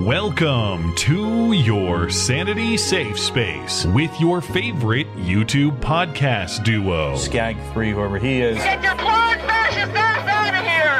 Welcome to your Sanity Safe Space with your favorite YouTube podcast duo. Skag 3, whoever he is. Get your plug fascist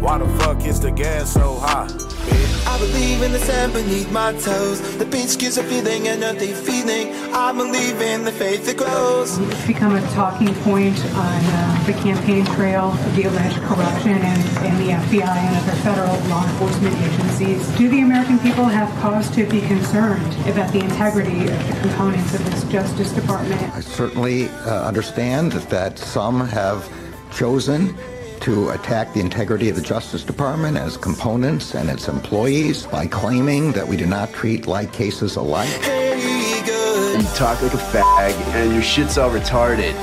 why the fuck is the gas so high? Bitch? I believe in the sand beneath my toes. The beach gives a feeling, and earthly feeling. I believe in the faith that grows. It's become a talking point on uh, the campaign trail of the alleged corruption and, and the FBI and other federal law enforcement agencies. Do the American people have cause to be concerned about the integrity of the components of this Justice Department? I certainly uh, understand that some have chosen to attack the integrity of the Justice Department as components and its employees by claiming that we do not treat like cases alike. You talk like a fag, and your shit's all retarded.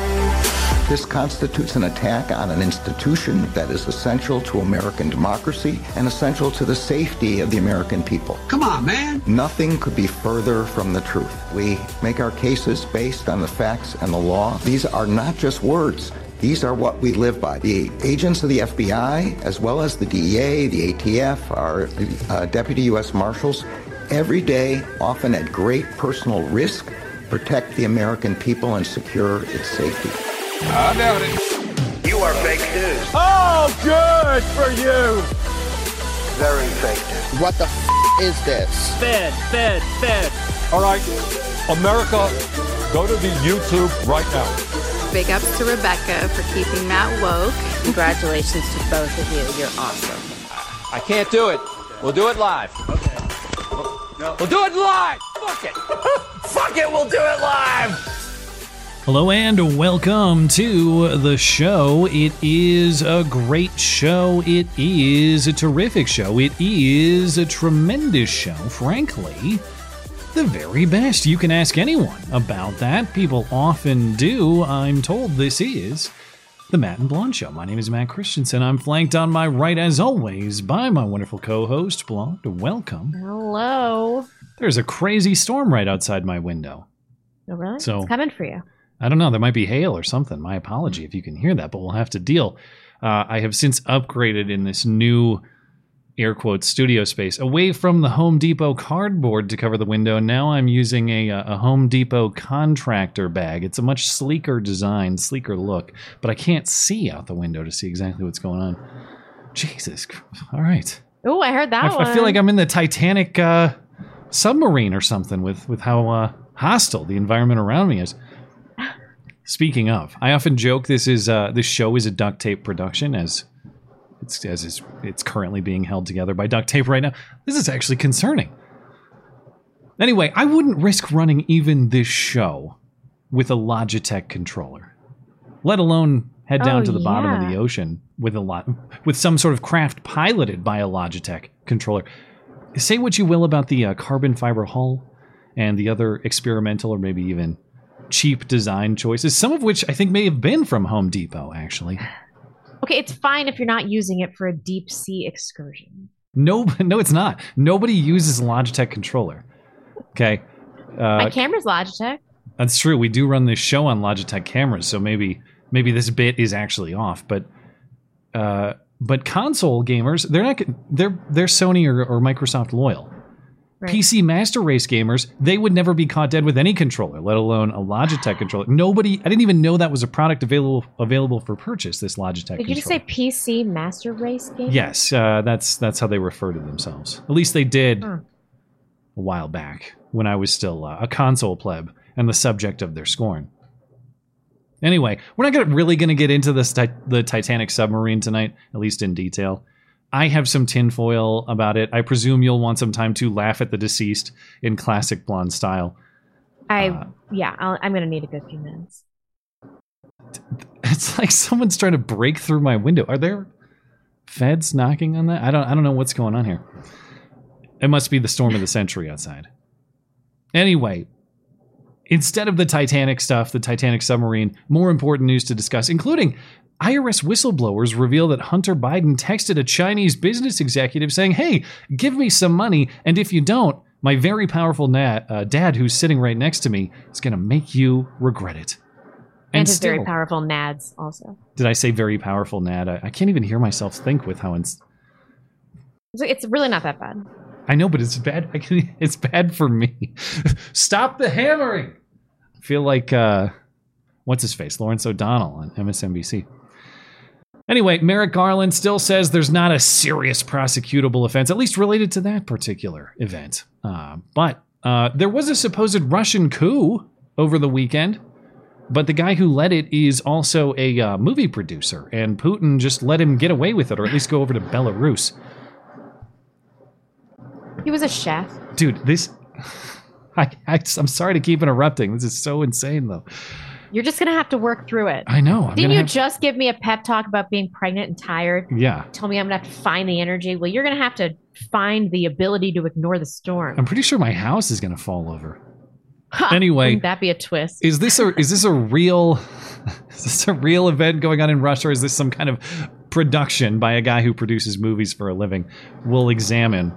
This constitutes an attack on an institution that is essential to American democracy and essential to the safety of the American people. Come on, man. Nothing could be further from the truth. We make our cases based on the facts and the law. These are not just words. These are what we live by. The agents of the FBI, as well as the DEA, the ATF, our uh, deputy U.S. Marshals, every day, often at great personal risk, protect the American people and secure its safety. I doubt it. You are fake news. Oh, good for you! Very fake news. What the f- is this? Fed, fed, fed. All right, America, go to the YouTube right now. Big ups to Rebecca for keeping Matt woke. Congratulations to both of you. You're awesome. I can't do it. We'll do it live. Okay. No. We'll do it live. Fuck it. Fuck it. We'll do it live. Hello and welcome to the show. It is a great show. It is a terrific show. It is a tremendous show, frankly. The very best. You can ask anyone about that. People often do. I'm told this is the Matt and Blonde Show. My name is Matt Christiansen. I'm flanked on my right, as always, by my wonderful co host, Blonde. Welcome. Hello. There's a crazy storm right outside my window. Oh, really? So- it's coming for you. I don't know. There might be hail or something. My apology if you can hear that, but we'll have to deal. Uh, I have since upgraded in this new air quotes studio space away from the Home Depot cardboard to cover the window. Now I'm using a, a Home Depot contractor bag. It's a much sleeker design, sleeker look, but I can't see out the window to see exactly what's going on. Jesus. All right. Oh, I heard that I, one. I feel like I'm in the Titanic uh, submarine or something with, with how uh, hostile the environment around me is. Speaking of, I often joke this is uh, this show is a duct tape production as it's as is, it's currently being held together by duct tape right now. This is actually concerning. Anyway, I wouldn't risk running even this show with a Logitech controller, let alone head down Oh, to the bottom of the ocean with a lot with some sort of craft piloted by a Logitech controller. Say what you will about the uh, carbon fiber hull and the other experimental or maybe even cheap design choices, some of which I think may have been from Home Depot actually. okay, it's fine if you're not using it for a deep sea excursion. No, no, it's not. Nobody uses a Logitech controller. Okay, My uh, camera's Logitech. that's true. We do run this show on Logitech cameras, so maybe maybe this bit is actually off. But uh, but console gamers, they're not. They're they're Sony or, or Microsoft loyal. Right. PC Master Race gamers, they would never be caught dead with any controller, let alone a Logitech controller. Nobody, I didn't even know that was a product available available for purchase. This Logitech. Did you just say. PC Master Race gamers? Yes, uh, that's that's how they refer to themselves. At least they did a while back when I was still uh, a console pleb and the subject of their scorn. Anyway, we're not gonna, really going to get into this the Titanic submarine tonight, at least in detail. I have some tinfoil about it. I presume you'll want some time to laugh at the deceased in classic blonde style. I Uh, yeah, I'll, I'm gonna need a good few minutes. It's like someone's trying to break through my window. Are there feds knocking on that? I don't I don't know what's going on here. It must be the storm of the century outside. Anyway, instead of the Titanic stuff, the Titanic submarine, more important news to discuss, including IRS whistleblowers reveal that Hunter Biden texted a Chinese business executive saying, Hey, give me some money, and if you don't, my very powerful uh, dad, who's sitting right next to me, is going to make you regret it. And, his still- very powerful nads also. Did I say very powerful, Nad? I, I can't even hear myself think with how ins- It's really not that bad. I know, but it's bad. I can, it's bad for me. Stop the hammering. I feel like uh, what's his face, Lawrence O'Donnell on MSNBC. Anyway, Merrick Garland still says there's not a serious prosecutable offense, at least related to that particular event. Uh, but uh, there was a supposed Russian coup over the weekend. But the guy who led it is also a uh, movie producer, and Putin just let him get away with it, or at least go over to Belarus. He was a chef. Dude, this. I, I, am sorry to keep interrupting. This is so insane, though. You're just gonna have to work through it. I know. I'm Didn't you have- just give me a pep talk about being pregnant and tired? Yeah. Tell me I'm gonna have to find the energy. Well, you're gonna have to find the ability to ignore the storm. I'm pretty sure my house is going to fall over. Anyway, Wouldn't that be a twist? is this a is this a real is this a real event going on in Russia or is this some kind of production by a guy who produces movies for a living? We'll examine.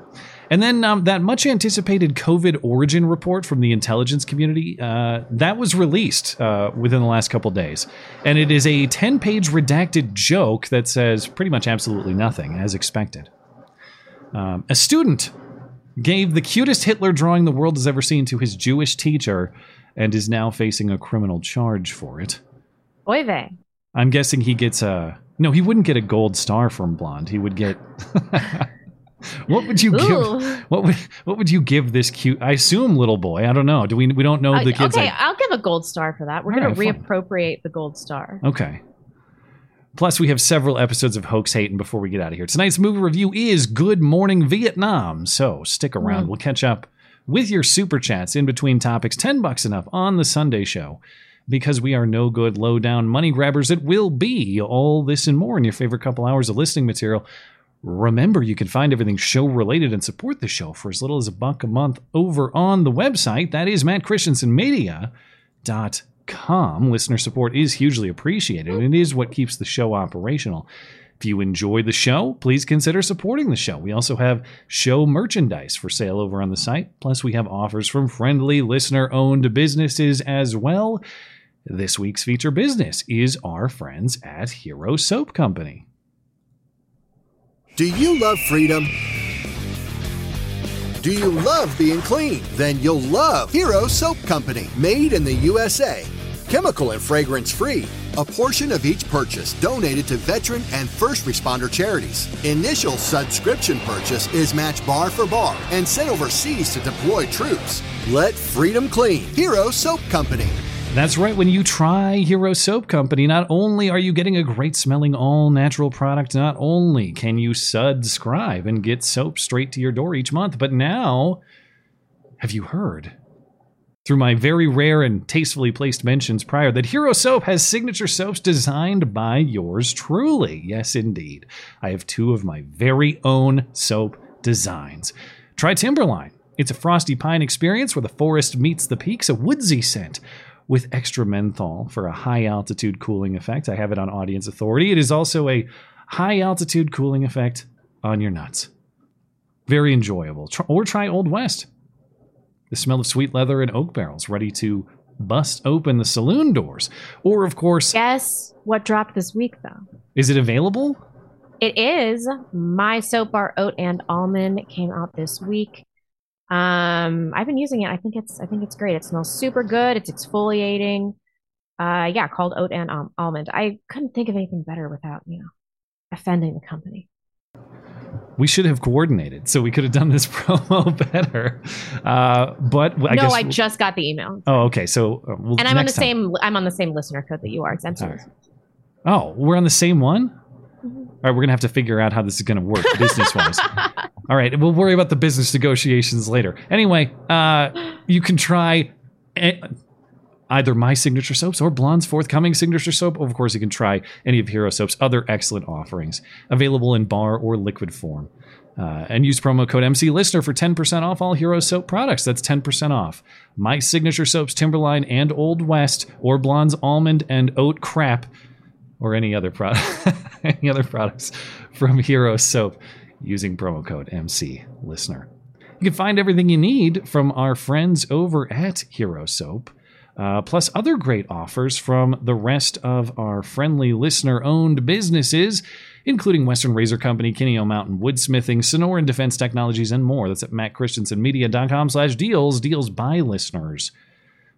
And then um, that much anticipated COVID origin report from the intelligence community uh, that was released uh, within the last couple days, and it is a ten page redacted joke that says pretty much absolutely nothing as expected. Um, a student gave the cutest Hitler drawing the world has ever seen to his Jewish teacher and is now facing a criminal charge for it. Oy vey. I'm guessing he gets a. No, he wouldn't get a gold star from Blonde. He would get. what would you Ooh. give? What would what would you give this cute? I assume little boy. I don't know. Do we we don't know the kids? okay, I- I'll give a gold star for that. We're gonna right, fine. reappropriate the gold star. Okay. Plus, we have several episodes of Hoax Hate, and before we get out of here, tonight's movie review is Good Morning Vietnam. So stick around. Mm. We'll catch up with your super chats in between topics. 10 bucks enough on the Sunday show. Because we are no good, low down money grabbers, it will be all this and more in your favorite couple hours of listening material. Remember, you can find everything show related and support the show for as little as a buck a month over on the website. That is mattchristiansenmedia.com. Listener support is hugely appreciated and it is what keeps the show operational. If you enjoy the show, please consider supporting the show. We also have show merchandise for sale over on the site. Plus, we have offers from friendly listener owned businesses as well. This week's feature business is our friends at Hero Soap Company. Do you love freedom? Do you love being clean? Then you'll love Hero Soap Company, made in the USA. Chemical and fragrance free. A portion of each purchase donated to veteran and first responder charities. Initial subscription purchase is matched bar for bar and sent overseas to deploy troops. Let freedom clean. Hero Soap Company. That's right. When you try Hero Soap Company, not only are you getting a great smelling all natural product, not only can you subscribe and get soap straight to your door each month, but now, have you heard? Through my very rare and tastefully placed mentions prior, that Hero Soap has signature soaps designed by yours truly. Yes, indeed. I have two of my very own soap designs. Try Timberline. It's a frosty pine experience where the forest meets the peaks, a woodsy scent with extra menthol for a high altitude cooling effect. I have it on Audience Authority. It is also a high altitude cooling effect on your nuts. Very enjoyable. Or try Old West. The smell of sweet leather and oak barrels ready to bust open the saloon doors. Or, of course, Guess what dropped this week though? is it available? It is my soap bar oat and almond. Came out this week. Um, I've been using it. I think it's I think it's great. It smells super good. It's exfoliating. Uh, yeah, called oat and um, almond. I couldn't think of anything better without you know offending the company. We should have coordinated so we could have done this promo better. Uh, but I no, guess. I just got the email, oh, okay. So, uh, we'll, and I'm on the time. same. I'm on the same listener code that you are. All right. Oh, we're on the same one? All right, we're going to have to figure out how this is going to work business wise. All right, we'll worry about the business negotiations later. Anyway, uh, you can try e- either my signature soaps or Blonde's forthcoming signature soap. Of course, you can try any of Hero Soap's other excellent offerings, available in bar or liquid form. Uh, and use promo code MC Listener for 10% off all Hero Soap products. That's 10% off. My signature soaps, Timberline and Old West, or Blonde's Almond and Oat Crap, or any other product, any other products from Hero Soap using promo code MC Listener. You can find everything you need from our friends over at Hero Soap, uh, plus other great offers from the rest of our friendly listener owned businesses, including Western Razor Company, Kinney Mountain Woodsmithing, Sonoran Defense Technologies, and more. That's at mattchristiansenmedia.com slash deals, deals by listeners,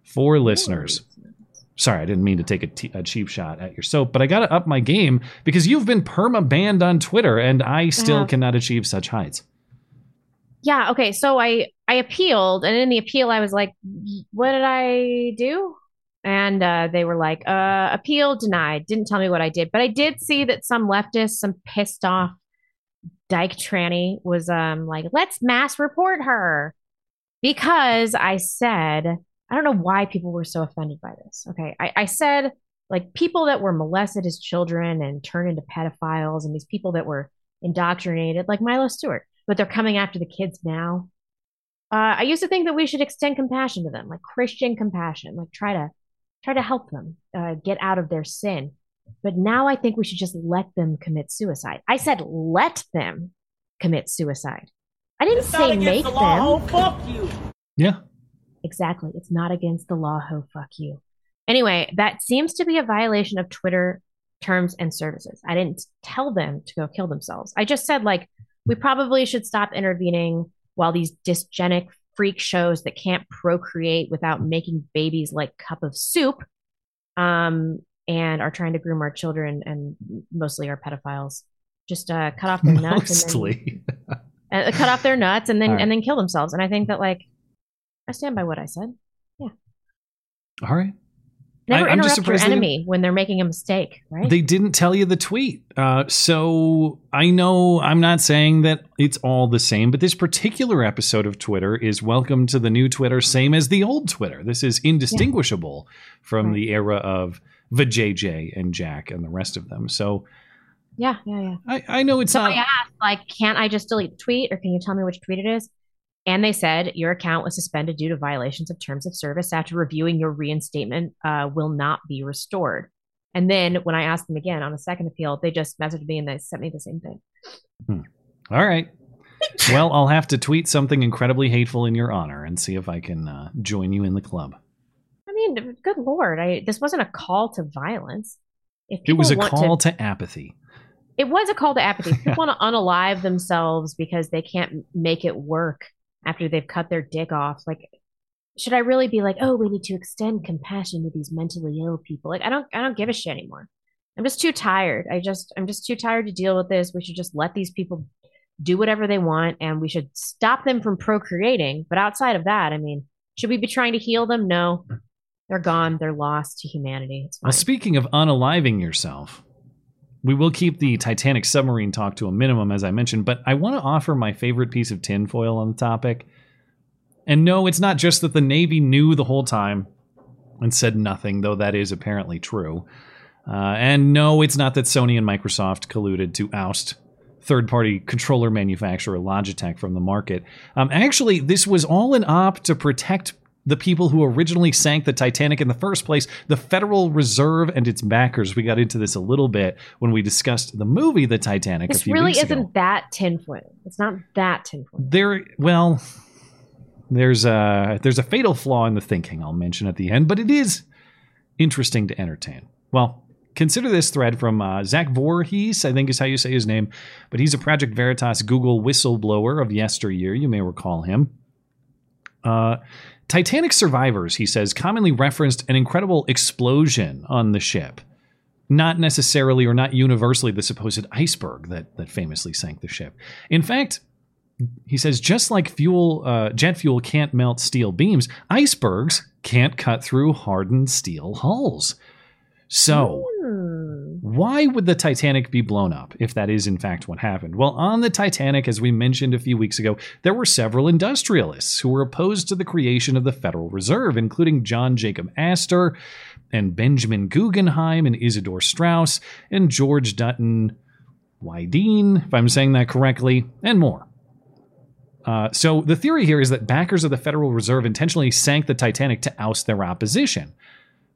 for listeners. Sorry, I didn't mean to take a, t- a cheap shot at your soap, but I got to up my game because you've been perma banned on Twitter, and I still have. cannot achieve such heights. Yeah, okay. So I I appealed, and in the appeal, I was like, "What did I do?" And uh, they were like, uh, "Appeal denied." Didn't tell me what I did, but I did see that some leftist, some pissed off dyke tranny, was um like, "Let's mass report her," because I said, I don't know why people were so offended by this. Okay, I, I said like people that were molested as children and turned into pedophiles, and these people that were indoctrinated, like Milo Stewart but they're coming after the kids now. Uh, I used to think that we should extend compassion to them, like Christian compassion, like try to try to help them uh, get out of their sin. But now I think we should just let them commit suicide. I said let them commit suicide. I didn't It's say make the law. them. Oh, fuck you. Yeah. Exactly. It's not against the law. Ho, fuck you. Anyway, that seems to be a violation of Twitter terms and services. I didn't tell them to go kill themselves. I just said, like, we probably should stop intervening while these dysgenic freak shows that can't procreate without making babies like cup of soup um, and are trying to groom our children and mostly our pedophiles just uh, cut off their nuts and then Mostly. uh, cut off their nuts and then right. and then kill themselves. And I think that like I stand by what I said. Yeah. All right. Never I- I'm just interrupt your enemy when they're making a mistake, right? They didn't tell you the tweet. Uh, so I know I'm not saying that it's all the same, but this particular episode of Twitter is welcome to the new Twitter, same as the old Twitter. This is indistinguishable from the era of the JJ and Jack and the rest of them. So yeah, yeah, yeah. I, I know it's so not. I asked, like, can't I just delete the tweet, or can you tell me which tweet it is? And they said your account was suspended due to violations of terms of service. After reviewing your reinstatement, uh, will not be restored. And then when I asked them again on a second appeal, they just messaged me and they sent me the same thing. Hmm. All right. well, I'll have to tweet something incredibly hateful in your honor and see if I can uh, join you in the club. I mean, good lord, I this wasn't a call to violence. If It was a call to apathy. it was a call to apathy. People want to unalive themselves because they can't make it work after they've cut their dick off. Like, should I really be like, oh, we need to extend compassion to these mentally ill people? Like, I don't, I don't give a shit anymore. I'm just too tired. I just, I'm just too tired to deal with this. We should just let these people do whatever they want, and we should stop them from procreating. But outside of that, I mean, should we be trying to heal them? No, they're gone. They're lost to humanity. Well, speaking of unaliving yourself, we will keep the Titanic submarine talk to a minimum, as I mentioned, but I want to offer my favorite piece of tinfoil on the topic. And no, it's not just that the Navy knew the whole time and said nothing, though that is apparently true. Uh, and no, it's not that Sony and Microsoft colluded to oust third party controller manufacturer Logitech from the market. Um, actually, this was all an op to protect the people who originally sank the Titanic in the first place, the Federal Reserve and its backers. We got into this a little bit when we discussed the movie The Titanic a this really isn't ago. that tinfoil. It's not that tinfoil. There, well, there's a there's a fatal flaw in the thinking. I'll mention at the end, but it is interesting to entertain. Well, consider this thread from uh, Zach Vorhies, I think is how you say his name, but he's a Project Veritas Google whistleblower of yesteryear. You may recall him. Uh, Titanic survivors, he says, commonly referenced an incredible explosion on the ship. Not necessarily or not universally the supposed iceberg that, that famously sank the ship. In fact, he says just like fuel, uh, jet fuel can't melt steel beams, icebergs can't cut through hardened steel hulls. So, why would the Titanic be blown up if that is in fact what happened? Well, on the Titanic, as we mentioned a few weeks ago, there were several industrialists who were opposed to the creation of the Federal Reserve, including John Jacob Astor and Benjamin Guggenheim and Isidor Straus and George Dutton Wydeen, if I'm saying that correctly, and more. Uh, so the theory here is that backers of the Federal Reserve intentionally sank the Titanic to oust their opposition.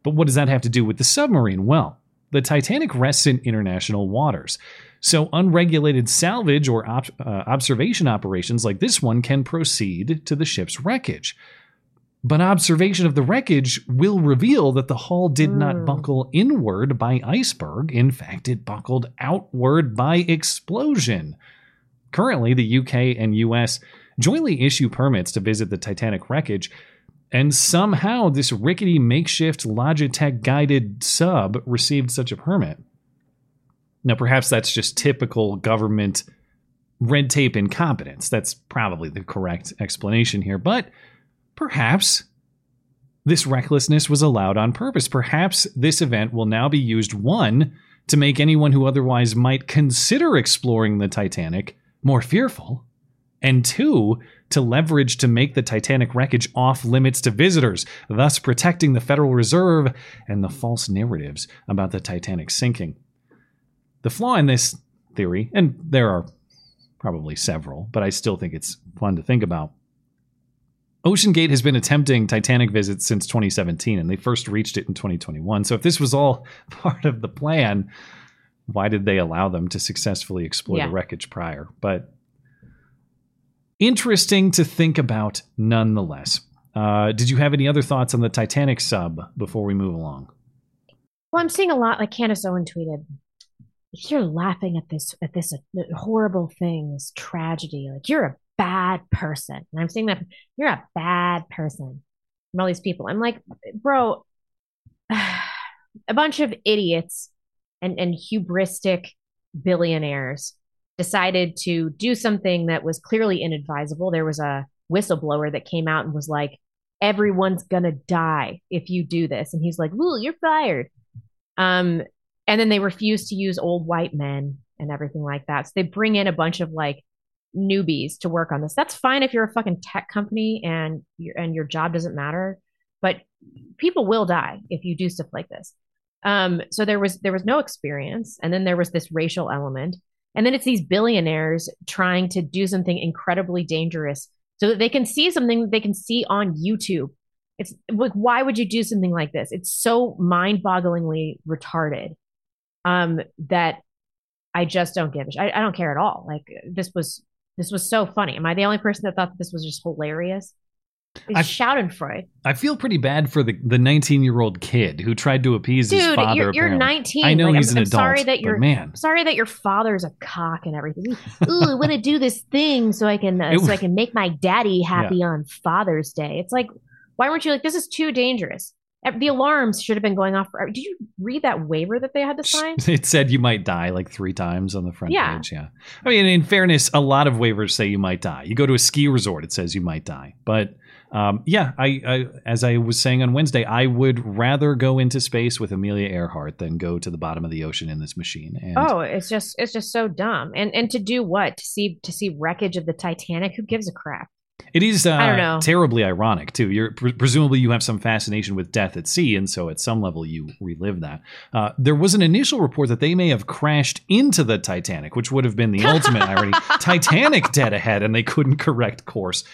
But what does that have to do with the submarine? Well, the Titanic rests in international waters. So unregulated salvage or op- uh, observation operations like this one can proceed to the ship's wreckage. But observation of the wreckage will reveal that the hull did not buckle inward by iceberg. In fact, it buckled outward by explosion. Currently, the UK and US jointly issue permits to visit the Titanic wreckage, and somehow this rickety makeshift Logitech guided sub received such a permit. Now, perhaps that's just typical government red tape incompetence. That's probably the correct explanation here, but perhaps this recklessness was allowed on purpose. Perhaps this event will now be used, one, to make anyone who otherwise might consider exploring the Titanic more fearful, and two, to leverage to make the Titanic wreckage off limits to visitors, thus protecting the Federal Reserve and the false narratives about the Titanic sinking. The flaw in this theory, and there are probably several, but I still think it's fun to think about. OceanGate has been attempting Titanic visits since 2017, and they first reached it in 2021. So if this was all part of the plan, why did they allow them to successfully explore Yeah. the wreckage prior? But interesting to think about nonetheless. Uh, did you have any other thoughts on the Titanic sub before we move along? Well, I'm seeing a lot. Like Candace Owen tweeted, you're laughing at this at this uh, horrible thing, this tragedy, like you're a bad person." And I'm seeing that you're a bad person from all these people. I'm like, bro, a bunch of idiots and and hubristic billionaires decided to do something that was clearly inadvisable. There was a whistleblower that came out and was like, everyone's gonna die if you do this. And he's like, Ooh, you're fired. Um, and then they refuse to use old white men and everything like that. So they bring in a bunch of like newbies to work on this. That's fine if you're a fucking tech company and your and your job doesn't matter, but people will die if you do stuff like this. Um, so there was there was no experience, and then there was this racial element, and then it's these billionaires trying to do something incredibly dangerous so that they can see something they can see on YouTube. It's like, why would you do something like this? It's so mind-bogglingly retarded um, that I just don't give a I, I don't care at all. Like this was this was so funny. Am I the only person that thought this was just hilarious? It's I- Schadenfreude. I feel pretty bad for the the 19 year old kid who tried to appease his father. you're, you're apparently. 19. I know Like, he's I'm, an I'm adult. sorry that but you're man. sorry that your father's a cock and everything. Ooh, I want to do this thing so I can uh, It so I can make my daddy happy on Father's Day. It's like, why weren't you like this is too dangerous? The alarms should have been going off. For, did you read that waiver that they had to sign? It said you might die like three times on the front Yeah. page. Yeah. I mean, in fairness, a lot of waivers say you might die. You go to a ski resort, it says you might die. But um, yeah, I, I as I was saying on Wednesday, I would rather go into space with Amelia Earhart than go to the bottom of the ocean in this machine. And Oh, it's just it's just so dumb. And and to do what? To see to see wreckage of the Titanic? Who gives a crap? It is uh, I don't know. terribly ironic too. You're pre- presumably you have some fascination with death at sea, and so at some level you relive that. Uh, there was an initial report that they may have crashed into the Titanic, which would have been the ultimate irony. Titanic dead ahead, and they couldn't correct course.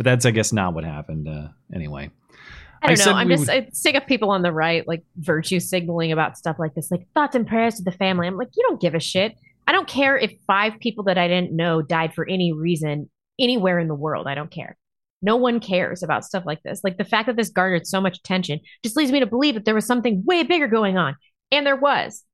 But that's, I guess, not what happened. Uh, anyway, I don't said know. I'm just would- I'm sick of people on the right like virtue signaling about stuff like this, like thoughts and prayers to the family. I'm like, you don't give a shit. I don't care if five people that I didn't know died for any reason anywhere in the world. I don't care. No one cares about stuff like this. Like the fact that this garnered so much attention just leads me to believe that there was something way bigger going on, and there was.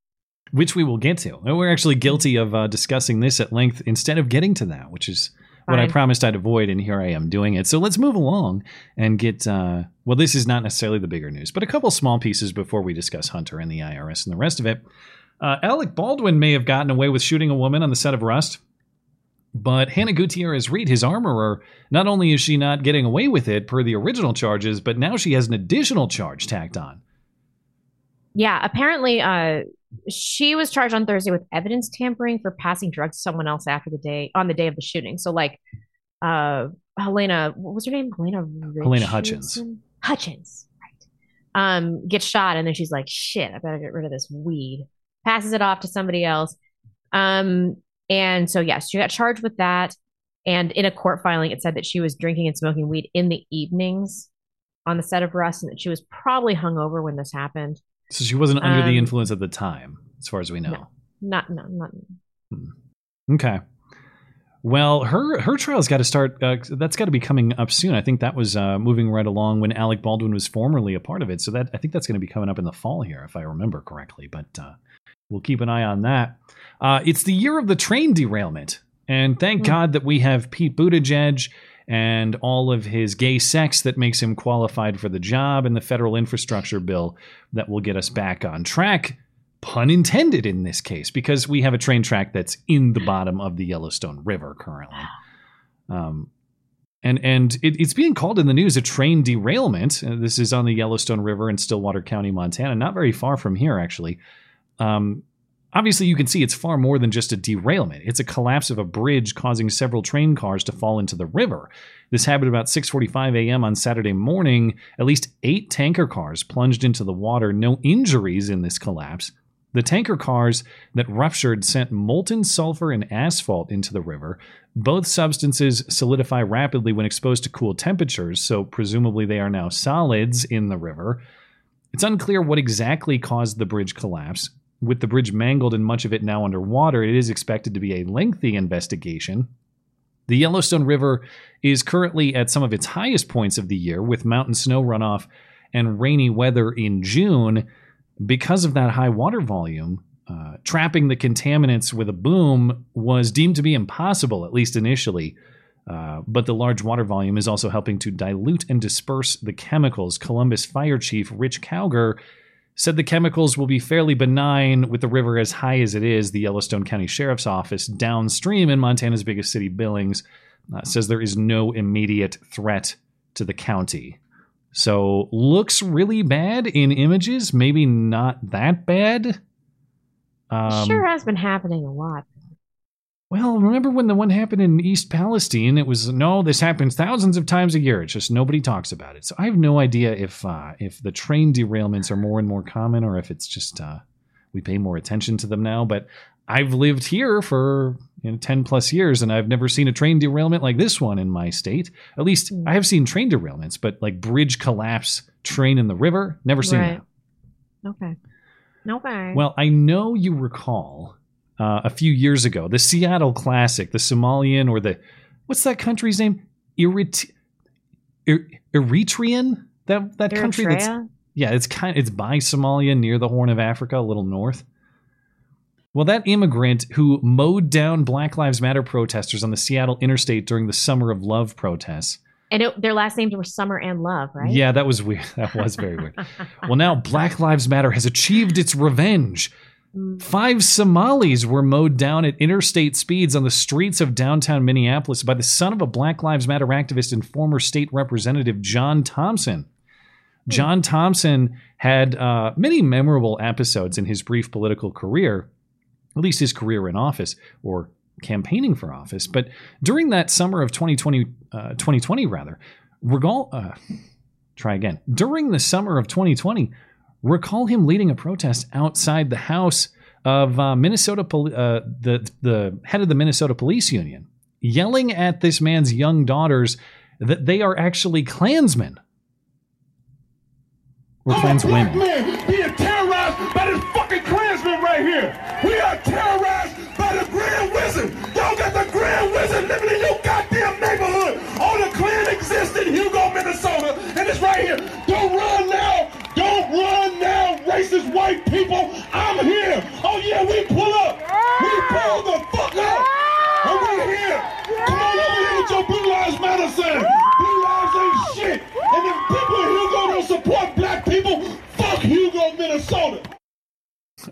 which we will get to. And we're actually guilty of uh, discussing this at length instead of getting to that, which is what I promised I'd avoid, and here I am doing it. So let's move along and get. Uh, well, this is not necessarily the bigger news, but a couple small pieces before we discuss Hunter and the IRS and the rest of it. Uh, Alec Baldwin may have gotten away with shooting a woman on the set of Rust, but Hannah Gutierrez Reed, his armorer, not only is she not getting away with it per the original charges, but now she has an additional charge tacked on. Yeah, apparently, uh, she was charged on Thursday with evidence tampering for passing drugs to someone else after the day on the day of the shooting. So, like, uh, Helena, what was her name? Helena. Helena Hutchins. Hutchins, right? Um, gets shot, and then she's like, "Shit, I better get rid of this weed." Passes it off to somebody else. Um, and so yes, she got charged with that. And in a court filing, it said that she was drinking and smoking weed in the evenings on the set of Rust, and that she was probably hungover when this happened. So she wasn't under the Um, influence at the time, as far as we know. No, not no, not Okay. Well, her her trial's got to start. Uh, that's got to be coming up soon. I think that was uh, moving right along when Alec Baldwin was formerly a part of it. So that I think that's going to be coming up in the fall here, if I remember correctly. But uh, we'll keep an eye on that. Uh, it's the year of the train derailment, and thank God that we have Pete Buttigieg and all of his gay sex that makes him qualified for the job, and the federal infrastructure bill that will get us back on track pun intended in this case, because we have a train track that's in the bottom of the Yellowstone River currently. Um, and and it, it's being called in the news a train derailment. Uh, this is on the Yellowstone River in Stillwater County, Montana, not very far from here, actually. Um, obviously, you can see it's far more than just a derailment. It's a collapse of a bridge causing several train cars to fall into the river. This happened about 6:45 a.m. on Saturday morning. At least eight tanker cars plunged into the water. No injuries in this collapse. The tanker cars that ruptured sent molten sulfur and asphalt into the river. Both substances solidify rapidly when exposed to cool temperatures, so presumably they are now solids in the river. It's unclear what exactly caused the bridge collapse. With the bridge mangled and much of it now underwater, it is expected to be a lengthy investigation. The Yellowstone River is currently at some of its highest points of the year, with mountain snow runoff and rainy weather in June. Because of that high water volume, uh, trapping the contaminants with a boom was deemed to be impossible, at least initially. Uh, but the large water volume is also helping to dilute and disperse the chemicals. Columbus Fire Chief Rich Cowger said the chemicals will be fairly benign with the river as high as it is. The Yellowstone County Sheriff's Office downstream in Montana's biggest city, Billings, uh, says there is no immediate threat to the county. So looks really bad in images, maybe not that bad. Um, sure has been happening a lot. Well, remember when the one happened in East Palestine? It was no, this happens thousands of times a year. It's just nobody talks about it. So I have no idea if uh, if the train derailments are more and more common, or if it's just uh, we pay more attention to them now. But I've lived here for you know, ten plus years, and I've never seen a train derailment like this one in my state. At least I have seen train derailments, but like bridge collapse, train in the river, never seen Right. that. Okay. Okay. Well, I know you recall uh, a few years ago the Seattle Classic, the Somalian or the what's that country's name? Erit- Er- Eritrean. That that country that's Eritrea? yeah, it's kind it's by Somalia near the Horn of Africa, a little north. Well, that immigrant who mowed down Black Lives Matter protesters on the Seattle interstate during the Summer of Love protests. and it, their last names were Summer and Love, right? Yeah, that was weird. That was very weird. Well, now Black Lives Matter has achieved its revenge. Five Somalis were mowed down at interstate speeds on the streets of downtown Minneapolis by the son of a Black Lives Matter activist and former state representative John Thompson. John Thompson had uh, many memorable episodes in his brief political career, at least his career in office or campaigning for office. But during that summer of 2020, uh, 2020 rather, recall, uh, try again. During the summer of 2020, recall him leading a protest outside the house of uh, Minnesota, poli- uh, the the head of the Minnesota Police Union, yelling at this man's young daughters that they are actually Klansmen. Or Klanswomen. man being terrorized by this fucking Klansman right here. We are terrorized by the Grand Wizard. Y'all got the Grand Wizard living in your goddamn neighborhood. All the Klan exists in Hugo, Minnesota, and it's right here. Don't run now. Don't run now, racist white people. I'm here. Oh yeah, we pull up. We pull the fuck up. And we're here. Come on over here with your Blue Lives Matter sign. Blue Lives ain't shit. And if people in Hugo don't support black people, fuck Hugo, Minnesota.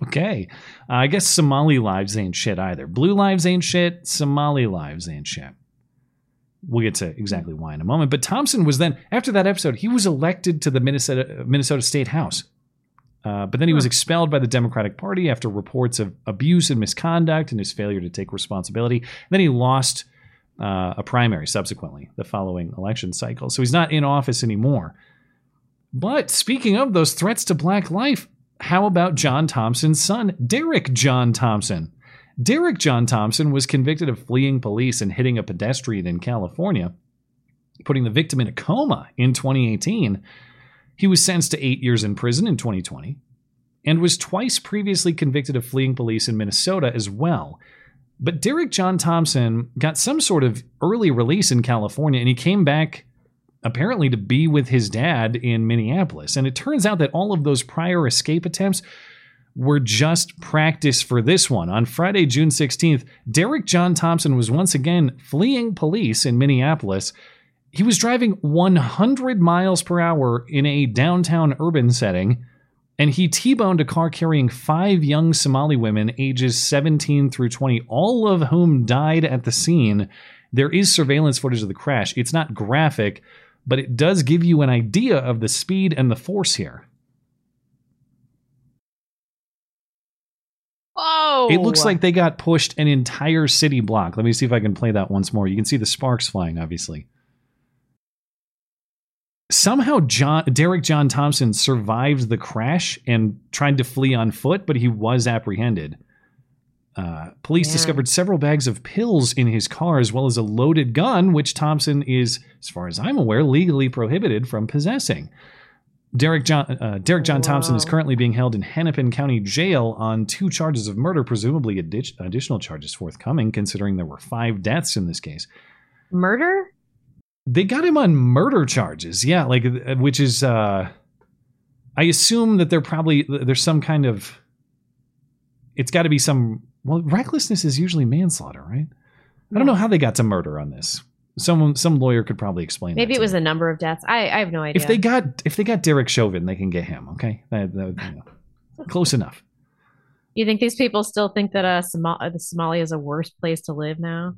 Okay. Uh, I guess Somali lives ain't shit either. Blue lives ain't shit. Somali lives ain't shit. We'll get to exactly why in a moment. But Thompson was then, after that episode, he was elected to the Minnesota, Minnesota State House. Uh, but then he was expelled by the Democratic Party after reports of abuse and misconduct and his failure to take responsibility. And then he lost uh, a primary subsequently, the following election cycle. So he's not in office anymore. But speaking of those threats to black life, how about John Thompson's son, Derek John Thompson? Derek John Thompson was convicted of fleeing police and hitting a pedestrian in California, putting the victim in a coma in 2018. He was sentenced to eight years in prison in 2020 and was twice previously convicted of fleeing police in Minnesota as well. But Derek John Thompson got some sort of early release in California and he came back apparently to be with his dad in Minneapolis. And it turns out that all of those prior escape attempts were just practice for this one. On Friday, June 16th, Derek John Thompson was once again fleeing police in Minneapolis. He was driving 100 miles per hour in a downtown urban setting, and he T boned a car carrying five young Somali women, ages 17 through 20, all of whom died at the scene. There is surveillance footage of the crash. It's not graphic, but it does give you an idea of the speed and the force here. Whoa! It looks like they got pushed an entire city block. Let me see if I can play that once more. You can see the sparks flying, obviously. Somehow, John Derek John Thompson survived the crash and tried to flee on foot, but he was apprehended. Uh, police Yeah. discovered several bags of pills in his car, as well as a loaded gun, which Thompson is, as far as I'm aware, legally prohibited from possessing. Derek John uh, Derek John Thompson is currently being held in Hennepin County Jail on two charges of murder, presumably addi- additional charges forthcoming, considering there were five deaths in this case. Murder? They got him on murder charges, yeah, like uh, which is, uh, I assume that they're probably there's some kind of, it's got to be some. Well, recklessness is usually manslaughter, right? I don't know how they got to murder on this. Someone, some lawyer could probably explain. Maybe it was a number of deaths. I, I have no idea. if they got if they got Derek Chauvin, they can get him. Okay, that, that, you know, close enough. you think these people still think that uh, Somal- the Somalia is a worse place to live now?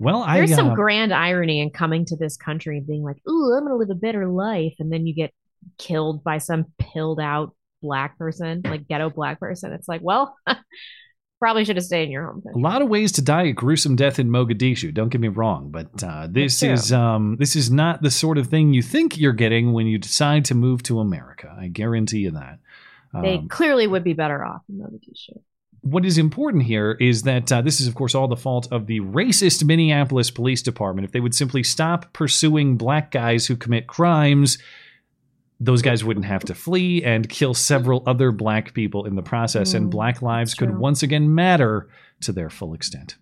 Well, I There's some uh, grand irony in coming to this country and being like, "Ooh, I'm going to live a better life," and then you get killed by some pilled out black person, like ghetto black person. It's like, well, probably should have stayed in your home a lot of ways to die a gruesome death in Mogadishu. Don't get me wrong, but uh, this is um, this is not the sort of thing you think you're getting when you decide to move to America. I guarantee you that. They Um, clearly would be better off in Mogadishu. What is important here is that uh, this is, of course, all the fault of the racist Minneapolis Police Department. If they would simply stop pursuing black guys who commit crimes, those guys wouldn't have to flee and kill several other black people in the process, and Mm, black lives could once again matter to their full extent.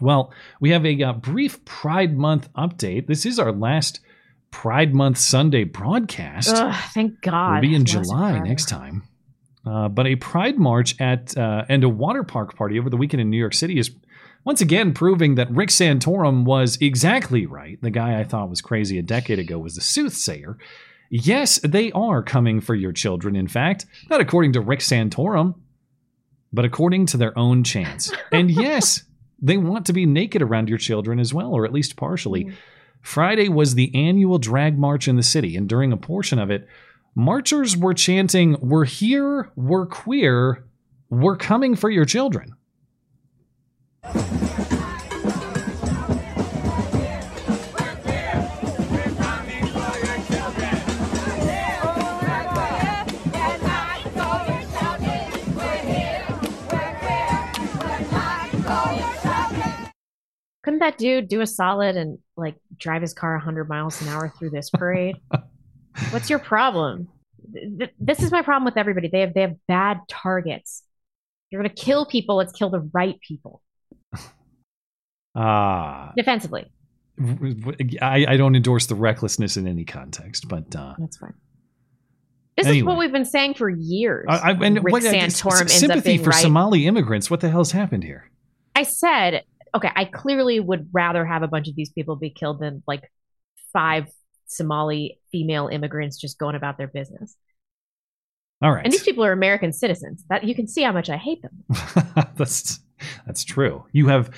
Well, we have a uh, brief Pride Month update. This is our last Pride Month Sunday broadcast. Ugh, thank God. We'll be in July next time. Uh, but a Pride March at uh, and a water park party over the weekend in New York City is once again proving that Rick Santorum was exactly right. The guy I thought was crazy a decade ago was a soothsayer. Yes, they are coming for your children, in fact, not according to Rick Santorum, but according to their own chance. and yes, they want to be naked around your children as well, or at least partially. Friday was the annual drag march in the city, and during a portion of it, marchers were chanting, We're here, we're queer, we're coming for your children. Couldn't that dude do a solid and like drive his car 100 miles an hour through this parade? What's your problem? Th- th- This is my problem with everybody. They have they have bad targets. You're gonna kill people. Let's kill the right people Ah. defensively. I, I don't endorse the recklessness in any context, but uh, That's fine. This is what we've been saying for years. I, I, and Rick what- uh, Santorum ends up sympathy being for right. Somali immigrants. What the hell's happened here? I said, okay, I clearly would rather have a bunch of these people be killed than like five Somali female immigrants just going about their business. All right, And these people are American citizens. That you can see how much I hate them. that's that's true. You have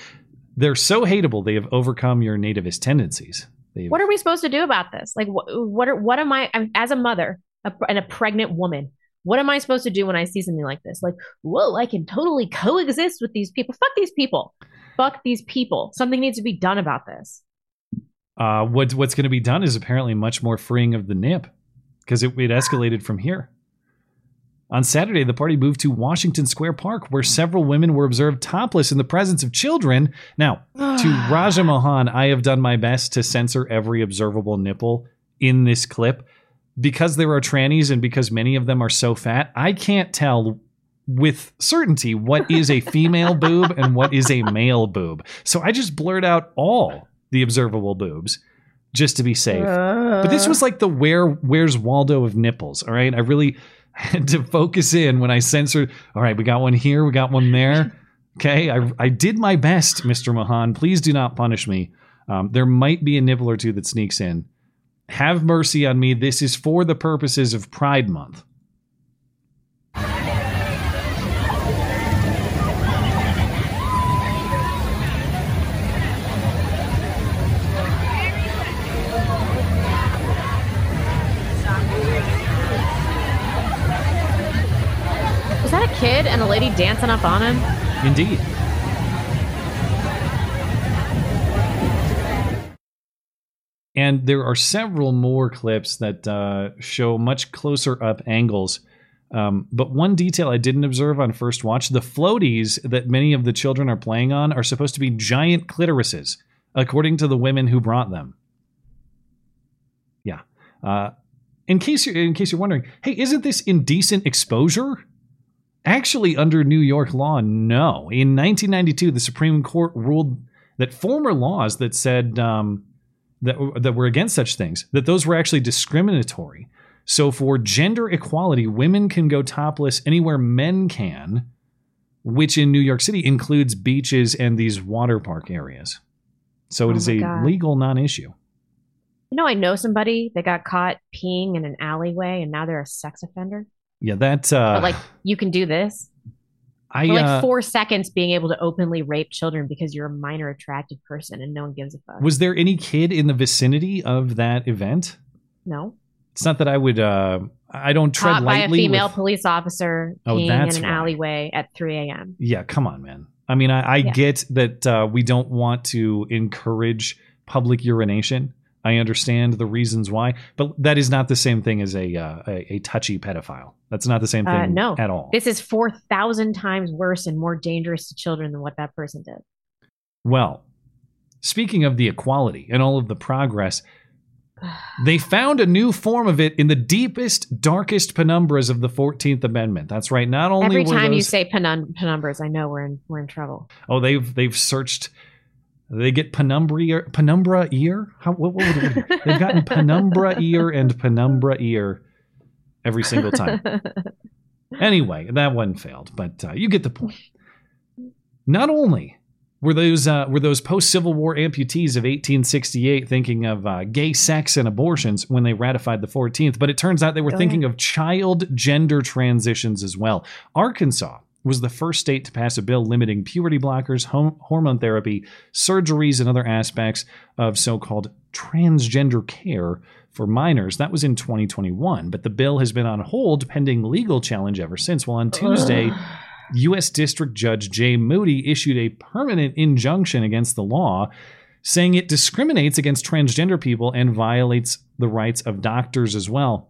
they're so hateable they have overcome your nativist tendencies. They've, What are we supposed to do about this? Like, what? What? Are, what am I? I'm, as a mother a, and a pregnant woman, what am I supposed to do when I see something like this? Like, whoa, I can totally coexist with these people. Fuck these people. Fuck these people. Something needs to be done about this. Uh, what what's going to be done is apparently much more freeing of the nip because it, it escalated from here. On Saturday, the party moved to Washington Square Park, where several women were observed topless in the presence of children. Now, to Raja Mohan, I have done my best to censor every observable nipple in this clip. Because there are trannies and because many of them are so fat, I can't tell with certainty what is a female boob and what is a male boob. So I just blurred out all the observable boobs just to be safe. but this was like the where where's Waldo of nipples, all right? I really had to focus in when I censored, all right, we got one here, we got one there. Okay, I, I did my best, Mr. Mahan. Please do not punish me. Um, there might be a nipple or two that sneaks in. Have mercy on me. This is for the purposes of Pride Month. Kid and a lady dancing up on him? Indeed. And there are several more clips that uh, show much closer up angles. Um, but one detail I didn't observe on first watch the floaties that many of the children are playing on are supposed to be giant clitorises, according to the women who brought them. Yeah. Uh, in case you're in case you're wondering, hey, isn't this indecent exposure? Actually, under New York law, no. In 1992, the Supreme Court ruled that former laws that said um, that that were against such things that those were actually discriminatory. So, for gender equality, women can go topless anywhere men can, which in New York City includes beaches and these water park areas. So, it Oh is a God. legal non-issue. You know, I know somebody that got caught peeing in an alleyway and now they're a sex offender. Yeah, that uh, But like, you can do this. I For like uh, four seconds being able to openly rape children because you're a minor attractive person and no one gives a fuck. was there any kid in the vicinity of that event? no. It's not that I would. Uh, I don't tread Caught by a female with- police officer Oh, peeing that's in an right. alleyway at 3 a.m. Yeah, come on, man. I mean, I, I Yeah. get that uh, we don't want to encourage public urination. I understand the reasons why, but that is not the same thing as a uh, a, a touchy pedophile. That's not the same thing Uh, no, at all. This is 4,000 times worse and more dangerous to children than what that person did. Well, speaking of the equality and all of the progress, they found a new form of it in the deepest, darkest penumbras of the Fourteenth Amendment. That's right. Not only Every time you say penum- penumbras, I know we're in we're in trouble. Oh, they've they've searched. They get penumbra penumbra ear. How what, what would it be? They've gotten penumbra ear and penumbra ear every single time. Anyway, that one failed, but uh, you get the point. Not only were those uh, were those post Civil War amputees of 1868 thinking of uh, gay sex and abortions when they ratified the 14th, but it turns out they were Oh, thinking yeah. of child gender transitions as well. Arkansas was the first state to pass a bill limiting puberty blockers, hom- hormone therapy, surgeries, and other aspects of so-called transgender care for minors. That was in 2021, but the bill has been on hold pending legal challenge ever since. Well, on Tuesday, U.S. District Judge Jay Moody issued a permanent injunction against the law, saying it discriminates against transgender people and violates the rights of doctors as well.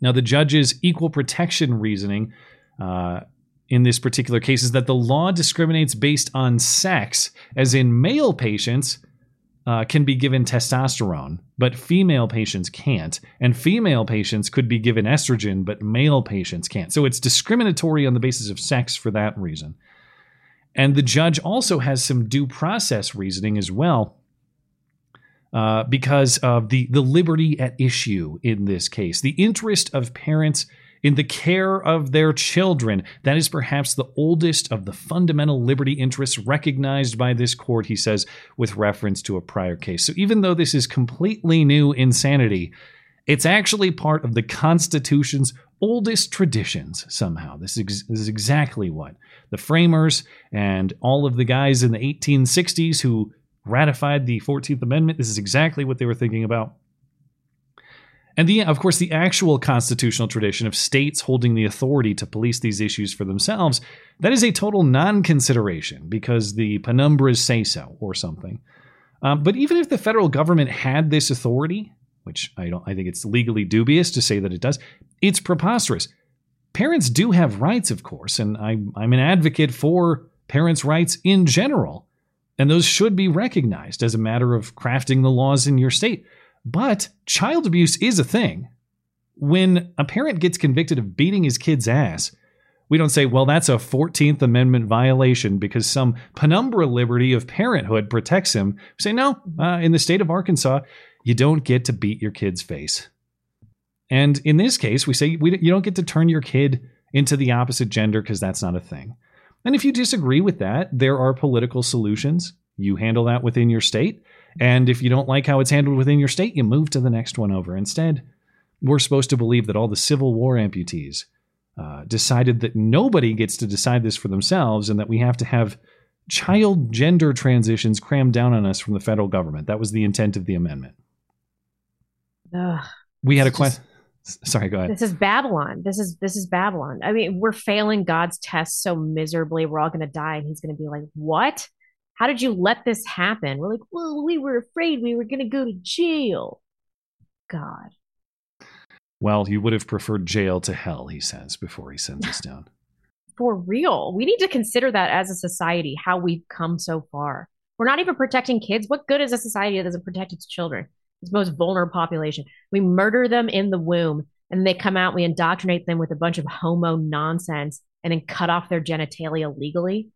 Now, the judge's equal protection reasoning uh, in this particular case is that the law discriminates based on sex, as in male patients uh, can be given testosterone, but female patients can't. And female patients could be given estrogen, but male patients can't. So it's discriminatory on the basis of sex for that reason. And the judge also has some due process reasoning as well. Uh, because of the, the liberty at issue in this case, the interest of parents in the care of their children. That is perhaps the oldest of the fundamental liberty interests recognized by this court, he says, with reference to a prior case. So even though this is completely new insanity, it's actually part of the Constitution's oldest traditions somehow. This is, this is exactly what the framers and all of the guys in the 1860s who ratified the 14th Amendment, this is exactly what they were thinking about. And the, of course, the actual constitutional tradition of states holding the authority to police these issues for themselves, that is a total non consideration because the penumbras say so or something. Um, but even if the federal government had this authority, which I don't, I think it's legally dubious to say that it does, it's preposterous. parents do have rights, of course, and I'm, I'm an advocate for parents' rights in general, and those should be recognized as a matter of crafting the laws in your state. But child abuse is a thing. When a parent gets convicted of beating his kid's ass, we don't say, well, that's a 14th Amendment violation because some penumbra liberty of parenthood protects him. We say, no, uh, in the state of Arkansas, you don't get to beat your kid's face. And in this case, we say we, you don't get to turn your kid into the opposite gender because that's not a thing. And if you disagree with that, there are political solutions. You handle that within your state. And if you don't like how it's handled within your state, you move to the next one over. Instead, we're supposed to believe that all the Civil War amputees uh, decided that nobody gets to decide this for themselves and that we have to have child gender transitions crammed down on us from the federal government. That was the intent of the amendment. Ugh. We had a question. Sorry, go ahead. This is Babylon. This is this is Babylon. I mean, we're failing God's test so miserably. We're all going to die, and He's going to be like, "What? How did you let this happen?" We're like, "Well, we were afraid we were going to go to jail." God. Well, you would have preferred jail to hell, he says before he sends us down. For real, we need to consider that as a society how we've come so far. We're not even protecting kids. What good is a society that doesn't protect its children? its most vulnerable population. We murder them in the womb and they come out, we indoctrinate them with a bunch of homo nonsense and then cut off their genitalia legally.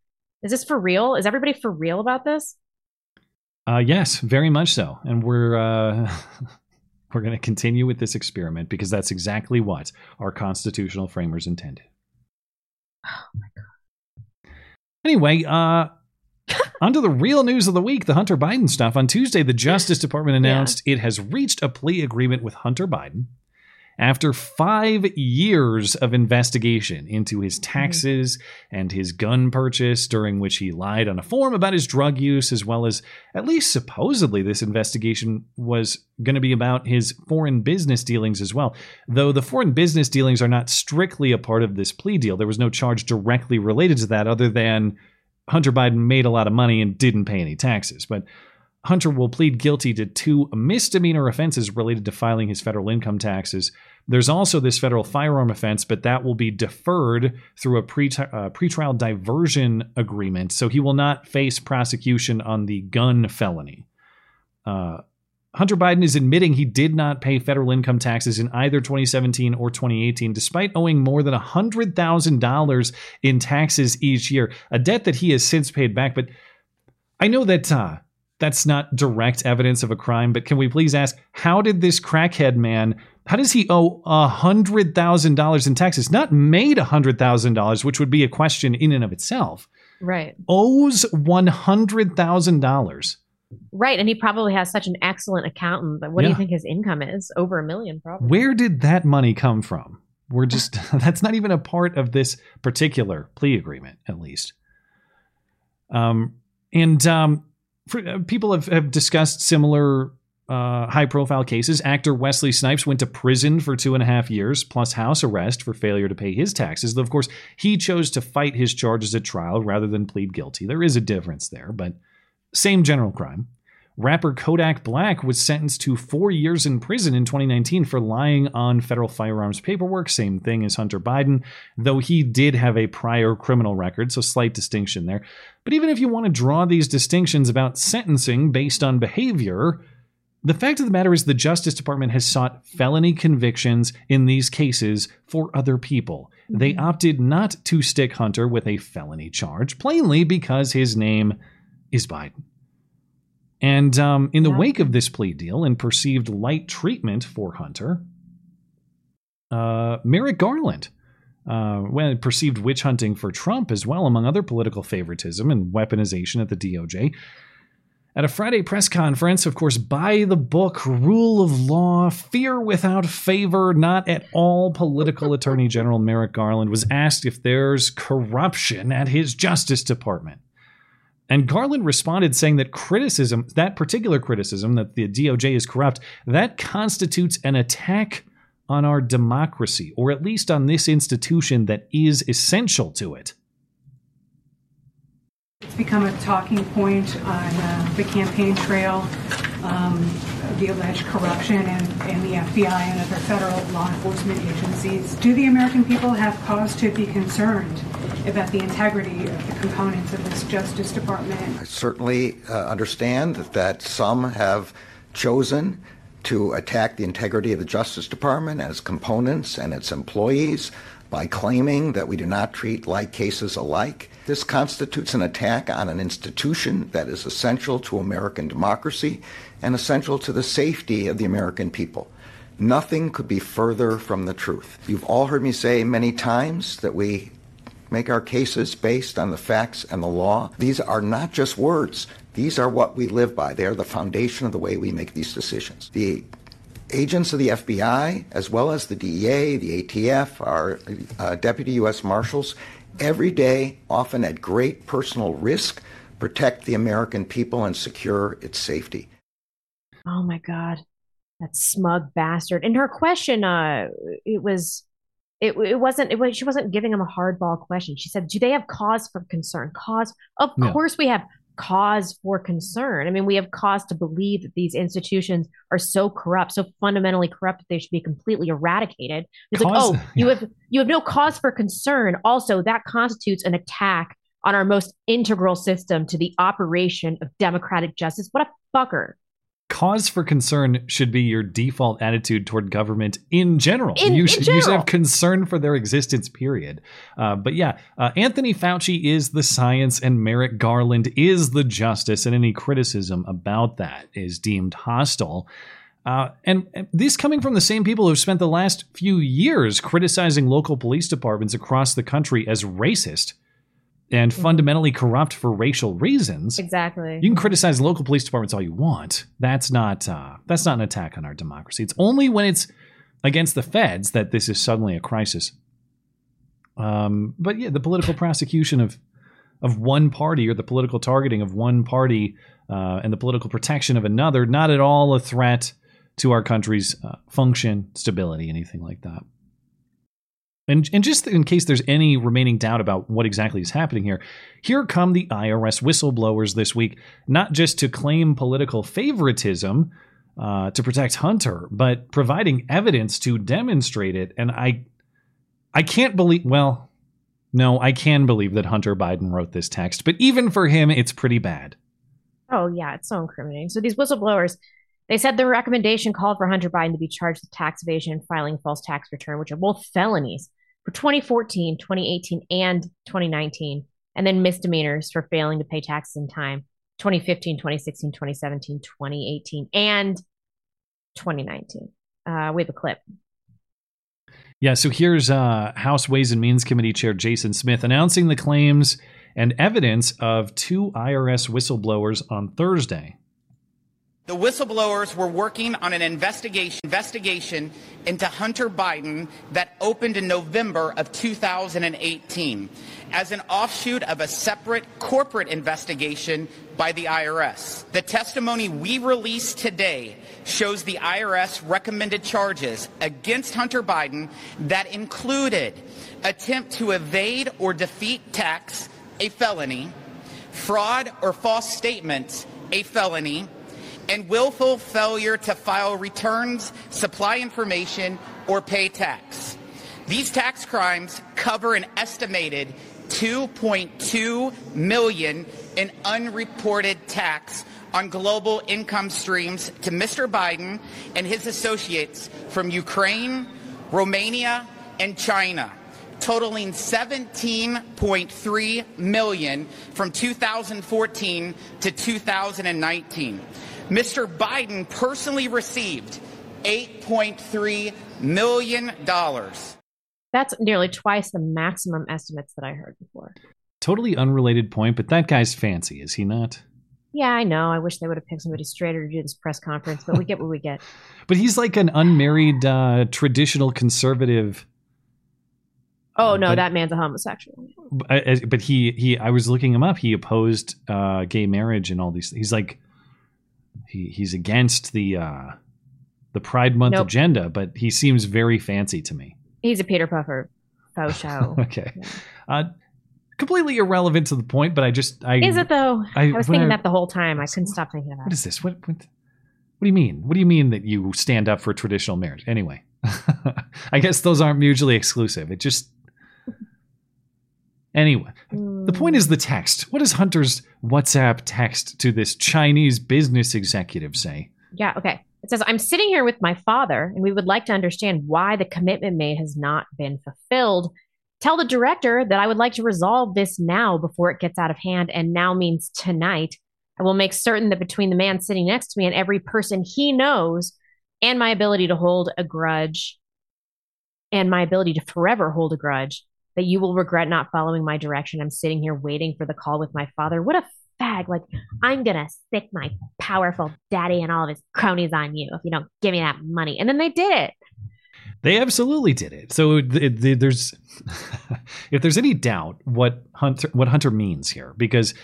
Is this for real? Is everybody for real about this? Uh, yes, very much so. And we're uh, we're going to continue with this experiment because that's exactly what our constitutional framers intended. Oh my god. Anyway, uh, onto the real news of the week, the Hunter Biden stuff. On Tuesday, the Justice Department announced yeah. it has reached a plea agreement with Hunter Biden after five years of investigation into his mm-hmm. taxes and his gun purchase, during which he lied on a form about his drug use, as well as, at least supposedly, this investigation was going to be about his foreign business dealings as well. Though the foreign business dealings are not strictly a part of this plea deal, there was no charge directly related to that other than Hunter Biden made a lot of money and didn't pay any taxes. But Hunter will plead guilty to two misdemeanor offenses related to filing his federal income taxes. There's also this federal firearm offense, but that will be deferred through a pre uh, pretrial diversion agreement. So he will not face prosecution on the gun felony. Uh, Hunter Biden is admitting he did not pay federal income taxes in either 2017 or 2018, despite owing more than $100,000 in taxes each year, a debt that he has since paid back. But I know that uh, that's not direct evidence of a crime, but can we please ask how did this crackhead man? How does he owe $100,000 in taxes? Not made $100,000, which would be a question in and of itself. Right. Owes $100,000 Right, and he probably has such an excellent accountant. But what yeah. do you think his income is? Over a million, probably. Where did that money come from? We're just that's not even a part of this particular plea agreement, at least. Um, and um, uh, people have, have discussed similar uh, high profile cases. Actor Wesley Snipes went to prison for two and a half years, plus house arrest for failure to pay his taxes. Of course, he chose to fight his charges at trial rather than plead guilty. There is a difference there, but same general crime. Rapper Kodak Black was sentenced to four years in prison in 2019 for lying on federal firearms paperwork. Same thing as Hunter Biden, though he did have a prior criminal record, so slight distinction there. But even if you want to draw these distinctions about sentencing based on behavior, the fact of the matter is the Justice Department has sought felony convictions in these cases for other people. They mm-hmm. opted not to stick Hunter with a felony charge, plainly because his name is Biden. And um, in the yeah. wake of this plea deal and perceived light treatment for Hunter, uh, Merrick Garland, uh, when perceived witch hunting for Trump as well, among other political favoritism and weaponization at the DOJ, at a Friday press conference, of course, by the book, rule of law, fear without favor, not at all political Attorney General Merrick Garland was asked if there's corruption at his Justice Department. And Garland responded saying that criticism, that particular criticism that the DOJ is corrupt, that constitutes an attack on our democracy, or at least on this institution that is essential to it. It's become a talking point on uh, the campaign trail um, the alleged corruption in, in the FBI and other federal law enforcement agencies. Do the American people have cause to be concerned about the integrity of the components of this Justice Department? I certainly uh, understand that some have chosen to attack the integrity of the Justice Department as components and its employees by claiming that we do not treat like cases alike. This constitutes an attack on an institution that is essential to American democracy and essential to the safety of the American people. Nothing could be further from the truth. You've all heard me say many times that we make our cases based on the facts and the law. These are not just words. These are what we live by. They are the foundation of the way we make these decisions. The agents of the FBI, as well as the DEA, the ATF, our uh, deputy U.S. Marshals, every day, often at great personal risk, protect the American people and secure its safety. Oh my God, that smug bastard! And her question, uh, it was, it it wasn't, it was she wasn't giving him a hardball question. She said, "Do they have cause for concern?" Cause, of Yeah. course, we have cause for concern. I mean, we have cause to believe that these institutions are so corrupt, so fundamentally corrupt that they should be completely eradicated. It's like, oh, you have you have no cause for concern. Also, that constitutes an attack on our most integral system to the operation of democratic justice. What a fucker. Cause for concern should be your default attitude toward government in general. In- you, in should, you should have concern for their existence, period. Uh, but yeah, uh, Anthony Fauci is the science and Merrick Garland is the justice, and any criticism about that is deemed hostile. Uh, and, and this coming from the same people who have spent the last few years criticizing local police departments across the country as racist and fundamentally corrupt for racial reasons. Exactly. You can criticize local police departments all you want. That's not uh, that's not an attack on our democracy. It's only when it's against the feds that this is suddenly a crisis. Um, but yeah, the political prosecution of of one party or the political targeting of one party uh, and the political protection of another, not at all a threat to our country's uh, function, stability, anything like that. And, and just in case there's any remaining doubt about what exactly is happening here, here come the IRS whistleblowers this week, not just to claim political favoritism uh, to protect Hunter, but providing evidence to demonstrate it. And I, I can't believe. Well, no, I can believe that Hunter Biden wrote this text, but even for him, it's pretty bad. Oh yeah, it's so incriminating. So these whistleblowers, they said the recommendation called for Hunter Biden to be charged with tax evasion and filing false tax return, which are both felonies for 2014, 2018, and 2019, and then misdemeanors for failing to pay taxes in time 2015, 2016, 2017, 2018, and 2019. Uh, we have a clip. Yeah, so here's uh, House Ways and Means Committee Chair Jason Smith announcing the claims and evidence of two IRS whistleblowers on Thursday. The whistleblowers were working on an investigation investigation into Hunter Biden that opened in November of 2018 as an offshoot of a separate corporate investigation by the IRS. The testimony we released today shows the IRS recommended charges against Hunter Biden that included attempt to evade or defeat tax, a felony, fraud or false statements, a felony, and willful failure to file returns, supply information, or pay tax. These tax crimes cover an estimated 2.2 million in unreported tax on global income streams to Mr. Biden and his associates from Ukraine, Romania, and China totaling 17.3 million from 2014 to 2019. Mr. Biden personally received 8.3 million dollars. That's nearly twice the maximum estimates that I heard before. Totally unrelated point, but that guy's fancy, is he not? Yeah, I know. I wish they would have picked somebody straighter to do this press conference, but we get what we get. But he's like an unmarried, uh, traditional conservative. Oh no, But- that man's a homosexual. But but he he, I was looking him up. He opposed uh, gay marriage and all these. He's like he he's against the uh, the Pride Month Nope. agenda, but he seems very fancy to me. He's a Peter Puffer faux show. Okay, uh, completely irrelevant to the point. But I just I Is it though? I, was when thinking that the whole time. I couldn't stop thinking about What it. is this? What, what What do you mean? What do you mean that you stand up for traditional marriage? Anyway, I guess those aren't mutually exclusive. It just. Anyway, the point is hmm. the text. What does Hunter's WhatsApp text to this Chinese business executive say? Yeah, okay. It says, I'm sitting here with my father, and we would like to understand why the commitment made has not been fulfilled. Tell the director that I would like to resolve this now before it gets out of hand, and now means tonight. I will make certain that between the man sitting next to me and every person he knows, and my ability to hold a grudge, and my ability to forever hold a grudge, that you will regret not following my direction. I'm sitting here waiting for the call with my father. What a fag. Like, I'm going to stick my powerful daddy and all of his cronies on you if you don't give me that money. And then they did it. They absolutely did it. So th- th- there's, if there's any doubt what Hunter what Hunter means here, because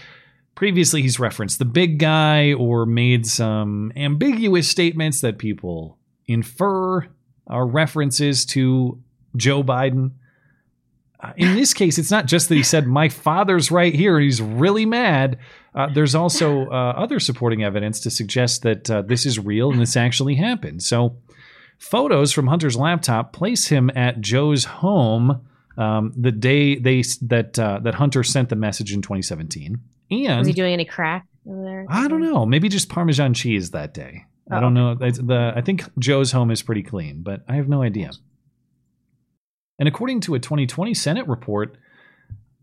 previously he's referenced the big guy or made some ambiguous statements that people infer are references to Joe Biden. Uh, in this case, it's not just that he said, My father's right here. He's really mad. Uh, there's also uh, other supporting evidence to suggest that uh, this is real and this actually happened. So, photos from Hunter's laptop place him at Joe's home um, the day they that uh, that Hunter sent the message in 2017. And was he doing any crack over there? I don't know. Maybe just Parmesan cheese that day. Oh, I don't know. The I think Joe's home is pretty clean, but I have no idea. And according to a 2020 Senate report,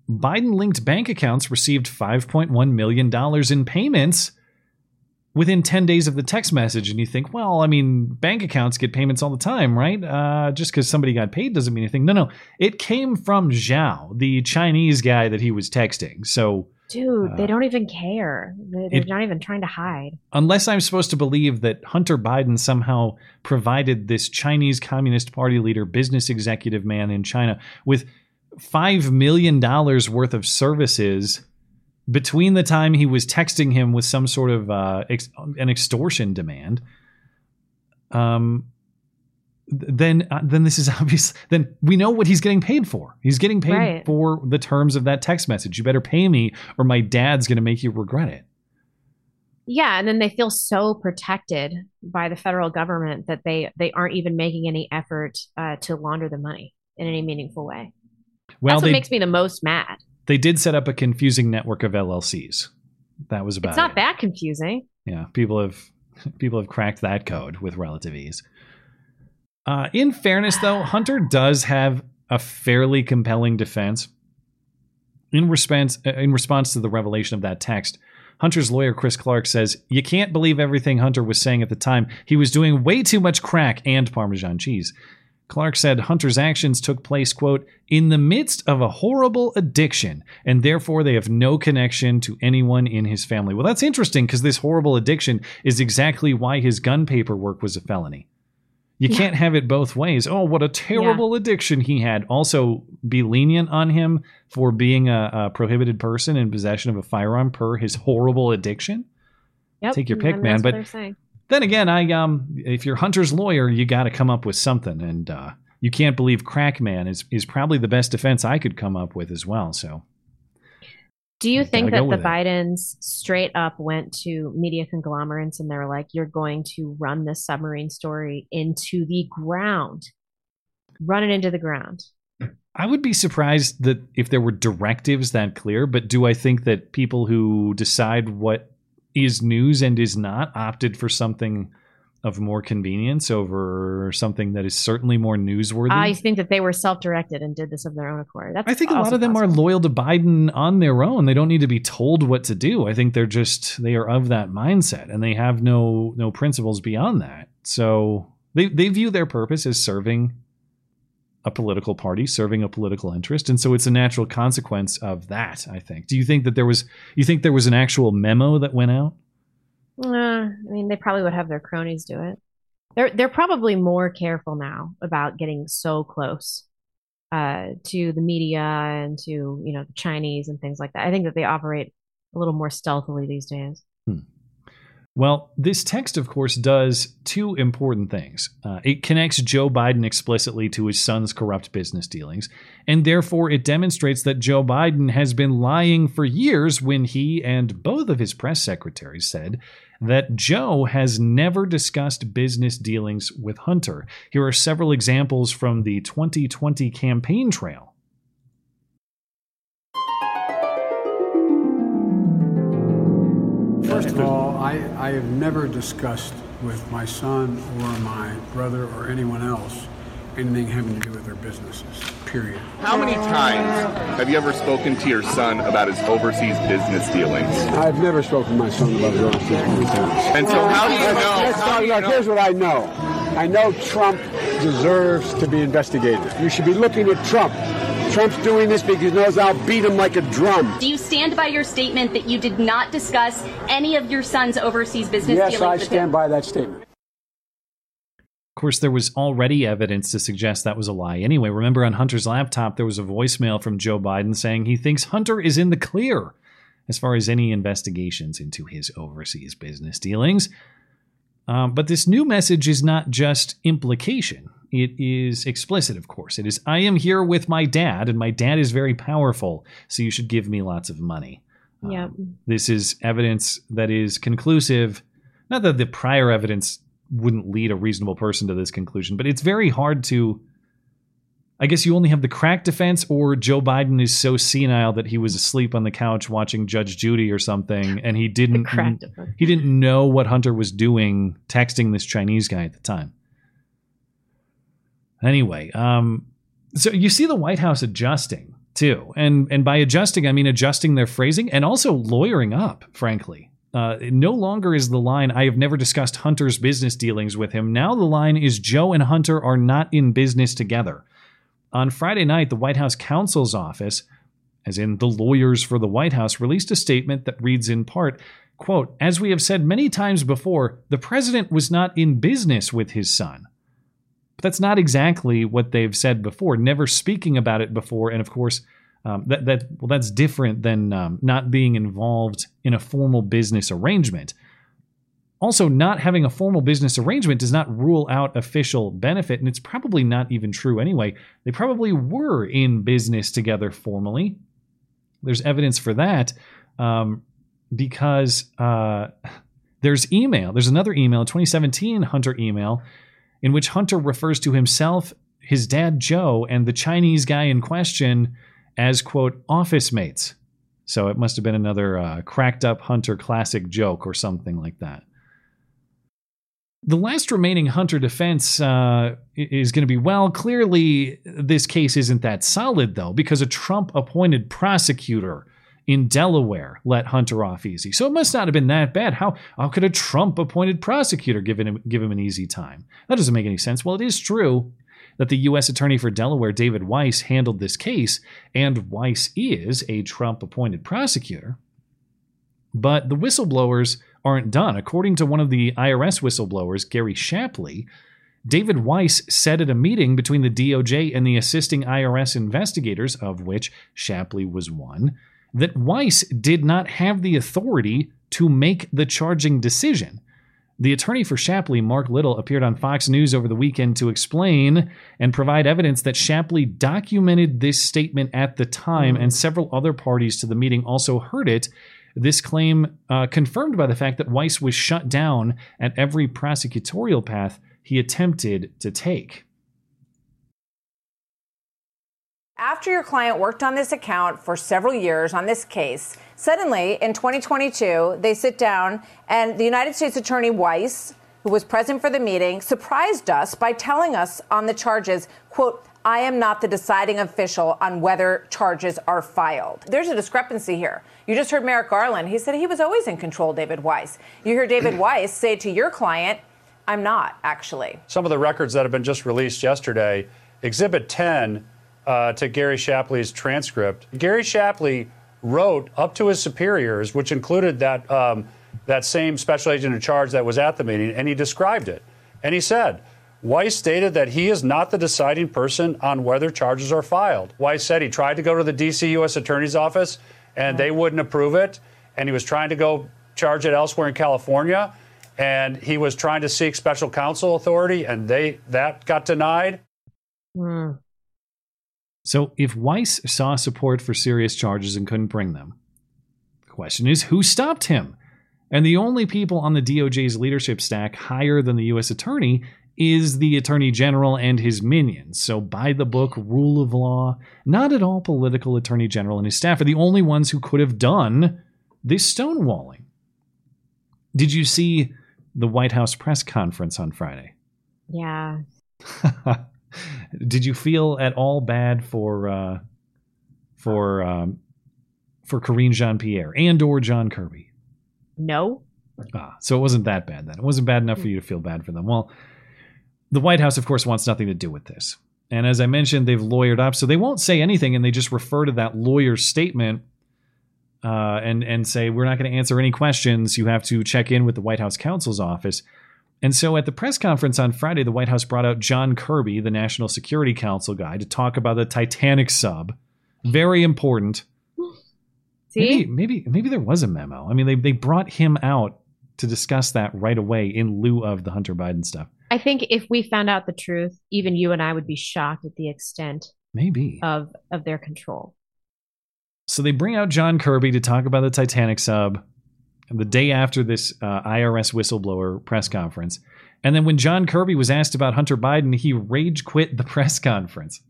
Biden linked bank accounts received $5.1 million in payments within 10 days of the text message. And you think, well, I mean, bank accounts get payments all the time, right? Uh, just because somebody got paid doesn't mean anything. No, no. It came from Zhao, the Chinese guy that he was texting. So. Dude, they don't even care. They're it, not even trying to hide. Unless I'm supposed to believe that Hunter Biden somehow provided this Chinese Communist Party leader, business executive man in China, with $5 million worth of services between the time he was texting him with some sort of uh, ex- an extortion demand. Um, then uh, then this is obvious then we know what he's getting paid for. He's getting paid right. for the terms of that text message. You better pay me or my dad's going to make you regret it. Yeah and then they feel so protected by the federal government that they they aren't even making any effort uh, to launder the money in any meaningful way. Well that's what they, makes me the most mad. They did set up a confusing network of llcs that was about it's not it. that confusing. Yeah people have people have cracked that code with relative ease uh, in fairness, though, Hunter does have a fairly compelling defense. In response, uh, in response to the revelation of that text, Hunter's lawyer, Chris Clark, says, You can't believe everything Hunter was saying at the time. He was doing way too much crack and Parmesan cheese. Clark said Hunter's actions took place, quote, in the midst of a horrible addiction, and therefore they have no connection to anyone in his family. Well, that's interesting because this horrible addiction is exactly why his gun paperwork was a felony. You yeah. can't have it both ways. Oh, what a terrible yeah. addiction he had. Also, be lenient on him for being a, a, prohibited person in possession of a firearm per his horrible addiction. Yep. Take your pick, man. But then again, I um, if you're Hunter's lawyer, you got to come up with something, and uh, you can't believe Crackman is is probably the best defense I could come up with as well. So do you think that the Bidens straight up went to media conglomerates and they were like, you're going to run this submarine story into the ground? Run it into the ground. I would be surprised that if there were directives that clear, but do I think that people who decide what is news and is not opted for something of more convenience over something that is certainly more newsworthy. I think that they were self-directed and did this of their own accord. That's I think a lot of them possible. are loyal to Biden on their own. They don't need to be told what to do. I think they're just they are of that mindset and they have no no principles beyond that. So they they view their purpose as serving a political party, serving a political interest, and so it's a natural consequence of that, I think. Do you think that there was you think there was an actual memo that went out? Uh, I mean, they probably would have their cronies do it. They're they're probably more careful now about getting so close uh, to the media and to you know the Chinese and things like that. I think that they operate a little more stealthily these days. Hmm. Well, this text, of course, does two important things. Uh, it connects Joe Biden explicitly to his son's corrupt business dealings, and therefore it demonstrates that Joe Biden has been lying for years when he and both of his press secretaries said that Joe has never discussed business dealings with Hunter. Here are several examples from the 2020 campaign trail. First of all, I, I have never discussed with my son or my brother or anyone else anything having to do with their businesses, period. How many times have you ever spoken to your son about his overseas business dealings? I've never spoken to my son about his overseas business dealings. And so how do you Let's- know- let's how do you know- Here's what I know. I know Trump deserves to be investigated. You should be looking at Trump. Trump's doing this because he knows I'll beat him like a drum. Do you stand by your statement that you did not discuss any of your son's overseas business Yes, dealings I with stand him? by that statement. Of course, there was already evidence to suggest that was a lie. Anyway, remember on Hunter's laptop, there was a voicemail from Joe Biden saying he thinks Hunter is in the clear as far as any investigations into his overseas business dealings. Um, but this new message is not just implication. It is explicit, of course. It is, I am here with my dad, and my dad is very powerful, so you should give me lots of money. Um, yep. This is evidence that is conclusive. Not that the prior evidence wouldn't lead a reasonable person to this conclusion, but it's very hard to. I guess you only have the crack defense, or Joe Biden is so senile that he was asleep on the couch watching Judge Judy or something, and he didn't crack defense. he didn't know what Hunter was doing texting this Chinese guy at the time. Anyway, um, so you see the White House adjusting too, and and by adjusting I mean adjusting their phrasing and also lawyering up. Frankly, uh, no longer is the line "I have never discussed Hunter's business dealings with him." Now the line is "Joe and Hunter are not in business together." On Friday night, the White House counsel's office, as in the lawyers for the White House, released a statement that reads in part, quote, "As we have said many times before, the president was not in business with his son." But that's not exactly what they've said before, never speaking about it before, and of course, um, that that well, that's different than um, not being involved in a formal business arrangement. Also, not having a formal business arrangement does not rule out official benefit, and it's probably not even true anyway. They probably were in business together formally. There's evidence for that um, because uh, there's email. There's another email, 2017 Hunter email, in which Hunter refers to himself, his dad Joe, and the Chinese guy in question as, quote, office mates. So it must have been another uh, cracked up Hunter classic joke or something like that. The last remaining Hunter defense uh, is going to be well, clearly, this case isn't that solid, though, because a Trump appointed prosecutor in Delaware let Hunter off easy. So it must not have been that bad. How, how could a Trump appointed prosecutor give him, give him an easy time? That doesn't make any sense. Well, it is true that the U.S. Attorney for Delaware, David Weiss, handled this case, and Weiss is a Trump appointed prosecutor. But the whistleblowers aren't done. According to one of the IRS whistleblowers, Gary Shapley, David Weiss said at a meeting between the DOJ and the assisting IRS investigators, of which Shapley was one, that Weiss did not have the authority to make the charging decision. The attorney for Shapley, Mark Lytle, appeared on Fox News over the weekend to explain and provide evidence that Shapley documented this statement at the time, and several other parties to the meeting also heard it. This claim uh, confirmed by the fact that Weiss was shut down at every prosecutorial path he attempted to take. After your client worked on this account for several years on this case, suddenly in 2022, they sit down and the United States Attorney Weiss, who was present for the meeting, surprised us by telling us on the charges, quote, I am not the deciding official on whether charges are filed. There's a discrepancy here. You just heard Merrick Garland. He said he was always in control, David Weiss. You hear David Weiss say to your client, I'm not, actually. Some of the records that have been just released yesterday, Exhibit 10 uh, to Gary Shapley's transcript. Gary Shapley wrote up to his superiors, which included that, um, that same special agent in charge that was at the meeting, and he described it. And he said, Weiss stated that he is not the deciding person on whether charges are filed. Weiss said he tried to go to the D.C. U.S. Attorney's Office and they wouldn't approve it, and he was trying to go charge it elsewhere in California. and he was trying to seek special counsel authority, and they that got denied. Hmm. So if Weiss saw support for serious charges and couldn't bring them, the question is who stopped him? And the only people on the DOJ's leadership stack higher than the U.S. attorney is the attorney general and his minions. So, by the book, rule of law, not at all political attorney general and his staff are the only ones who could have done this stonewalling. Did you see the White House press conference on Friday? Yeah. Did you feel at all bad for uh, for um, for Karine Jean Pierre and or John Kirby? No. Ah, so it wasn't that bad then. It wasn't bad enough for you to feel bad for them. Well, the White House, of course, wants nothing to do with this. And as I mentioned, they've lawyered up, so they won't say anything, and they just refer to that lawyer's statement uh, and and say we're not going to answer any questions. You have to check in with the White House counsel's office. And so at the press conference on Friday, the White House brought out John Kirby, the National Security Council guy, to talk about the Titanic sub. Very important. See? Maybe, maybe maybe there was a memo. I mean, they they brought him out to discuss that right away in lieu of the Hunter Biden stuff. I think if we found out the truth, even you and I would be shocked at the extent Maybe. of of their control. So they bring out John Kirby to talk about the Titanic sub the day after this uh, IRS whistleblower press conference. And then when John Kirby was asked about Hunter Biden, he rage quit the press conference.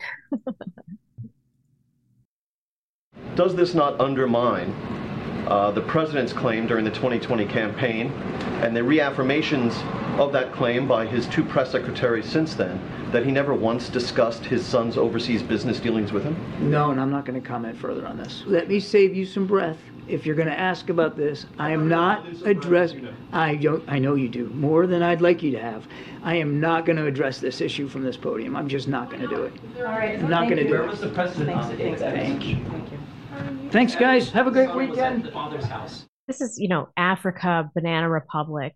Does this not undermine uh, the president's claim during the 2020 campaign and the reaffirmations of that claim by his two press secretaries since then that he never once discussed his son's overseas business dealings with him? No, and I'm not going to comment further on this. Let me save you some breath. If you're going to ask about this, I am not addressing. I don't. I know you do more than I'd like you to have. I am not going to address this issue from this podium. I'm just not going to do it. All right. I'm not going to do Where it. was the president on the day? Thank you. Thanks, guys. Have a great weekend. The father's house. This is, you know, Africa, Banana Republic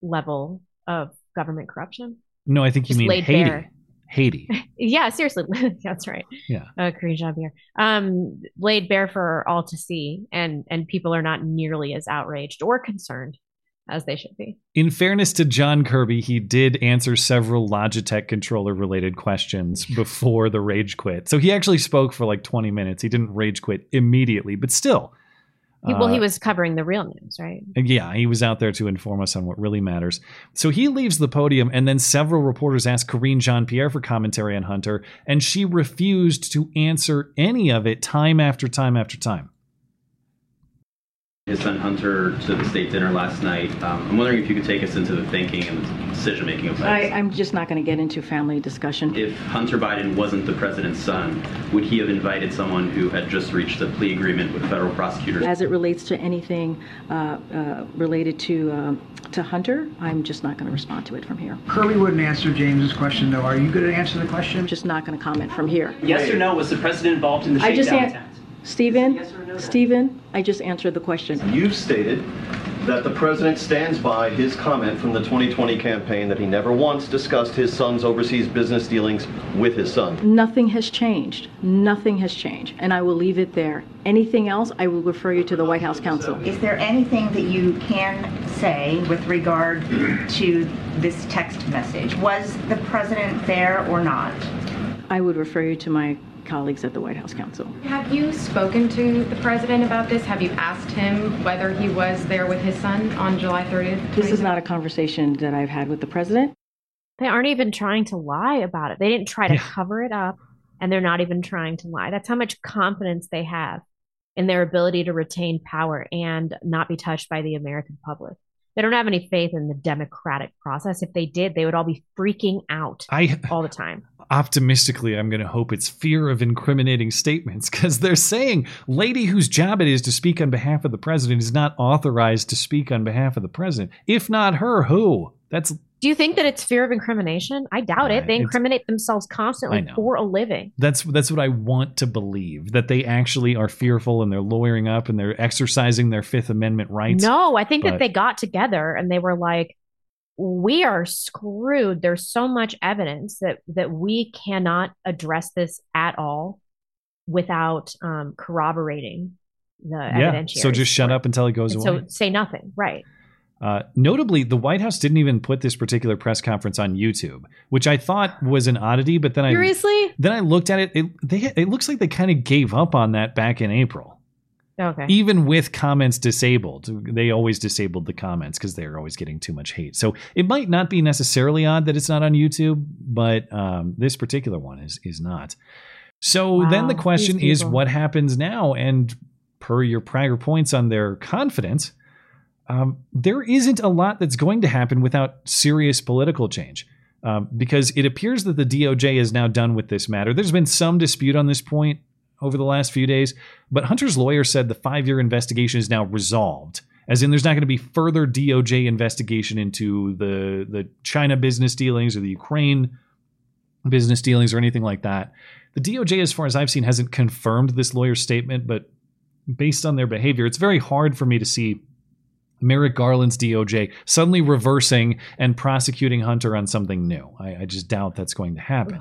level of government corruption. No, I think you Just mean Haiti. bare. Haiti. yeah, seriously, that's right. Yeah. Uh, Karine Jean-Pierre. Um, laid bare for all to see, and and people are not nearly as outraged or concerned as they should be. In fairness to John Kirby, he did answer several Logitech controller related questions before the rage quit. So he actually spoke for like 20 minutes. He didn't rage quit immediately, but still. Well, he uh, was covering the real news, right? Yeah, he was out there to inform us on what really matters. So he leaves the podium, and then several reporters asked Karine Jean Pierre for commentary on Hunter, and she refused to answer any of it time after time after time. His son Hunter to the state dinner last night. Um, I'm wondering if you could take us into the thinking and decision making of I, that. I'm just not going to get into family discussion. If Hunter Biden wasn't the president's son, would he have invited someone who had just reached a plea agreement with federal prosecutors? As it relates to anything uh, uh, related to uh, to Hunter, I'm just not going to respond to it from here. Kirby wouldn't answer James's question, though. Are you going to answer the question? I'm just not going to comment from here. Yes or no? Was the president involved in the I just shakedown an- attempt? Stephen, Stephen, I just answered the question. You've stated that the president stands by his comment from the 2020 campaign that he never once discussed his son's overseas business dealings with his son. Nothing has changed. Nothing has changed, and I will leave it there. Anything else, I will refer you to the White House counsel. Is there anything that you can say with regard to this text message? Was the president there or not? I would refer you to my colleagues at the White House counsel. Have you spoken to the president about this? Have you asked him whether he was there with his son on July 30th? This is not a conversation that I've had with the president. They aren't even trying to lie about it. They didn't try to cover it up, and they're not even trying to lie. That's how much confidence they have in their ability to retain power and not be touched by the American public. They don't have any faith in the democratic process. If they did, they would all be freaking out I all the time. Optimistically, I'm going to hope it's fear of incriminating statements because they're saying lady whose job it is to speak on behalf of the president is not authorized to speak on behalf of the president. If not her, who? That's Do you think that it's fear of incrimination? I doubt it. Uh, they it's- incriminate themselves constantly for a living. that's that's what I want to believe that they actually are fearful and they're lawyering up and they're exercising their Fifth Amendment rights. No, I think But- that they got together and they were like, we are screwed. There's so much evidence that that we cannot address this at all without um, corroborating the yeah. So just shut up until it goes And away. so say nothing, right? Uh, notably, the White House didn't even put this particular press conference on YouTube, which I thought was an oddity. But then I Seriously? then I looked at it. It, they, it looks like they kind of gave up on that back in April. Okay. Even with comments disabled, they always disabled the comments because they're always getting too much hate. So it might not be necessarily odd that it's not on YouTube, but um, this particular one is is not. So then the question is, what happens now? And per your prior points on their confidence, um, there isn't a lot that's going to happen without serious political change. Um, because it appears that the DOJ is now done with this matter. There's been some dispute on this point over the last few days, but Hunter's lawyer said the five year investigation is now resolved. As in, there's not going to be further DOJ investigation into the the China business dealings or the Ukraine business dealings or anything like that. The DOJ, as far as I've seen, hasn't confirmed this lawyer's statement, but based on their behavior, it's very hard for me to see Merrick Garland's DOJ suddenly reversing and prosecuting Hunter on something new. I, I just doubt that's going to happen.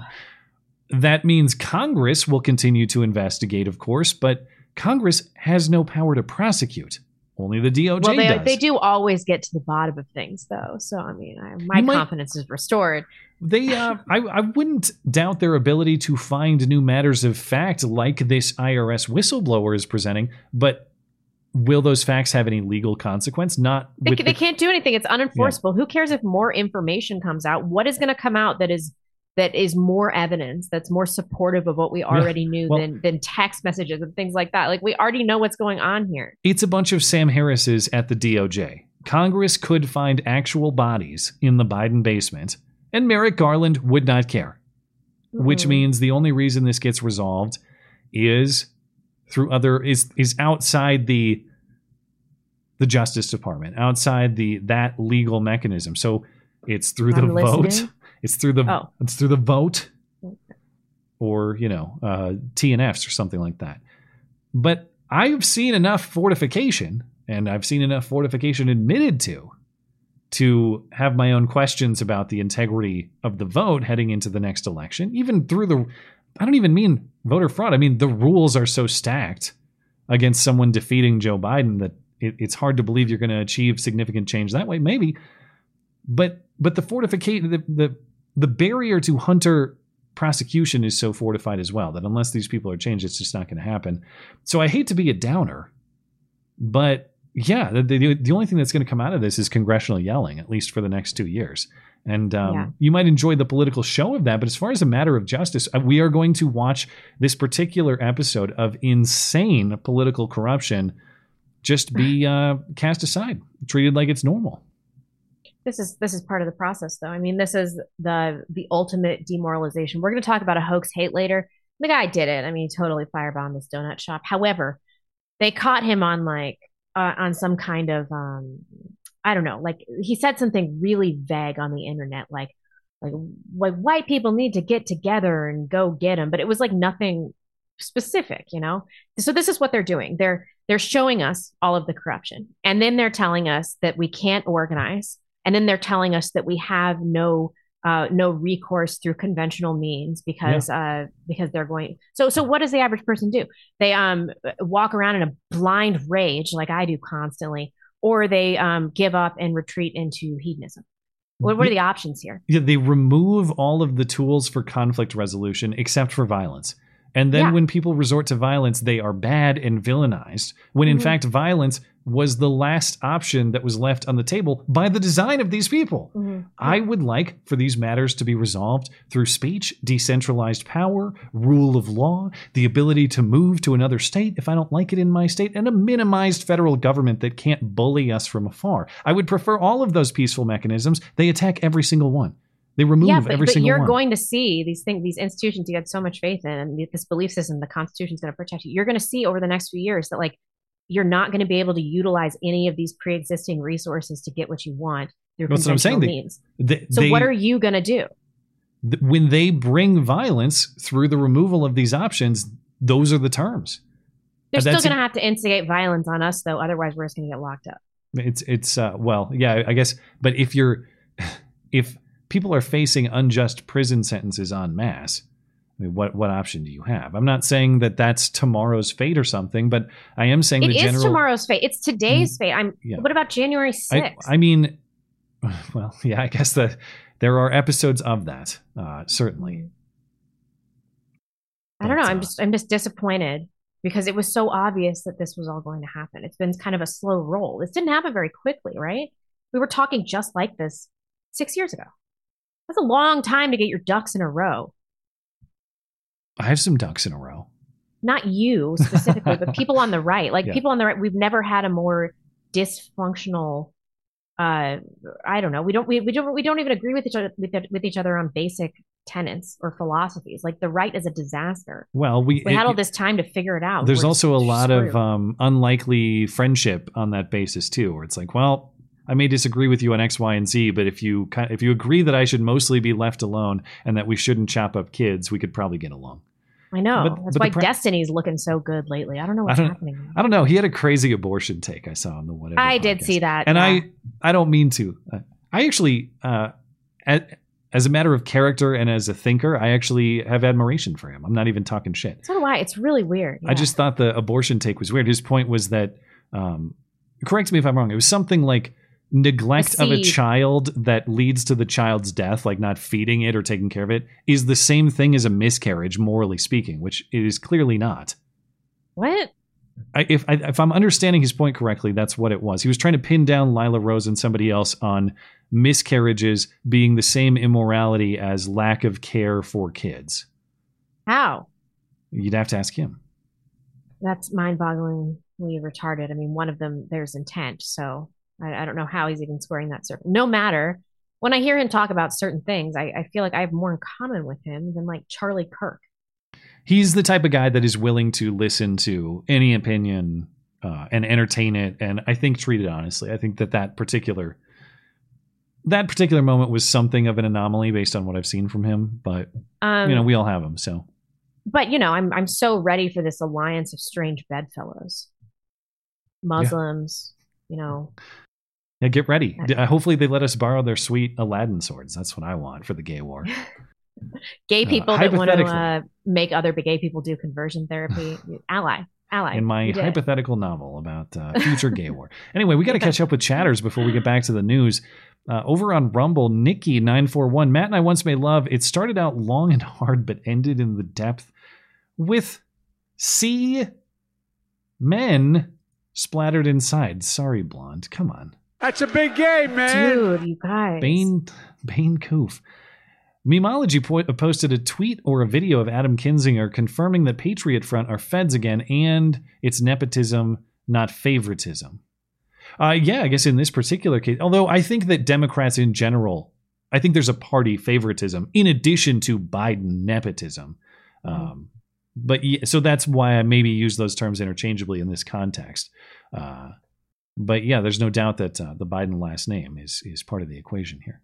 That means Congress will continue to investigate, of course, but Congress has no power to prosecute. Only the DOJ well, they, does. they do always get to the bottom of things, though. So, I mean, I, my might- confidence is restored. They, uh, I, I wouldn't doubt their ability to find new matters of fact like this IRS whistleblower is presenting, but will those facts have any legal consequence? Not They, they the- can't do anything. It's unenforceable. Who cares if more information comes out? What is going to come out that is that is more evidence that's more supportive of what we already knew Well- than than text messages and things like that? Like we already know what's going on here. It's a bunch of Sam Harris's at the DOJ. Congress could find actual bodies in the Biden basement, and Merrick Garland would not care. Which Mhm. means the only reason this gets resolved is through other is is outside the the Justice Department, outside the that legal mechanism. So it's through the I'm vote. It's through the Oh. it's through the vote or you know uh, TNFs or something like that. But I've seen enough fortification, and I've seen enough fortification admitted to, to have my own questions about the integrity of the vote heading into the next election. Even through the, I don't even mean voter fraud. I mean the rules are so stacked against someone defeating Joe Biden that it, it's hard to believe you're going to achieve significant change that way. Maybe, but but the fortification the the the barrier to Hunter prosecution is so fortified as well that unless these people are changed, it's just not going to happen. So I hate to be a downer, but yeah, the, the, the only thing that's going to come out of this is congressional yelling, at least for the next two years. And um, Yeah. you might enjoy the political show of that, but as far as a matter of justice, uh, we are going to watch this particular episode of insane political corruption just be uh, cast aside, treated like it's normal. This is this is part of the process, though. I mean, this is the the ultimate demoralization. We're going to talk about a hoax hate later. The guy did it. I mean, he totally firebombed this donut shop. However, they caught him on like uh, on some kind of um I don't know, like he said something really vague on the internet, like like like white people need to get together and go get him, but it was like nothing specific, you know. So this is what they're doing. They're they're showing us all of the corruption, and then they're telling us that we can't organize, and then they're telling us that we have no uh, no recourse through conventional means because uh, because they're going. So so what does the average person do? They um walk around in a blind rage like I do constantly, or they um give up and retreat into hedonism. What, what are the options here? Yeah, they remove all of the tools for conflict resolution except for violence. And then Yeah. when people resort to violence, they are bad and villainized. When in Mhm. fact, violence was the last option that was left on the table by the design of these people. Mm-hmm. I would like for these matters to be resolved through speech, decentralized power, rule of law, the ability to move to another state if I don't like it in my state, and a minimized federal government that can't bully us from afar. I would prefer all of those peaceful mechanisms. They attack every single one. They remove yeah, but, every but single you're one. going to see these things, these institutions you had so much faith in, and this belief system, the Constitution is going to protect you. You're going to see over the next few years that like you're not going to be able to utilize any of these pre-existing resources to get what you want through That's what I'm saying. conventional They- means. they- so they- what are you going to do? th- when they bring violence through the removal of these options, those are the terms. They're still going to have to instigate violence on us, though. Otherwise, we're just going to get locked up. It's it's uh, well, yeah, I guess. But if you're if people are facing unjust prison sentences en masse, I mean, what what option do you have? I'm not saying that that's tomorrow's fate or something, but I am saying It the is general. tomorrow's fate. It's today's fate. I'm. yeah. What about January I, sixth? I mean, well, yeah, I guess that there are episodes of that, uh, certainly. I don't know. I'm uh, just I'm just disappointed because it was so obvious that this was all going to happen. It's been kind of a slow roll. This didn't happen very quickly, right? We were talking just like this six years ago. That's a long time to get your ducks in a row. I have some ducks in a row. Not you specifically, but people on the right. Like Yeah. people on the right, we've never had a more dysfunctional uh I don't know. We don't we, we don't we don't even agree with each other with, with each other on basic tenets or philosophies. Like the right is a disaster. Well, we We had all this time to figure it out. There's We're also a lot of um, unlikely friendship on that basis too, where it's like, well, I may disagree with you on X, Y, and Z, but if you if you agree that I should mostly be left alone and that we shouldn't chop up kids, we could probably get along. I know. But- That's but why pra- Destiny's looking so good lately. I don't know I don't, happening. I don't know. He had a crazy abortion take I saw on the whatever. I did see that. and yeah. I I don't mean to. Uh, I actually, uh, as, as a matter of character and as a thinker, I actually have admiration for him. I'm not even talking shit. so do I. It's really weird. I just thought the abortion take was weird. His point was that, um, correct me if I'm wrong. It was something like neglect of a child that leads to the child's death, like not feeding it or taking care of it, is the same thing as a miscarriage, morally speaking, which it is clearly not. what? I, if I, if I'm understanding his point correctly, that's what it was. He was trying to pin down Lila Rose and somebody else on miscarriages being the same immorality as lack of care for kids. How? You'd have to ask him. That's mind-bogglingly retarded. I mean, one of them there's intent, so I, I don't know how he's even squaring that circle. No matter. When I hear him talk about certain things, I, I feel like I have more in common with him than like Charlie Kirk. he's the type of guy that is willing to listen to any opinion uh, and entertain it and i think treat it honestly i think that that particular that particular moment was something of an anomaly based on what i've seen from him but Um, you know we all have them so but you know, I'm I'm so ready for this alliance of strange bedfellows, Muslims. You know, yeah get ready uh, hopefully they let us borrow their sweet aladdin swords that's what i want for the gay war gay Uh, people that want to uh, make other gay people do conversion therapy. ally, ally. in my You did it. hypothetical novel about uh, future gay war. Anyway, we got to catch up with chatters before we get back to the news. Uh, over on Rumble, Nikki941, Matt and I once made love. It started out long and hard, but ended in the depth with C men splattered inside. Sorry, blonde. Come on. That's a big game, man. Dude, you guys. Bane, Bane Coof. Memology po- posted a tweet or a video of Adam Kinzinger confirming that Patriot Front are feds again and it's nepotism, not favoritism. Uh, yeah, I guess in this particular case, although I think that Democrats in general, I think there's a party favoritism in addition to Biden nepotism. Um, but yeah, so that's why I maybe use those terms interchangeably in this context. Uh, but yeah, there's no doubt that uh, the Biden last name is is part of the equation here.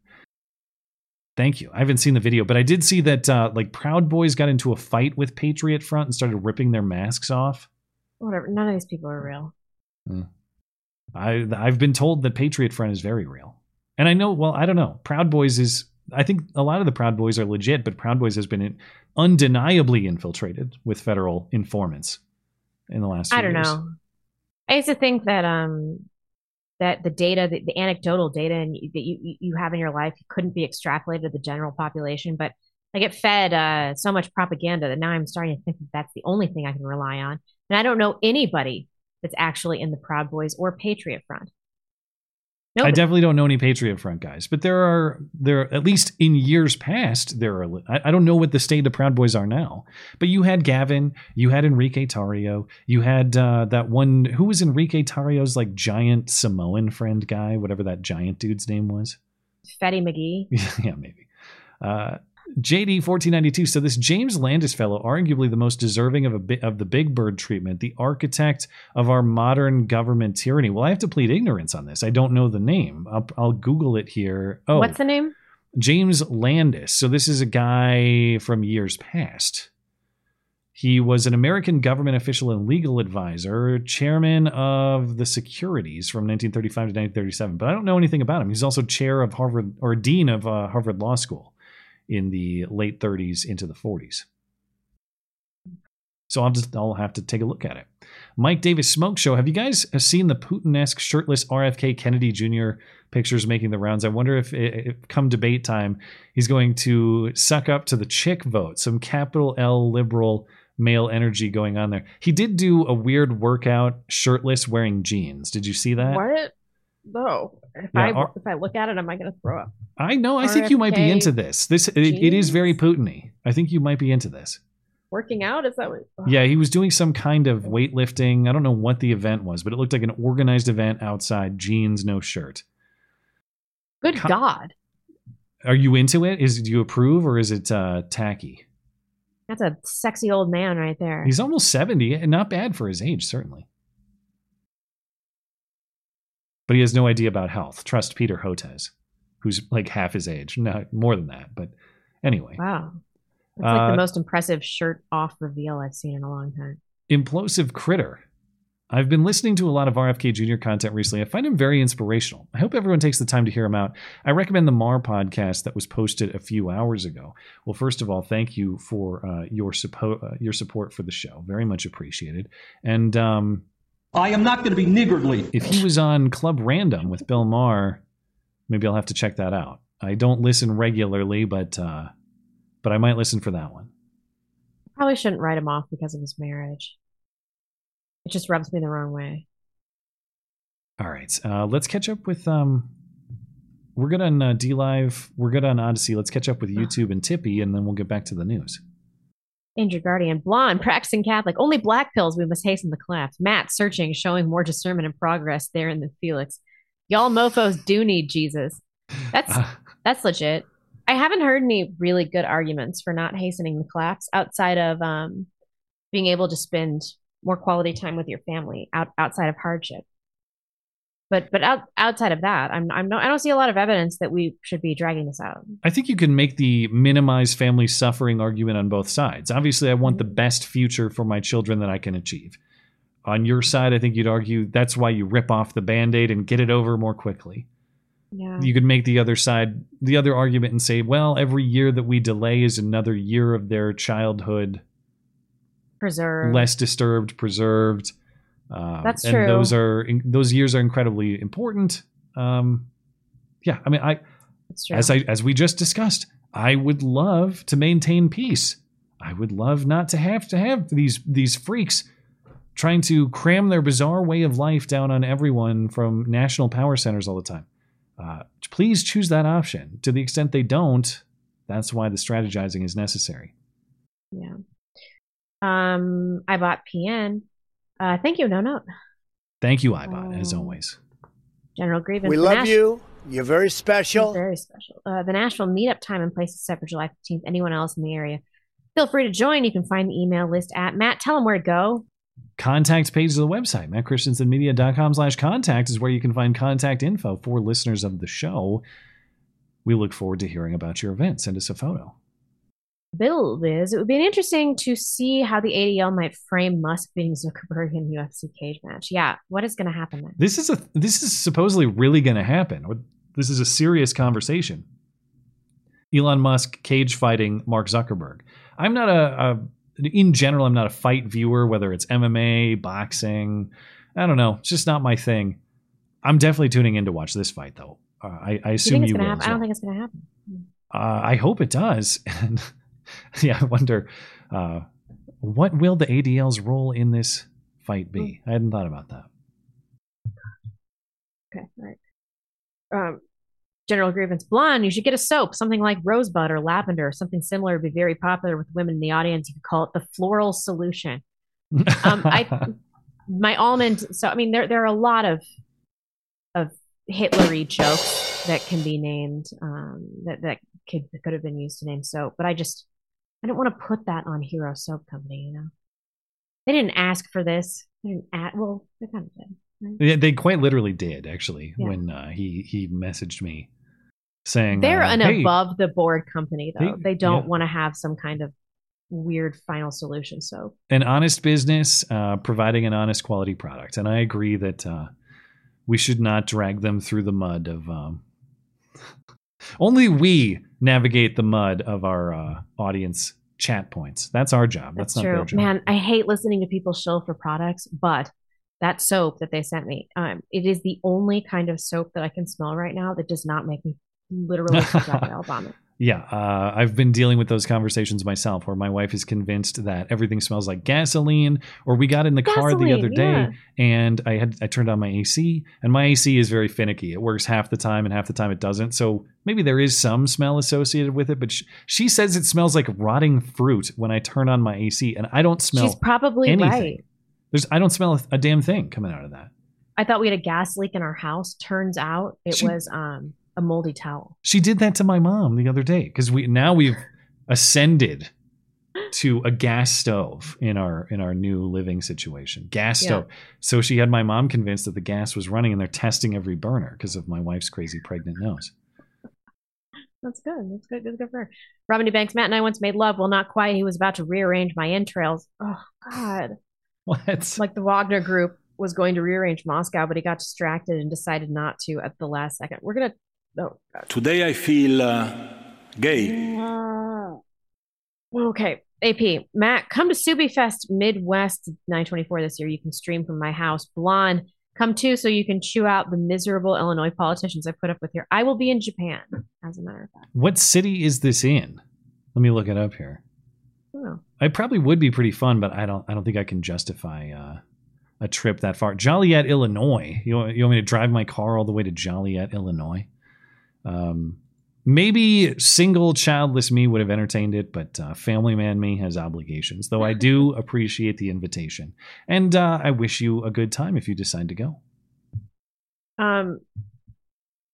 Thank you. I haven't seen the video, but I did see that uh, like Proud Boys got into a fight with Patriot Front and started ripping their masks off. Whatever. None of these people are real. I I've been told that Patriot Front is very real, and I know. Well, I don't know. Proud Boys is. I think a lot of the Proud Boys are legit, but Proud Boys has been in, undeniably infiltrated with federal informants in the last. Few I don't years. know. I used to think that um that the data, the, the anecdotal data, and that you you have in your life couldn't be extrapolated to the general population. But I get fed uh, so much propaganda that now I'm starting to think that that's the only thing I can rely on. And I don't know anybody that's actually in the Proud Boys or Patriot Front. I definitely don't know any Patriot Front guys, but there are there at least in years past there are. I, I don't know what the state of Proud Boys are now, but you had Gavin, you had Enrique Tarrio, you had uh, that one who was Enrique Tarrio's like giant Samoan friend guy, whatever that giant dude's name was. Fetty McGee. yeah, maybe. Uh, JD fourteen ninety two. So this James Landis fellow, arguably the most deserving of a bit of the Big Bird treatment, the architect of our modern government tyranny. Well, I have to plead ignorance on this. I don't know the name. I'll, I'll Google it here. Oh, What's the name? James Landis. So this is a guy from years past. He was an American government official and legal advisor, chairman of the Securities from 1935 to 1937. But I don't know anything about him. He's also chair of Harvard or dean of uh, Harvard Law School in the late 30s into the 40s. So I'll just I'll have to take a look at it. Mike Davis Smoke Show. Have you guys seen the Putin-esque shirtless RFK Kennedy Jr. pictures making the rounds? I wonder if, if come debate time, he's going to suck up to the chick vote. Some capital L liberal male energy going on there. He did do a weird workout shirtless wearing jeans. Did you see that? What? No. If Yeah, I R- if I look at it, am I going to throw up? I know. I think you might be into this. This it, it is very Putin-y. I think you might be into this. Working out? Is that what? Yeah, he was doing some kind of weightlifting. I don't know what the event was, but it looked like an organized event outside, jeans, no shirt. Good God. Are you into it? Is do you approve or is it uh, tacky? That's a sexy old man right there. He's almost 70 and not bad for his age, certainly. But he has no idea about health. Trust Peter Hotez, who's like half his age. No, more than that. But anyway, Wow. That's like Uh, the most impressive shirt off reveal I've seen in a long time. Implosive Critter. I've been listening to a lot of RFK Jr. content recently. I find him very inspirational. I hope everyone takes the time to hear him out. I recommend the Maher podcast that was posted a few hours ago. Well, first of all, thank you for uh, your suppo- uh, your support for the show. Very much appreciated. And um, I am not going to be niggardly. if he was on Club Random with Bill Maher, maybe I'll have to check that out. I don't listen regularly, but uh, but I might listen for that one. Probably shouldn't write him off because of his marriage. It just rubs me the wrong way. All right, uh, let's catch up with. Um, we're good on uh, D Live. We're good on Odysee. Let's catch up with YouTube and Tippy, and then we'll get back to the news. Injured guardian, blonde, practicing Catholic, only black pills. We must hasten the collapse. Matt searching, showing more discernment and progress there in the Felix. Y'all mofos do need Jesus. That's that's legit. I haven't heard any really good arguments for not hastening the collapse outside of um, being able to spend more quality time with your family out, outside of hardship. But but out, outside of that, I'm I'm no I don't see a lot of evidence that we should be dragging this out. I think you can make the minimize family suffering argument on both sides. Obviously, I want the mm-hmm. best future for my children that I can achieve. On your side, I think you'd argue that's why you rip off the band aid and get it over more quickly. Yeah. You could make the other side, the other argument, and say, well, every year that we delay is another year of their childhood Preserve. less disturbed, preserved. Um, That's and true. those are those years are incredibly important. Um, yeah, I mean, I true. as I as we just discussed, I would love to maintain peace. I would love not to have to have these these freaks trying to cram their bizarre way of life down on everyone from national power centers all the time. Uh, please choose that option. To the extent they don't, that's why the strategizing is necessary. Yeah. Um, I bought PN. Uh, thank you, no note. Thank you, iBot, as Oh. always. General Grievance. We love Nash- you. You're very special. Very special. Uh, the Nashville meetup time and place is set for July 15th. Anyone else in the area, feel free to join. You can find the email list at Matt. Tell them where to go. contact page of the website mattchristiansenmedia.com slash contact is where you can find contact info for listeners of the show we look forward to hearing about your event send us a photo Bill Liz, it would be interesting to see how the ADL might frame Musk beating Zuckerberg in UFC cage match. Yeah, what is going to happen there? this is a this is supposedly really going to happen this is a serious conversation elon musk cage fighting mark zuckerberg i'm not a, a in general i'm not a fight viewer whether it's mma boxing i don't know it's just not my thing i'm definitely tuning in to watch this fight though uh, I, I Do you assume you will as I don't think it's going to happen. Uh, I hope it does. And yeah, I wonder uh, what will the ADL's role in this fight be? I hadn't thought about that. Okay, all right. Um, General Grievance Blonde, you should get a soap, something like rosebud or lavender, something similar would be very popular with women in the audience. You could call it the floral solution. Um, I my almond. So I mean, there there are a lot of of Hitlery jokes that can be named um, that that could could have been used to name soap, but I just I don't want to put that on Hero Soap Company. You know, they didn't ask for this. They didn't ask, well, they kind of did. right? Yeah, they quite literally did actually Yeah. when uh, he he messaged me saying They're uh, an "Hey, above the board company, though. They- They, don't yeah. want to have some kind of weird final solution. So an honest business uh, providing an honest quality product, and I agree that uh, we should not drag them through the mud of. Um, only we navigate the mud of our uh, audience chat points. That's our job. That's, That's not true. their job. Man, I hate listening to people shill for products, but that soap that they sent me, um, it is the only kind of soap that I can smell right now that does not make me literally projectile vomit. Yeah, uh, I've been dealing with those conversations myself, where my wife is convinced that everything smells like gasoline. Or we got in the car the other day, yeah. and I had I turned on my AC, and my AC is very finicky. It works half the time, and half the time it doesn't. So maybe there is some smell associated with it. But sh- she says it smells like rotting fruit when I turn on my AC, and I don't smell. She's probably anything. right. There's I don't smell a, a damn thing coming out of that. I thought we had a gas leak in our house. Turns out it She- was um, a moldy towel. She did that to my mom the other day because we now we've ascended to a gas stove in our in our new living situation. Gas Yeah. stove. So she had my mom convinced that the gas was running and they're testing every burner because of my wife's crazy pregnant nose. That's good. That's good. Good, good for her. Robin. Banks, Matt and I once made love. Well, not quite. He was about to rearrange my entrails. Oh, God. What? Like the Wagner group was going to rearrange Moscow, but he got distracted and decided not to at the last second. We're going to. Oh, God. Today I feel uh, gay. Okay. AP, Matt, come to Subi Fest Midwest 924 this year. You can stream from my house. Blonde, come too so you can chew out the miserable Illinois politicians I put up with here. I will be in Japan, as a matter of fact. What city is this in? Let me look it up here. Oh. It probably would be pretty fun, but I don't I don't think I can justify uh, a trip that far. Joliet, Illinois. You want, you want me to drive my car all the way to Joliet, Illinois? Um, maybe single childless me would have entertained it, but uh, family man me has obligations. Though I do appreciate the invitation, and uh, I wish you a good time if you decide to go. Um,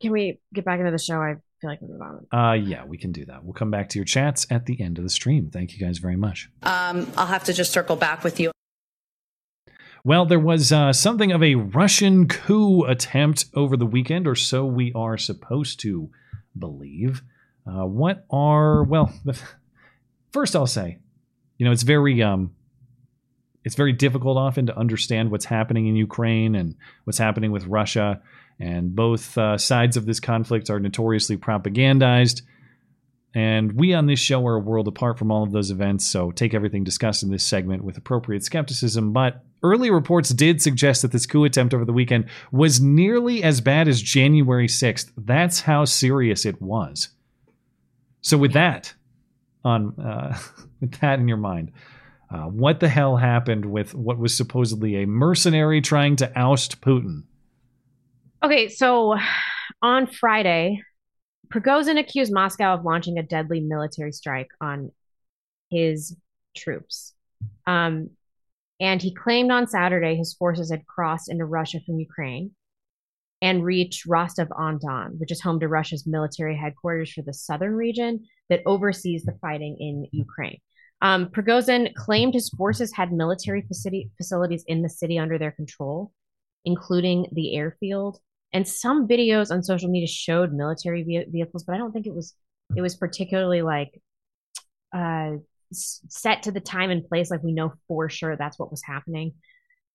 can we get back into the show? I feel like we're on. Uh, yeah, we can do that. We'll come back to your chats at the end of the stream. Thank you guys very much. Um, I'll have to just circle back with you. Well, there was uh, something of a Russian coup attempt over the weekend, or so we are supposed to believe. Uh, what are well? First, I'll say, you know, it's very um, it's very difficult often to understand what's happening in Ukraine and what's happening with Russia, and both uh, sides of this conflict are notoriously propagandized. And we on this show are a world apart from all of those events, so take everything discussed in this segment with appropriate skepticism. But early reports did suggest that this coup attempt over the weekend was nearly as bad as January 6th. That's how serious it was. So with that on uh, with that in your mind, uh, what the hell happened with what was supposedly a mercenary trying to oust Putin? Okay, so on Friday, Prigozhin accused Moscow of launching a deadly military strike on his troops. Um, and he claimed on Saturday his forces had crossed into Russia from Ukraine and reached Rostov on Don, which is home to Russia's military headquarters for the southern region that oversees the fighting in Ukraine. Um, Prigozhin claimed his forces had military facility, facilities in the city under their control, including the airfield. And some videos on social media showed military ve- vehicles, but I don't think it was it was particularly like uh, set to the time and place. Like we know for sure that's what was happening.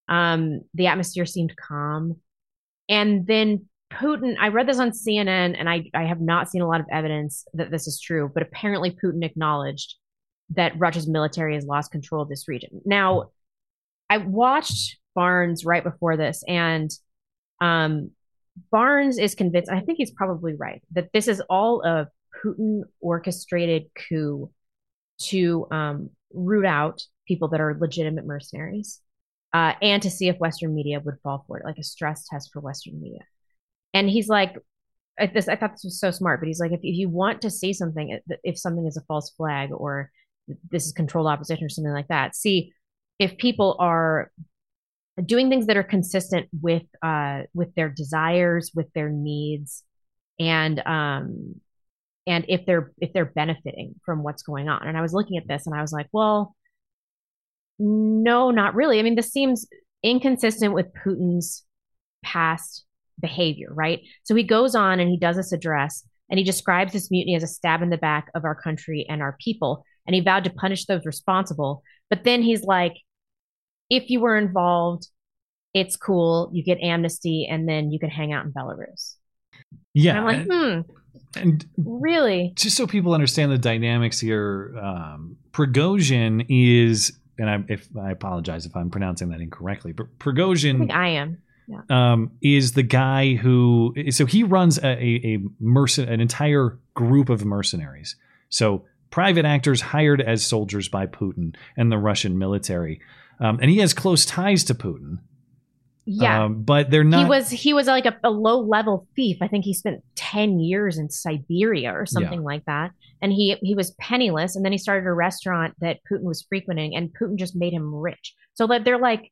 Um, the atmosphere seemed calm, and then Putin. I read this on CNN, and I I have not seen a lot of evidence that this is true, but apparently Putin acknowledged that Russia's military has lost control of this region. Now, I watched Barnes right before this, and um, Barnes is convinced, I think he's probably right, that this is all a Putin orchestrated coup to um, root out people that are legitimate mercenaries uh, and to see if Western media would fall for it, like a stress test for Western media. And he's like, I, this, I thought this was so smart, but he's like, if, if you want to see something, if something is a false flag or this is controlled opposition or something like that, see if people are doing things that are consistent with uh with their desires with their needs and um and if they're if they're benefiting from what's going on. And i was looking at this and i was like well no not really. I mean this seems inconsistent with putin's past behavior right? So he goes on and he does this address and he describes this mutiny as a stab in the back of our country and our people. And he vowed to punish those responsible. But then he's like if you were involved, it's cool. You get amnesty and then you can hang out in Belarus. Yeah. And I'm like, hmm. And really? just so people understand the dynamics here, um, Prigozhin is, and I, if I apologize if I'm pronouncing that incorrectly, but I Prigozhin think I am. Yeah. um, is the guy who so he runs a, a, a mercen- an entire group of mercenaries. So private actors hired as soldiers by Putin and the Russian military, um, and he has close ties to Putin. Yeah. um, but they're not. he was he was like a, a low level thief. I think he spent ten years in Siberia or something like that. And he he was penniless, and then he started a restaurant that Putin was frequenting, and Putin just made him rich. So that they're like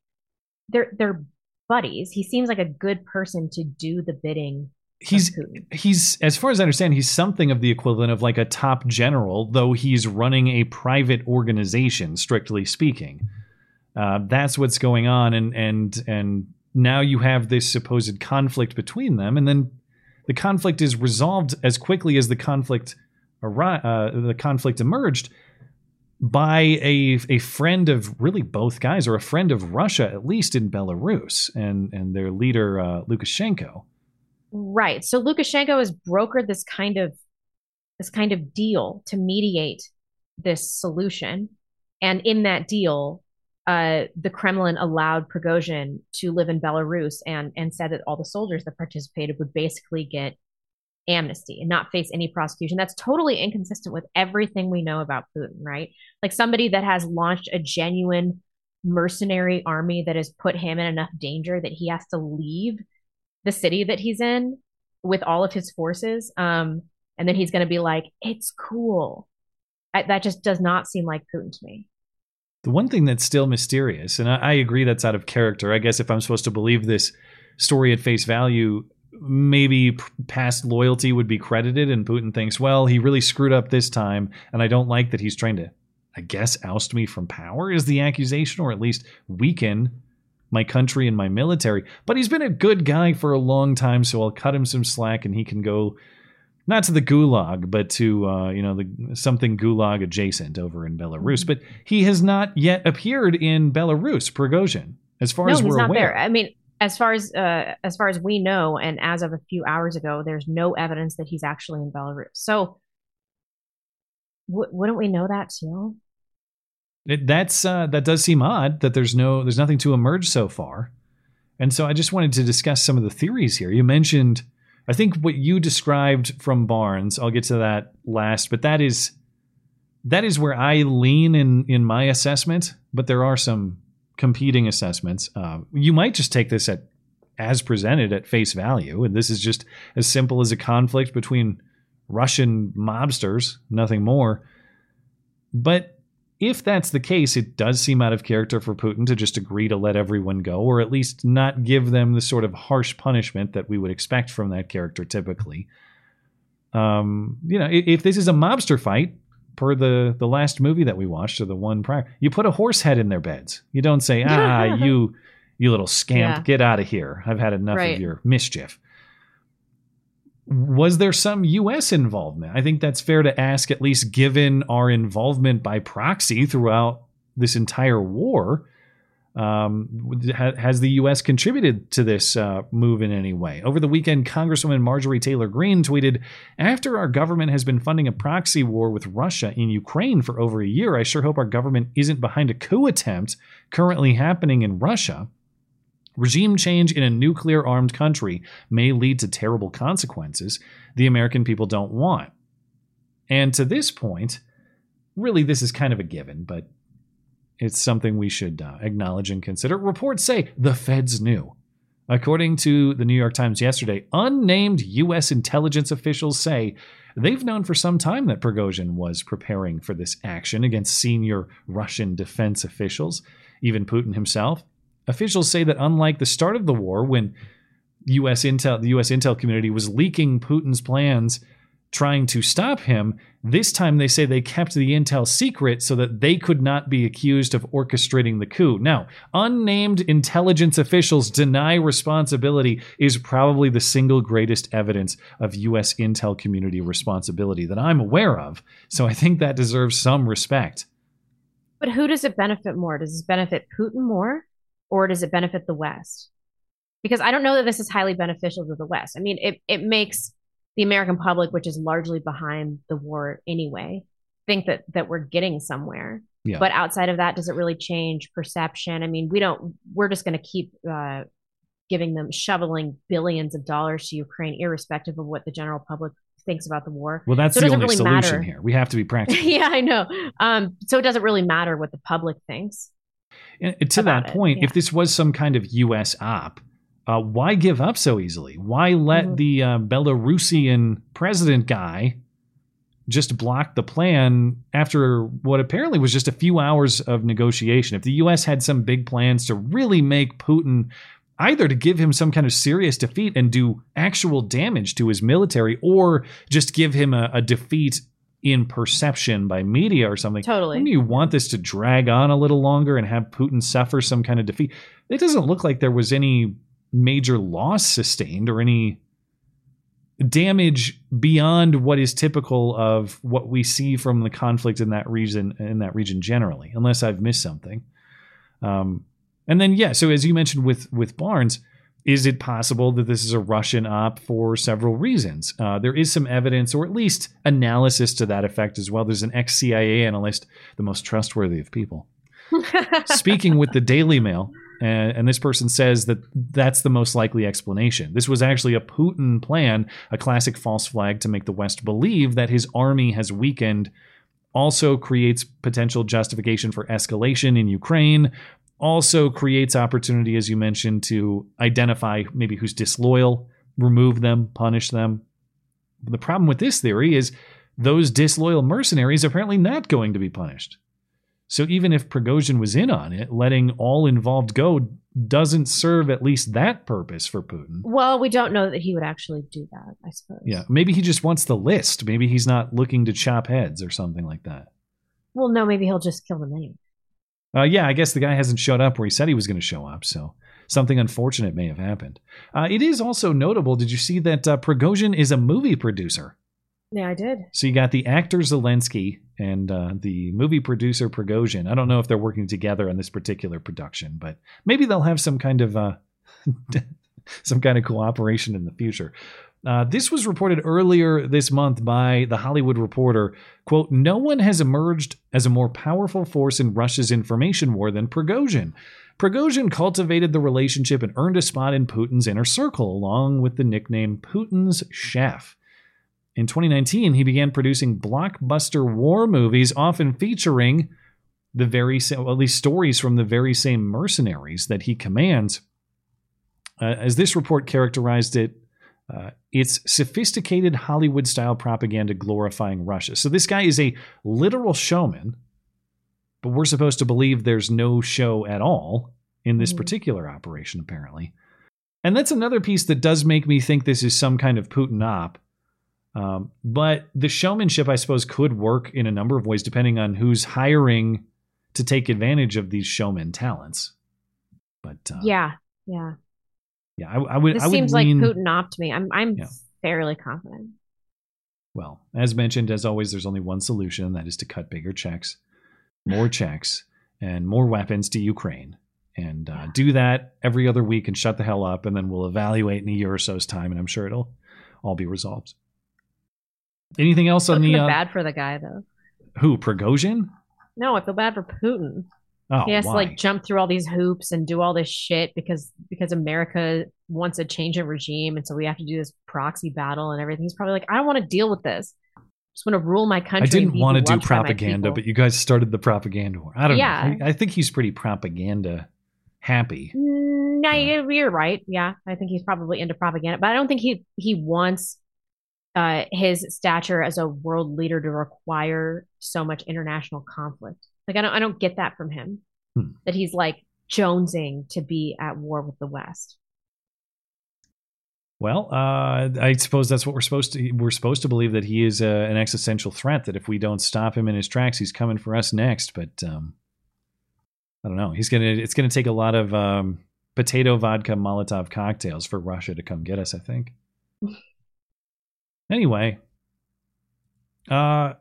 they're they're buddies. He seems like a good person to do the bidding. he's he's as far as I understand, he's something of the equivalent of like a top general, though he's running a private organization, strictly speaking. Uh, that's what's going on, and and and now you have this supposed conflict between them, and then the conflict is resolved as quickly as the conflict arri- uh, the conflict emerged by a a friend of really both guys, or a friend of Russia at least in Belarus, and and their leader uh, Lukashenko. Right. So Lukashenko has brokered this kind of this kind of deal to mediate this solution. And in that deal, uh, the Kremlin allowed Prigozhin to live in Belarus and and said that all the soldiers that participated would basically get amnesty and not face any prosecution. That's totally inconsistent with everything we know about Putin, right? Like somebody that has launched a genuine mercenary army that has put him in enough danger that he has to leave the city that he's in with all of his forces. Um, and then he's going to be like, it's cool. I, that just does not seem like Putin to me. The one thing that's still mysterious, and I, I agree that's out of character. I guess if I'm supposed to believe this story at face value, maybe past loyalty would be credited, and Putin thinks, well, he really screwed up this time, and I don't like that he's trying to, I guess, oust me from power, is the accusation, or at least weaken my country and my military. But he's been a good guy for a long time, so I'll cut him some slack, and he can go not to the gulag, but to uh, you know the something gulag adjacent over in Belarus. But he has not yet appeared in Belarus, Prigozhin, as far no, as we're not aware. there. I mean, as far as uh, as far as we know, and as of a few hours ago, there's no evidence that he's actually in Belarus. So, w- wouldn't we know that too? It, that's uh, that does seem odd that there's no there's nothing to emerge so far, and so I just wanted to discuss some of the theories here. You mentioned, I think what you described from Barnes. I'll get to that last, but that is that is where I lean in in my assessment. But there are some competing assessments. Uh, you might just take this at as presented at face value, and this is just as simple as a conflict between Russian mobsters, nothing more. But if that's the case, it does seem out of character for Putin to just agree to let everyone go, or at least not give them the sort of harsh punishment that we would expect from that character typically. Um, you know, if, if this is a mobster fight, per the the last movie that we watched or the one prior, you put a horse head in their beds. You don't say, "Ah, you, you little scamp, Yeah. get out of here. I've had enough Right. of your mischief." Was there some U.S. involvement? I think that's fair to ask, at least given our involvement by proxy throughout this entire war. Um, ha- has the U.S. contributed to this uh, move in any way? Over the weekend, Congresswoman Marjorie Taylor Greene tweeted After our government has been funding a proxy war with Russia in Ukraine for over a year, I sure hope our government isn't behind a coup attempt currently happening in Russia. Regime change in a nuclear armed country may lead to terrible consequences the American people don't want. And to this point, really, this is kind of a given, but it's something we should uh, acknowledge and consider. Reports say the feds knew. According to the New York Times yesterday, unnamed U.S. intelligence officials say they've known for some time that Prigozhin was preparing for this action against senior Russian defense officials, even Putin himself. Officials say that unlike the start of the war, when U.S. intel, the U.S. intel community was leaking Putin's plans, trying to stop him, this time they say they kept the intel secret so that they could not be accused of orchestrating the coup. Now, unnamed intelligence officials deny responsibility is probably the single greatest evidence of U.S. intel community responsibility that I'm aware of. So I think that deserves some respect. But who does it benefit more? Does it benefit Putin more, or does it benefit the West? because I don't know that this is highly beneficial to the West. I mean, it it makes the American public, which is largely behind the war anyway, think that that we're getting somewhere. Yeah. But outside of that, does it really change perception? I mean, we don't. We're just going to keep uh, giving them shoveling billions of dollars to Ukraine, irrespective of what the general public thinks about the war. Well, that's So the doesn't only really solution matter. here. We have to be practical. yeah, I know. Um, so it doesn't really matter what the public thinks. And to that it, point, yeah. if this was some kind of U.S. op, uh, why give up so easily? Why let Mm-hmm. the uh, Belarusian president guy just block the plan after what apparently was just a few hours of negotiation? If the U.S. had some big plans to really make Putin either to give him some kind of serious defeat and do actual damage to his military, or just give him a, a defeat in perception by media or something. Totally. Wouldn't you want this to drag on a little longer and have Putin suffer some kind of defeat? It doesn't look like there was any major loss sustained or any damage beyond what is typical of what we see from the conflict in that region in that region generally, unless I've missed something. Um, and then yeah, so as you mentioned with with Barnes, is it possible that this is a Russian op for several reasons? Uh, there is some evidence, or at least analysis to that effect as well. There's an ex CIA analyst, the most trustworthy of people, speaking with the Daily Mail, and, and this person says that that's the most likely explanation. This was actually a Putin plan, a classic false flag to make the West believe that his army has weakened. Also creates potential justification for escalation in Ukraine. Also creates opportunity, as you mentioned, to identify maybe who's disloyal, remove them, punish them. The problem with this theory is those disloyal mercenaries are apparently not going to be punished. So even if Prigozhin was in on it, letting all involved go doesn't serve at least that purpose for Putin. Well, we don't know that he would actually do that. I suppose. Yeah, maybe he just wants the list. Maybe he's not looking to chop heads or something like that. Well, no, maybe he'll just kill them anyway. Uh, yeah, I guess the guy hasn't showed up where he said he was going to show up, so something unfortunate may have happened. Uh, it is also notable. Did you see that uh, Prigozhin is a movie producer? Yeah, I did. So you got the actor Zelensky and uh, the movie producer Prigozhin. I don't know if they're working together on this particular production, but maybe they'll have some kind of uh, some kind of cooperation in the future. Uh, this was reported earlier this month by the Hollywood Reporter. "Quote: No one has emerged as a more powerful force in Russia's information war than Prigozhin." Prigozhin cultivated the relationship and earned a spot in Putin's inner circle, along with the nickname Putin's chef. In 2019, he began producing blockbuster war movies, often featuring the very same, well, at least stories from the very same mercenaries that he commands. Uh, as this report characterized it, uh, it's sophisticated Hollywood style propaganda glorifying Russia. So this guy is a literal showman, but we're supposed to believe there's no show at all in this particular operation, apparently. And that's another piece that does make me think this is some kind of Putin op. Um, but the showmanship, I suppose, could work in a number of ways depending on who's hiring to take advantage of these showman talents. But uh, Yeah, yeah. Yeah, I, I would. This I would seems lean, like Putin opt me. I'm I'm Yeah. fairly confident. Well, as mentioned, as always, there's only one solution that is to cut bigger checks, more checks, and more weapons to Ukraine. And uh, do that every other week and shut the hell up. And then we'll evaluate in a year or so's time. And I'm sure it'll all be resolved. Anything else on the. Uh, bad for the guy though. who, Prigozhin? No, I feel bad for Putin. Oh, he has why? to like jump through all these hoops and do all this shit because because America wants a change in regime, and so we have to do this proxy battle and everything. He's probably like, I don't want to deal with this. I just want to rule my country. I didn't want to do beloved by my propaganda, but you guys started the propaganda war. I don't Yeah. know. I, I think he's pretty propaganda happy. Mm, No, you're, you're right. Yeah, I think he's probably into propaganda, but I don't think he he wants uh, his stature as a world leader to require so much international conflict. Like I don't I don't get that from him. Hmm. That he's like jonesing to be at war with the West. Well, uh, I suppose that's what we're supposed to. We're supposed to believe that he is uh, an existential threat. That if we don't stop him in his tracks, he's coming for us next. But um, I don't know. He's gonna. It's gonna take a lot of um, potato vodka Molotov cocktails for Russia to come get us. I think. Anyway, uh,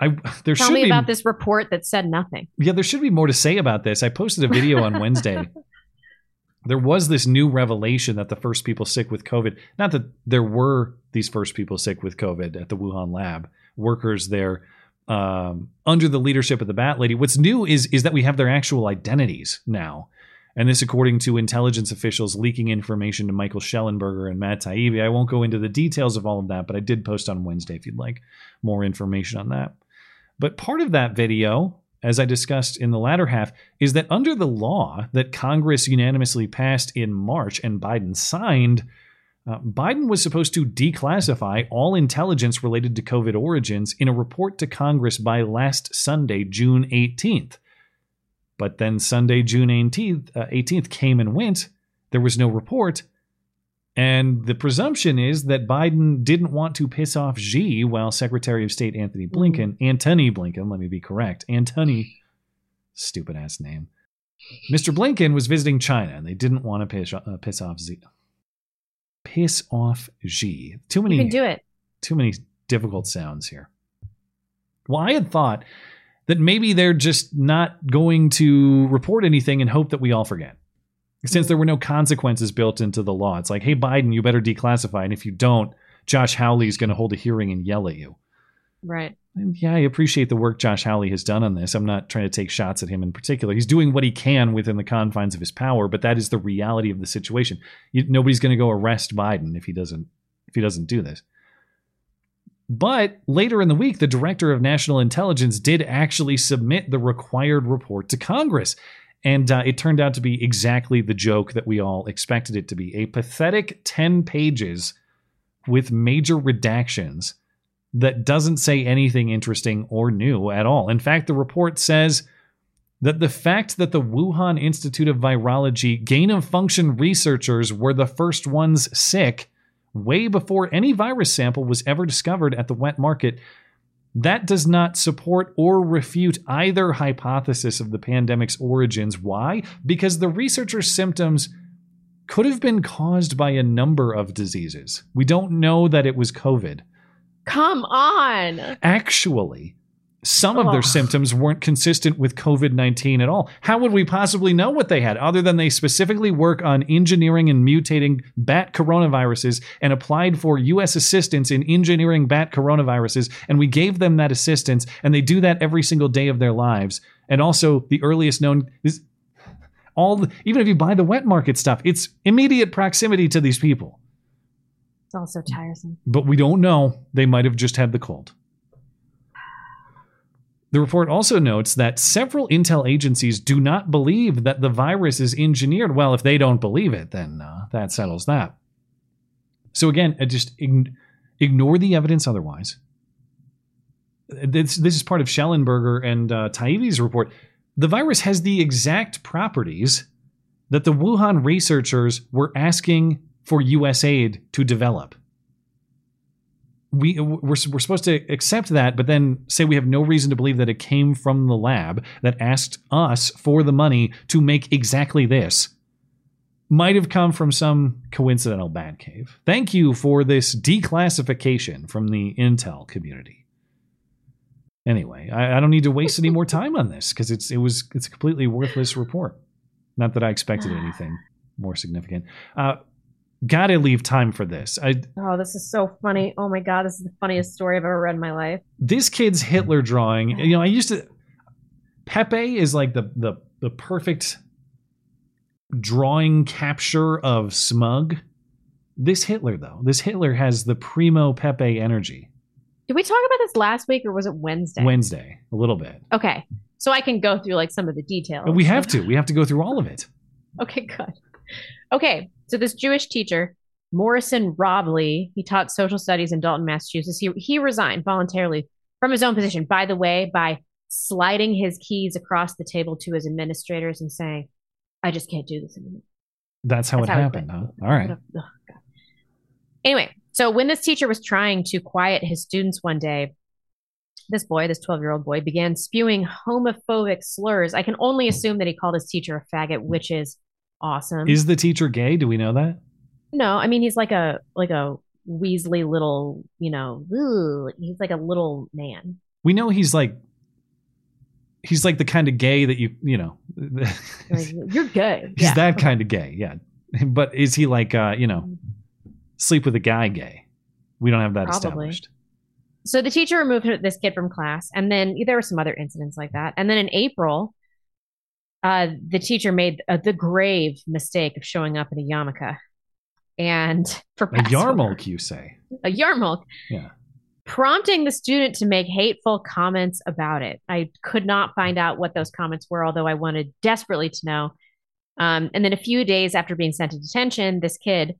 I there Tell should me be about this report that said nothing. yeah, there should be more to say about this. I posted a video on Wednesday there was this new revelation that the first people sick with COVID, not that there were these first people sick with COVID at the Wuhan lab, workers there um, under the leadership of the Bat Lady. What's new is is that we have their actual identities now. And this, according to intelligence officials leaking information to Michael Shellenberger and Matt Taibbi. I won't go into the details of all of that, but I did post on Wednesday if you'd like more information on that. But part of that video, as I discussed in the latter half, is that under the law that Congress unanimously passed in March and Biden signed, uh, Biden was supposed to declassify all intelligence related to COVID origins in a report to Congress by last Sunday, June 18th. But then Sunday, June 18th, uh, 18th came and went. There was no report. And the presumption is that Biden didn't want to piss off Xi while Secretary of State Anthony Blinken, Antony Blinken, let me be correct, Antony, stupid ass name, Mr. Blinken was visiting China and they didn't want to piss, uh, piss off Xi. Piss off Xi. Too many. You can do it. Too many difficult sounds here. Well, I had thought that maybe they're just not going to report anything and hope that we all forget. Since there were no consequences built into the law, it's like, hey, Biden, you better declassify. And if you don't, Josh Hawley is going to hold a hearing and yell at you. Right. And yeah, I appreciate the work Josh Hawley has done on this. I'm not trying to take shots at him in particular. He's doing what he can within the confines of his power, but that is the reality of the situation. You, nobody's going to go arrest Biden if he doesn't if he doesn't do this. But later in the week, the director of national intelligence did actually submit the required report to Congress. And uh, it turned out to be exactly the joke that we all expected it to be a pathetic 10 pages with major redactions that doesn't say anything interesting or new at all. In fact, the report says that the fact that the Wuhan Institute of Virology gain of function researchers were the first ones sick way before any virus sample was ever discovered at the wet market, that does not support or refute either hypothesis of the pandemic's origins. Why? Because the researchers' symptoms could have been caused by a number of diseases. We don't know that it was COVID. Come on. Actually, some of their symptoms weren't consistent with COVID 19 at all. How would we possibly know what they had other than they specifically work on engineering and mutating bat coronaviruses and applied for U.S. assistance in engineering bat coronaviruses? And we gave them that assistance, and they do that every single day of their lives. And also, the earliest known is all, the, even if you buy the wet market stuff, it's immediate proximity to these people. It's all so tiresome. But we don't know. They might have just had the cold. The report also notes that several intel agencies do not believe that the virus is engineered. Well, if they don't believe it, then uh, that settles that. So again, uh, just ign- ignore the evidence otherwise. This, this is part of Shellenberger and uh, Taibbi's report. The virus has the exact properties that the Wuhan researchers were asking for U.S. aid to develop we we're, we're supposed to accept that but then say we have no reason to believe that it came from the lab that asked us for the money to make exactly this. Might have come from some coincidental bat cave. Thank you for this declassification from the intel community. Anyway i, I don't need to waste any more time on this because it's it was it's a completely worthless report. Not that i expected anything more significant. Uh, gotta leave time for this i Oh, this is so funny. Oh my god, this is the funniest story I've ever read in my life. this kid's Hitler drawing, you know, I used to Pepe is like the the the perfect drawing capture of smug. This Hitler though, this Hitler has the primo Pepe energy. Did we talk about this last week or was it Wednesday? Wednesday, a little bit. Okay. So I can go through like some of the details. But we have to. We have to go through all of it. Okay, good. Okay, so this Jewish teacher, Morrison Robley, he taught social studies in Dalton, Massachusetts. He he resigned voluntarily from his own position. By the way, by sliding his keys across the table to his administrators and saying, "I just can't do this anymore." That's how That's it how happened, huh? All right. Anyway, so when this teacher was trying to quiet his students one day, this boy, this 12 year old boy, began spewing homophobic slurs. I can only assume that he called his teacher a faggot, which is awesome. Is the teacher gay? Do we know that? no, I mean he's like a like a Weasley little, you know, ooh, he's like a little man. We know he's like he's like the kind of gay that you you know You're good. he's yeah. that kind of gay yeah but is he like uh you know sleep with a guy gay we don't have that Probably. established So the teacher removed this kid from class, and then there were some other incidents like that. And then in April, uh, the teacher made uh, the grave mistake of showing up in a yarmulke, and for a yarmulke you say a yarmulke, yeah prompting the student to make hateful comments about it. I could not find out what those comments were, although I wanted desperately to know. Um, and then a few days after being sent to detention, this kid,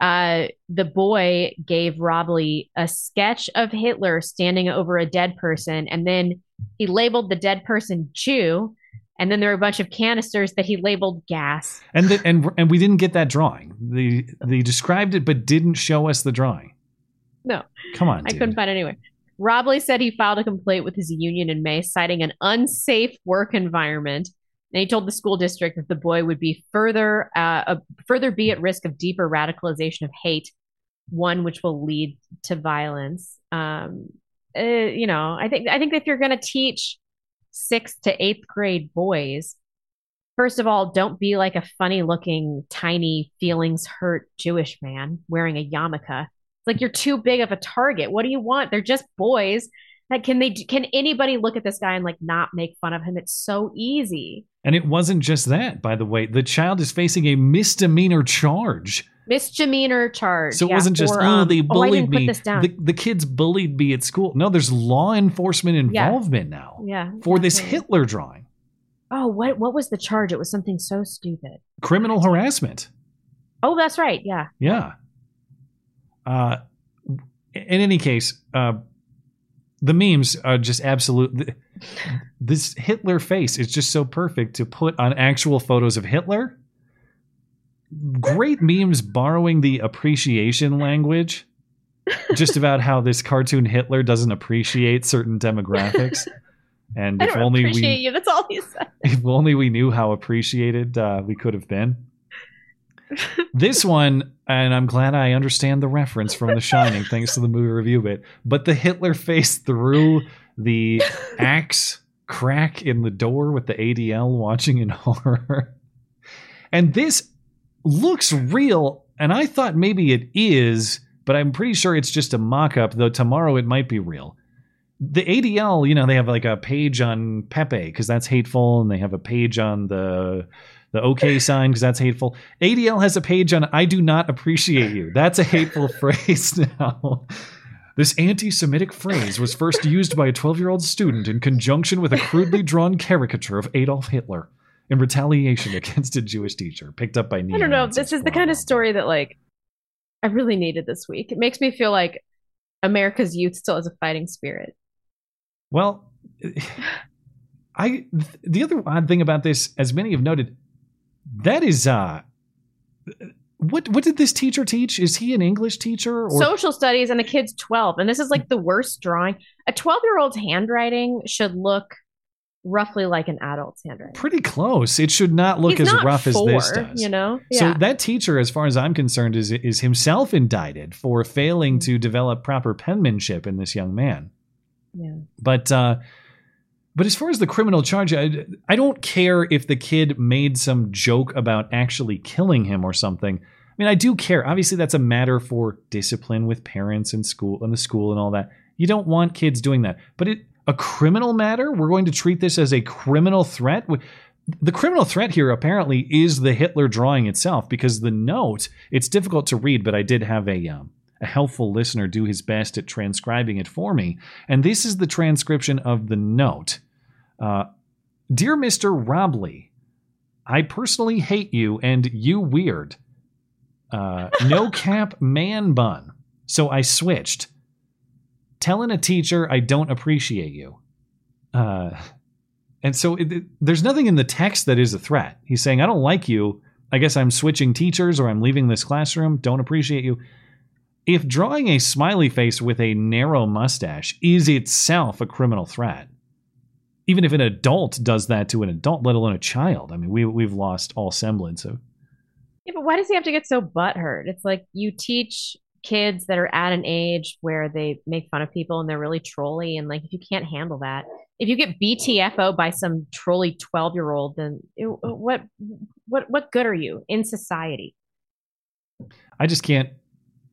uh, the boy gave Robley a sketch of Hitler standing over a dead person, and then he labeled the dead person Jew. And then there were a bunch of canisters that he labeled gas. and the, and and we didn't get that drawing they they described it but didn't show us the drawing No, come on I dude. couldn't find it anywhere. Robley said he filed a complaint with his union in May, citing an unsafe work environment. And he told the school district that the boy would be further, uh, uh, further be at risk of deeper radicalization of hate, one which will lead to violence. Um, uh, you know, I think I think if you're going to teach sixth to eighth grade boys, first of all, don't be like a funny-looking, tiny, feelings hurt Jewish man wearing a yarmulke. It's like you're too big of a target. What do you want? They're just boys. Like, can they? Can anybody look at this guy and like not make fun of him? It's so easy. and it wasn't just that by the way the child is facing a misdemeanor charge Misdemeanor charge. So it yeah, wasn't just oh um, they I bullied didn't me. Put this down. The, the kids bullied me at school. No, there's law enforcement Yeah. involvement now yeah. for this. Hitler drawing. Oh, what what was the charge? It was something so stupid. Criminal harassment. Oh, that's right. Yeah. Yeah. Uh, in any case, uh, the memes are just absolute. This Hitler face is just so perfect to put on actual photos of Hitler. Great memes borrowing the appreciation language, just about how this cartoon Hitler doesn't appreciate certain demographics. And if only appreciate we you. That's all he said. if only we knew how appreciated uh, we could have been. this one, and I'm glad I understand the reference from The Shining, thanks to the movie review bit. But the Hitler face through the axe crack in the door with the ADL watching in horror. And this looks real, and I thought maybe it is, but I'm pretty sure it's just a mock up, though tomorrow it might be real the ADL, you know, they have like a page on Pepe because that's hateful, and they have a page on the the OK sign because that's hateful. ADL has a page on I do not appreciate you. That's a hateful phrase now. This anti Semitic phrase was first used by a 12 year old student in conjunction with a crudely drawn caricature of Adolf Hitler in retaliation against a Jewish teacher, picked up by I don't know. This is the kind of story that like I really needed this week. It makes me feel like America's youth still has a fighting spirit. Well, I the other odd thing about this, as many have noted, that is uh what what did this teacher teach? Is he an English teacher or Social studies and the kid's 12 and this is like the worst drawing. A 12-year-old's handwriting should look roughly like an adult's handwriting. pretty close? It should not look He's as not rough as this does. you know? So that teacher, as far as I'm concerned, is is himself indicted for failing to develop proper penmanship in this young man. Yeah. But uh, but as far as the criminal charge, I, I don't care if the kid made some joke about actually killing him or something. I mean, I do care. Obviously, that's a matter for discipline with parents and school and the school and all that. You don't want kids doing that. But it a criminal matter. We're going to treat this as a criminal threat. The criminal threat here apparently is the Hitler drawing itself because the note. It's difficult to read, but I did have a um, a helpful listener do his best at transcribing it for me. And this is the transcription of the note. Uh, Dear Mr. Robley, I personally hate you and you weird. Uh, no cap man bun. So I switched. Telling a teacher I don't appreciate you. Uh, and so it, it- there's nothing in the text that is a threat. He's saying, I don't like you. I guess I'm switching teachers or I'm leaving this classroom. Don't appreciate you. If drawing a smiley face with a narrow mustache is itself a criminal threat, even if an adult does that to an adult, let alone a child, I mean, we, we've lost all semblance of. Yeah, but why does he have to get so butthurt? It's like you teach kids that are at an age where they make fun of people and they're really trolly and like if you can't handle that if you get btfo by some trolly 12 year old then it, uh, what what what good are you in society I just can't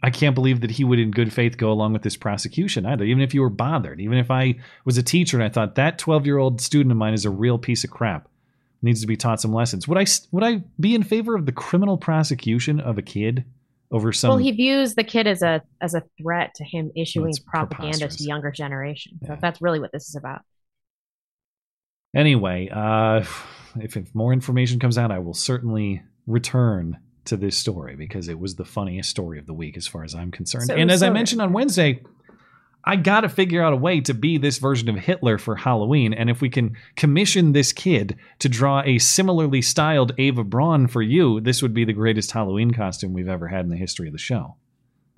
I can't believe that he would in good faith go along with this prosecution either, even if you were bothered. Even if I was a teacher and I thought that 12 year old student of mine is a real piece of crap, needs to be taught some lessons. Would I would I be in favor of the criminal prosecution of a kid over some well he views the kid as a as a threat to him issuing That's propaganda to younger generation. So that's really what this is about. Anyway, uh, if, if more information comes out, I will certainly return to this story because it was the funniest story of the week as far as I'm concerned. So- and as I mentioned on Wednesday, I got to figure out a way to be this version of Hitler for Halloween. And if we can commission this kid to draw a similarly styled Eva Braun for you, this would be the greatest Halloween costume we've ever had in the history of the show.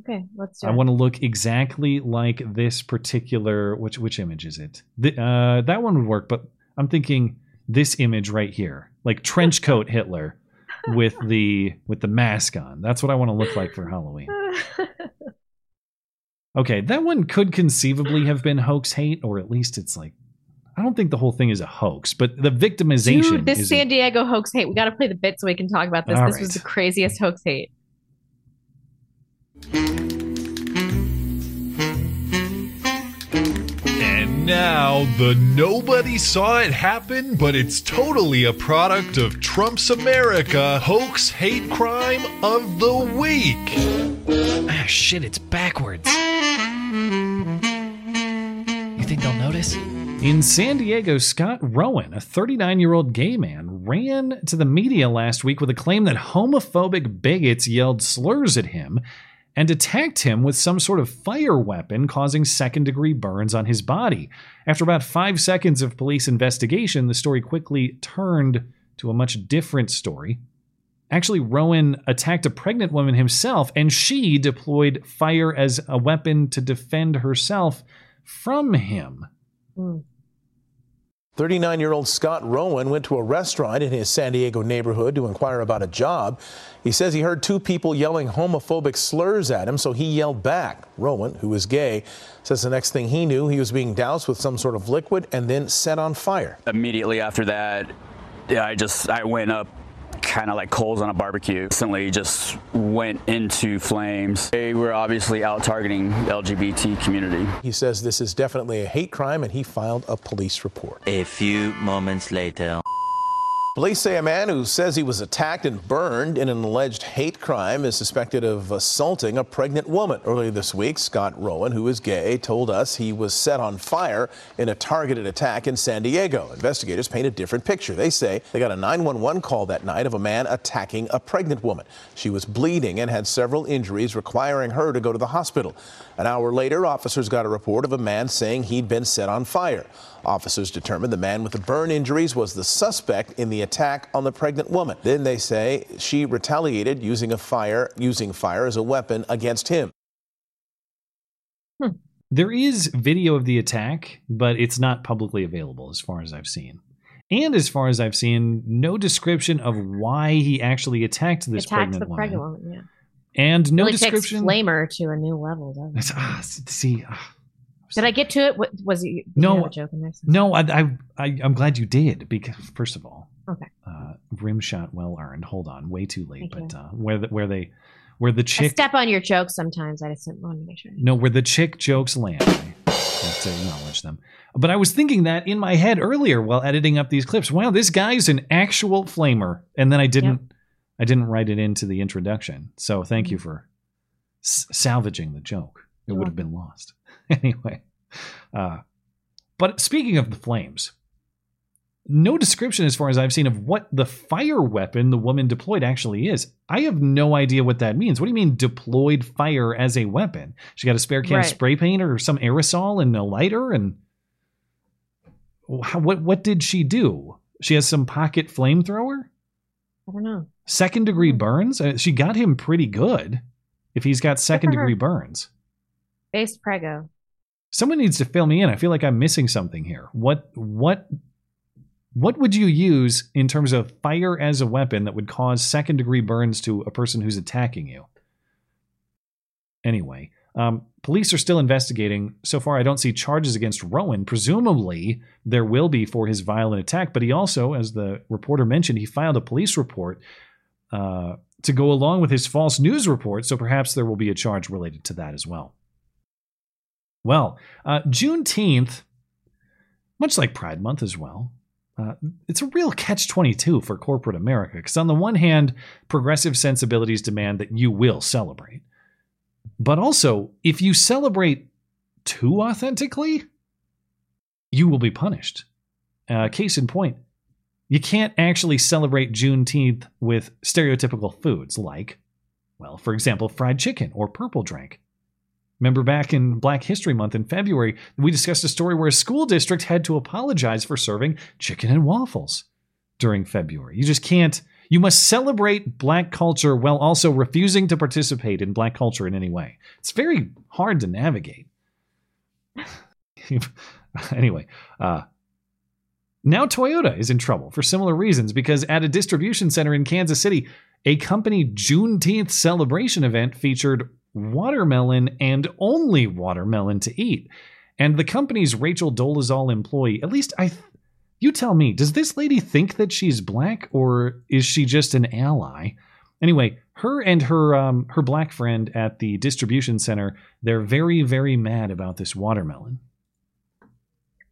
okay let's do I it want to look exactly like this particular which which image is it? The, uh, that one would work, but I'm thinking this image right here, like trench coat Hitler with the with the mask on. That's what I want to look like for Halloween. Okay, that one could conceivably have been hoax hate, or at least it's like I don't think the whole thing is a hoax, but the victimization Dude, this is San Diego hoax hate. We got to play the bit so we can talk about this. All this was the craziest hoax hate. Now, the nobody saw it happen, but it's totally a product of Trump's America hoax hate crime of the week. Ah, shit, it's backwards. You think they'll notice? In San Diego, Scott Rowan, a 39 year old gay man, ran to the media last week with a claim that homophobic bigots yelled slurs at him and attacked him with some sort of fire weapon, causing second degree burns on his body. After about five seconds of police investigation, the story quickly turned to a much different story. Actually, Rowan attacked a pregnant woman himself, and she deployed fire as a weapon to defend herself from him. Hmm. 39 year old Scott Rowan went to a restaurant in his San Diego neighborhood to inquire about a job. He says he heard two people yelling homophobic slurs at him, so he yelled back. Rowan, who is gay, says the next thing he knew, he was being doused with some sort of liquid and then set on fire. immediately after that, I just I went up kind of like coals on a barbecue. Instantly just went into flames. They were obviously out targeting the LGBT community. He says this is definitely a hate crime and he filed a police report. A few moments later. Police say a man who says he was attacked and burned in an alleged hate crime is suspected of assaulting a pregnant woman. Earlier this week, Scott Rowan, who is gay, told us he was set on fire in a targeted attack in San Diego. Investigators paint a different picture. They say they got a 911 call that night of a man attacking a pregnant woman. She was bleeding and had several injuries requiring her to go to the hospital. An hour later, officers got a report of a man saying he'd been set on fire. Officers determined the man with the burn injuries was the suspect in the attack on the pregnant woman. Then they say she retaliated using a fire using fire as a weapon against him. There is video of the attack, but it's not publicly available as far as I've seen. And as far as I've seen, no description of why he actually attacked this Attacked pregnant the woman. pregnant woman. Yeah. And no really description. takes Flamer to a new level, doesn't it? Ah, see, ah, Did I get to it? What, was it? No, a joke in there? no, I, I, I, I'm glad you did because first of all, Okay. uh, rim shot well earned. Hold on, way too late. Thank but uh, where the, where they, where the I chick, step on your jokes sometimes. I just wanted to make sure. no, where the chick jokes land. I have to acknowledge them. But I was thinking that in my head earlier while editing up these clips. Wow, this guy's an actual flamer, and then I didn't, I didn't write it into the introduction. So thank you for s- salvaging the joke. It would have been lost anyway. Uh, but speaking of the flames, no description as far as I've seen of what the fire weapon the woman deployed actually is. I have no idea what that means. What do you mean deployed fire as a weapon? She got a spare can Right. of spray paint or some aerosol and a lighter and how, what what did she do? She has some pocket flamethrower? I don't know. Second degree burns? Uh, she got him pretty good if he's got second degree burns. Based prego. Someone needs to fill me in. I feel like I'm missing something here. What what what would you use in terms of fire as a weapon that would cause second degree burns to a person who's attacking you? Anyway, um, police are still investigating. So far, I don't see charges against Rowan. Presumably, there will be for his violent attack, but he also, as the reporter mentioned, he filed a police report uh, to go along with his false news report. So perhaps there will be a charge related to that as well. Well, uh, Juneteenth, much like Pride Month as well, uh, it's a real catch 22 for corporate America. Because on the one hand, progressive sensibilities demand that you will celebrate. But also, if you celebrate too authentically, you will be punished. Uh, case in point, you can't actually celebrate Juneteenth with stereotypical foods like, well, for example, fried chicken or purple drink. Remember back in Black History Month in February, we discussed a story where a school district had to apologize for serving chicken and waffles during February. You just can't. You must celebrate black culture while also refusing to participate in black culture in any way. It's very hard to navigate. anyway, uh, now Toyota is in trouble for similar reasons because at a distribution center in Kansas City, a company Juneteenth celebration event featured watermelon and only watermelon to eat. And the company's Rachel Dolezal employee, at least I, th- you tell me, does this lady think that she's black or is she just an ally? Anyway, her and her um, her black friend at the distribution center, they're very very mad about this watermelon.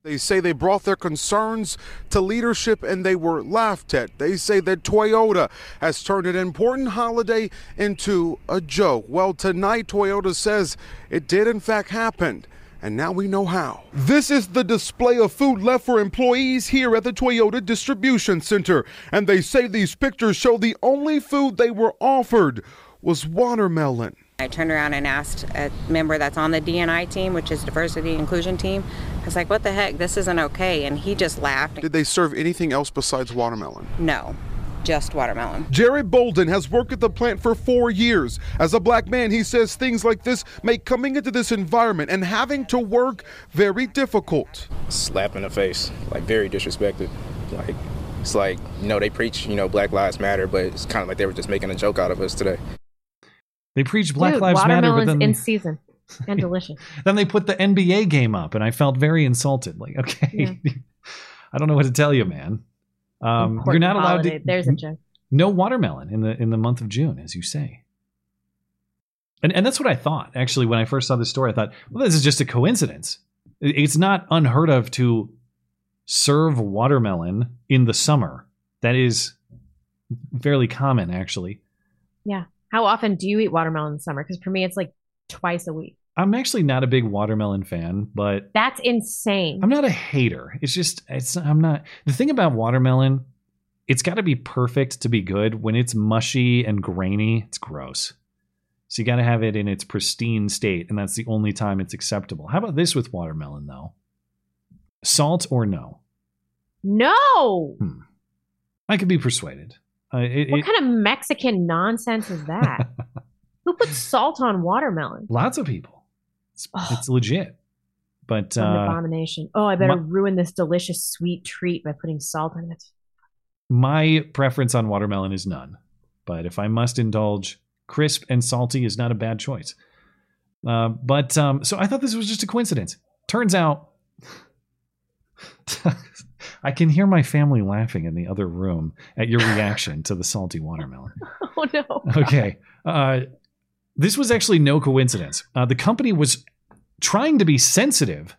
They say they brought their concerns to leadership and they were laughed at. They say that Toyota has turned an important holiday into a joke. Well, tonight, Toyota says it did in fact happen. And now we know how. This is the display of food left for employees here at the Toyota Distribution Center. And they say these pictures show the only food they were offered was watermelon. I turned around and asked a member that's on the DNI team, which is diversity inclusion team. I was like, "What the heck? This isn't okay." And he just laughed. Did they serve anything else besides watermelon? No, just watermelon. Jared Bolden has worked at the plant for four years. As a black man, he says things like this make coming into this environment and having to work very difficult. Slap in the face, like very disrespected. Like it's like you know they preach you know Black Lives Matter, but it's kind of like they were just making a joke out of us today. They preach Black Dude, Lives Matter, but then in season and delicious. then they put the NBA game up, and I felt very insulted. Like, okay, I don't know what to tell you, man. Um, you're not allowed holiday. to. There's a joke. No watermelon in the in the month of June, as you say. And and that's what I thought actually when I first saw this story. I thought, well, this is just a coincidence. It's not unheard of to serve watermelon in the summer. That is fairly common, actually. Yeah. How often do you eat watermelon in the summer? Because for me, it's like twice a week. I'm actually not a big watermelon fan, but That's insane. I'm not a hater. It's just it's I'm not the thing about watermelon. It's got to be perfect to be good. When it's mushy and grainy, it's gross. So you got to have it in its pristine state, and that's the only time it's acceptable. How about this with watermelon though? Salt or no? No. Hmm. I could be persuaded. Uh, it, What it- kind of Mexican nonsense is that? Who puts salt on watermelon? lots of people. It's, it's legit, but What an uh, abomination. Oh, I better my- ruin this delicious sweet treat by putting salt on it. my preference on watermelon is none. But if I must indulge, crisp and salty is not a bad choice. Uh, but um, so I thought this was just a coincidence. Turns out, I can hear my family laughing in the other room at your reaction to the salty watermelon. Oh no. Okay. Uh, this was actually no coincidence. Uh, the company was trying to be sensitive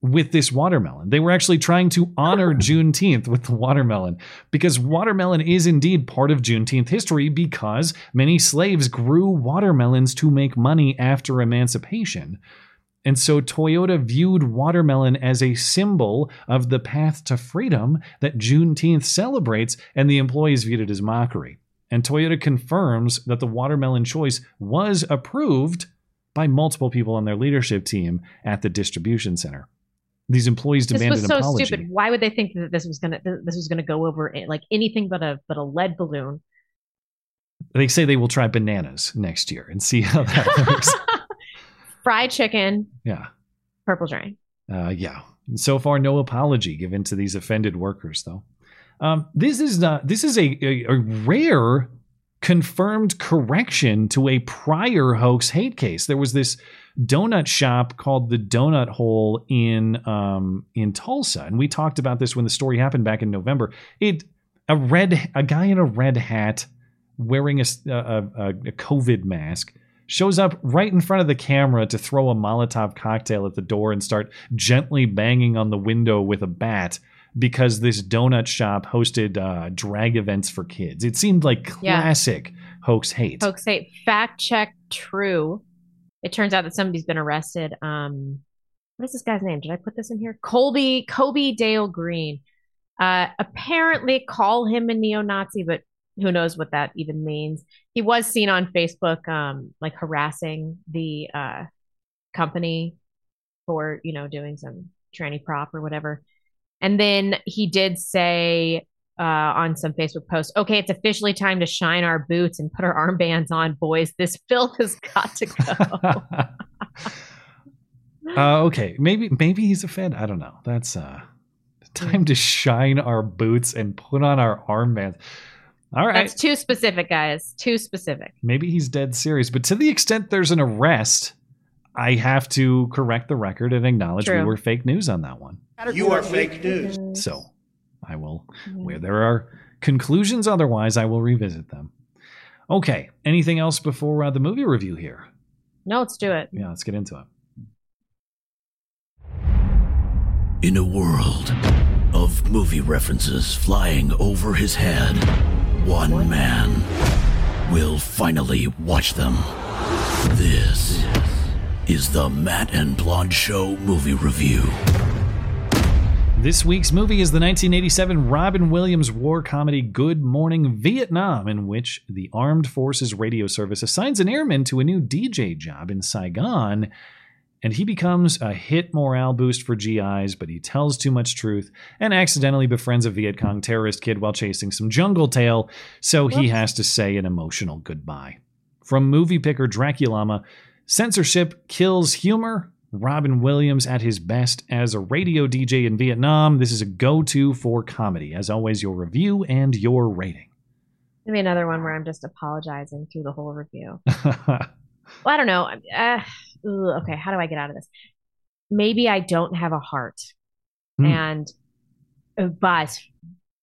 with this watermelon. They were actually trying to honor Juneteenth with the watermelon because watermelon is indeed part of Juneteenth history because many slaves grew watermelons to make money after emancipation. And so Toyota viewed watermelon as a symbol of the path to freedom that Juneteenth celebrates, and the employees viewed it as mockery. And Toyota confirms that the watermelon choice was approved by multiple people on their leadership team at the distribution center. These employees demanded This was so apology. stupid. Why would they think that this was gonna this was gonna go over eh, like anything but a but a lead balloon? They say they will try bananas next year and see how that works. Fried chicken, yeah. purple drain. Uh, yeah. So far, no apology given to these offended workers, though. Um, this is not. This is a, a, a rare confirmed correction to a prior hoax hate case. There was this donut shop called the Donut Hole in um, in Tulsa, and we talked about this when the story happened back in November. It a red a guy in a red hat wearing a, a, a, a COVID mask shows up right in front of the camera to throw a Molotov cocktail at the door and start gently banging on the window with a bat because this donut shop hosted uh, drag events for kids. It seemed like Yeah. classic hoax hate. Hoax hate. fact check true. It turns out that somebody's been arrested. Um, what is this guy's name? Did I put this in here? Colby Kobe Dale Green. Uh, apparently call him a neo-Nazi, but who knows what that even means. He was seen on Facebook, um, like harassing the uh, company for you know doing some tranny prop or whatever. And then he did say uh, on some Facebook post, okay, it's officially time to shine our boots and put our armbands on, boys. This filth has got to go. Uh, okay, maybe maybe he's a fan. I don't know. That's uh, time to shine our boots and put on our armbands. All right, That's too specific, guys. Too specific. maybe he's dead serious. But to the extent there's an arrest, I have to correct the record and acknowledge we were fake news on that one. You are fake news. So I will, where there are conclusions otherwise, I will revisit them. Okay, anything else before uh, the movie review here? No, let's do it. Yeah, let's get into it. In a world of movie references flying over his head, one man will finally watch them. This is the Matt and Blonde Show movie review. This week's movie is the 1987 Robin Williams war comedy Good Morning Vietnam, in which the Armed Forces Radio Service assigns an airman to a new DJ job in Saigon, and he becomes a hit morale boost for GIs, but he tells too much truth and accidentally befriends a Viet Cong terrorist kid while chasing some jungle tail, so he has to say an emotional goodbye. From movie picker Draculama, censorship kills humor. Robin Williams at his best as a radio DJ in Vietnam. This is a go to for comedy. As always, your review and your rating. Give me another one where I'm just apologizing through the whole review. well, I don't know. Uh, okay, how do I get out of this? Maybe I don't have a heart, Hmm. and uh, but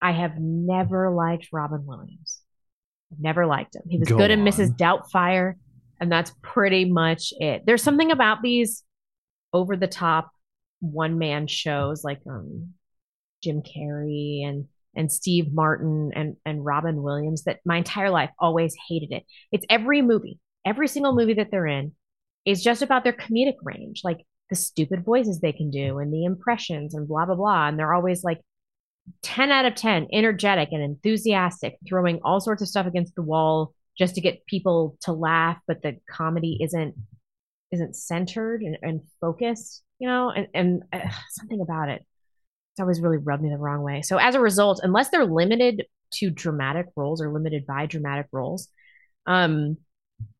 I have never liked Robin Williams. Never liked him. He was Go good in on. Mrs. Doubtfire, and that's pretty much it. There's something about these over the top one man shows like um Jim Carrey and and Steve Martin and and Robin Williams that my entire life always hated it. It's every movie, every single movie that they're in is just about their comedic range, like the stupid voices they can do and the impressions and blah blah blah. And they're always like 10 out of 10 energetic and enthusiastic throwing all sorts of stuff against the wall just to get people to laugh but the comedy isn't isn't centered and, and focused you know? And and uh, something about it it's always really rubbed me the wrong way. So as a result unless they're limited to dramatic roles or limited by dramatic roles um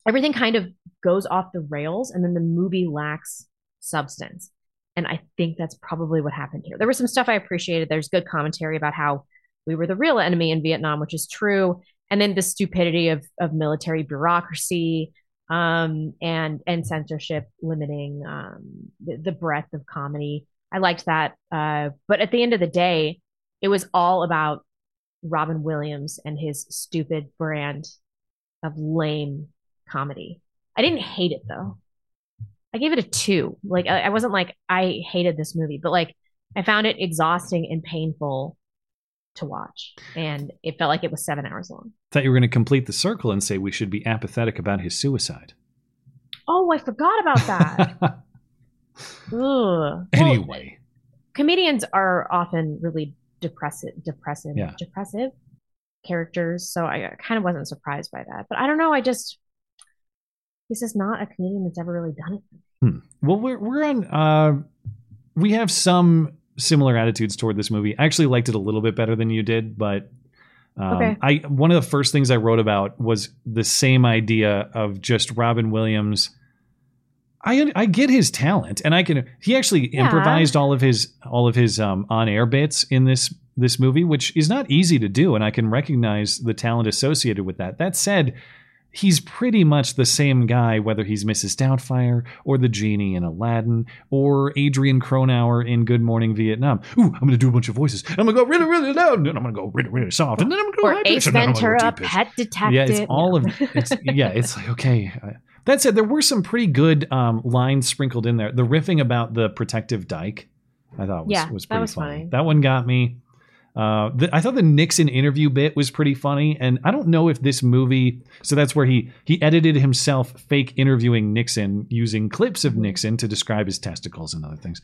everything kind of goes off the rails and then the movie lacks substance and I think that's probably what happened here. There was some stuff I appreciated. There's good commentary about how we were the real enemy in Vietnam, which is true. And then the stupidity of of military bureaucracy um, and and censorship limiting um, the, the breadth of comedy. I liked that. Uh, but at the end of the day, it was all about Robin Williams and his stupid brand of lame comedy. I didn't hate it though. I gave it a two. Like I, I wasn't like I hated this movie, but like I found it exhausting and painful to watch, and it felt like it was seven hours long. Thought you were going to complete the circle and say we should be apathetic about his suicide. Oh, I forgot about that. Ugh. Well, Anyway, comedians are often really depressive, depressive, Yeah. depressive characters. So I kind of wasn't surprised by that. But I don't know. I just he's just not a comedian that's ever really done it. Hmm. Well, we're we're on. Uh, we have some similar attitudes toward this movie. I actually liked it a little bit better than you did, but um, Okay. I one of the first things I wrote about was the same idea of just Robin Williams. I I get his talent, and I can. He actually Yeah. improvised all of his all of his um, on air bits in this this movie, which is not easy to do, and I can recognize the talent associated with that. That said, he's pretty much the same guy, whether he's Mrs. Doubtfire or the genie in Aladdin or Adrian Cronauer in Good Morning Vietnam. Ooh, I'm going to do a bunch of voices. I'm going to go really, really loud, and then I'm going to go really, really soft, and then I'm going to go Or high Ace and then I'm gonna go Ventura, pitch. Pet Detective. Yeah, it's all of it's yeah, it's like okay. That said, there were some pretty good um, lines sprinkled in there. The riffing about the protective dike, I thought was, Yeah, was pretty was funny. funny. That one got me. Uh, the, I thought the Nixon interview bit was pretty funny, and I don't know if this movie. So that's where he he edited himself fake interviewing Nixon using clips of Nixon to describe his testicles and other things.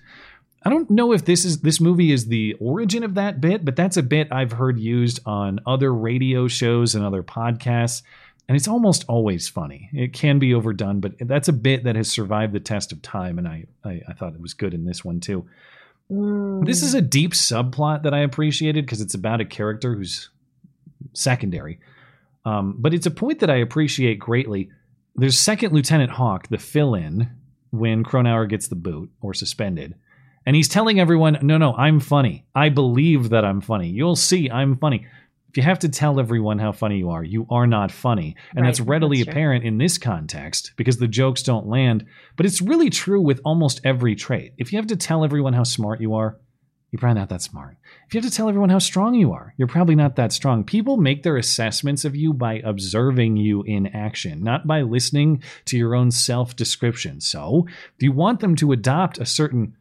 I don't know if this is this movie is the origin of that bit, but that's a bit I've heard used on other radio shows and other podcasts, and it's almost always funny. It can be overdone, but that's a bit that has survived the test of time, and I I, I thought it was good in this one too. This is a deep subplot that I appreciated because it's about a character who's secondary. Um, but it's a point that I appreciate greatly. There's Second Lieutenant Hawk, the fill in, when Cronauer gets the boot or suspended. And he's telling everyone, no, no, I'm funny. I believe that I'm funny. You'll see I'm funny. If you have to tell everyone how funny you are, you are not funny. And that's readily that's apparent in this context because the jokes don't land. But it's really true with almost every trait. If you have to tell everyone how smart you are, you're probably not that smart. If you have to tell everyone how strong you are, you're probably not that strong. People make their assessments of you by observing you in action, not by listening to your own self description. So, if you want them to adopt a certain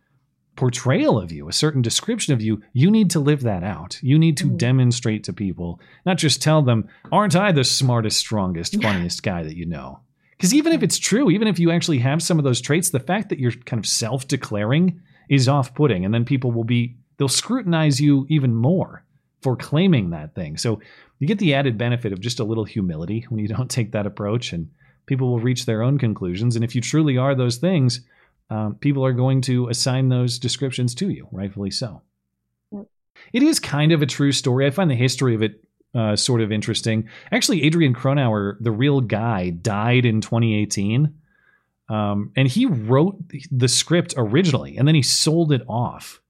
portrayal of you, a certain description of you, you need to live that out. You need to mm. demonstrate to people, not just tell them, aren't I the smartest, strongest, funniest guy that you know? Because even if it's true, even if you actually have some of those traits, the fact that you're kind of self declaring is off putting. And then people will be, they'll scrutinize you even more for claiming that thing. So you get the added benefit of just a little humility when you don't take that approach, and people will reach their own conclusions. And if you truly are those things, um, people are going to assign those descriptions to you, rightfully so. It is kind of a true story. I find the history of it uh, sort of interesting. Actually, Adrian Cronauer, the real guy, died in 2018. Um, and he wrote the script originally, and then he sold it off.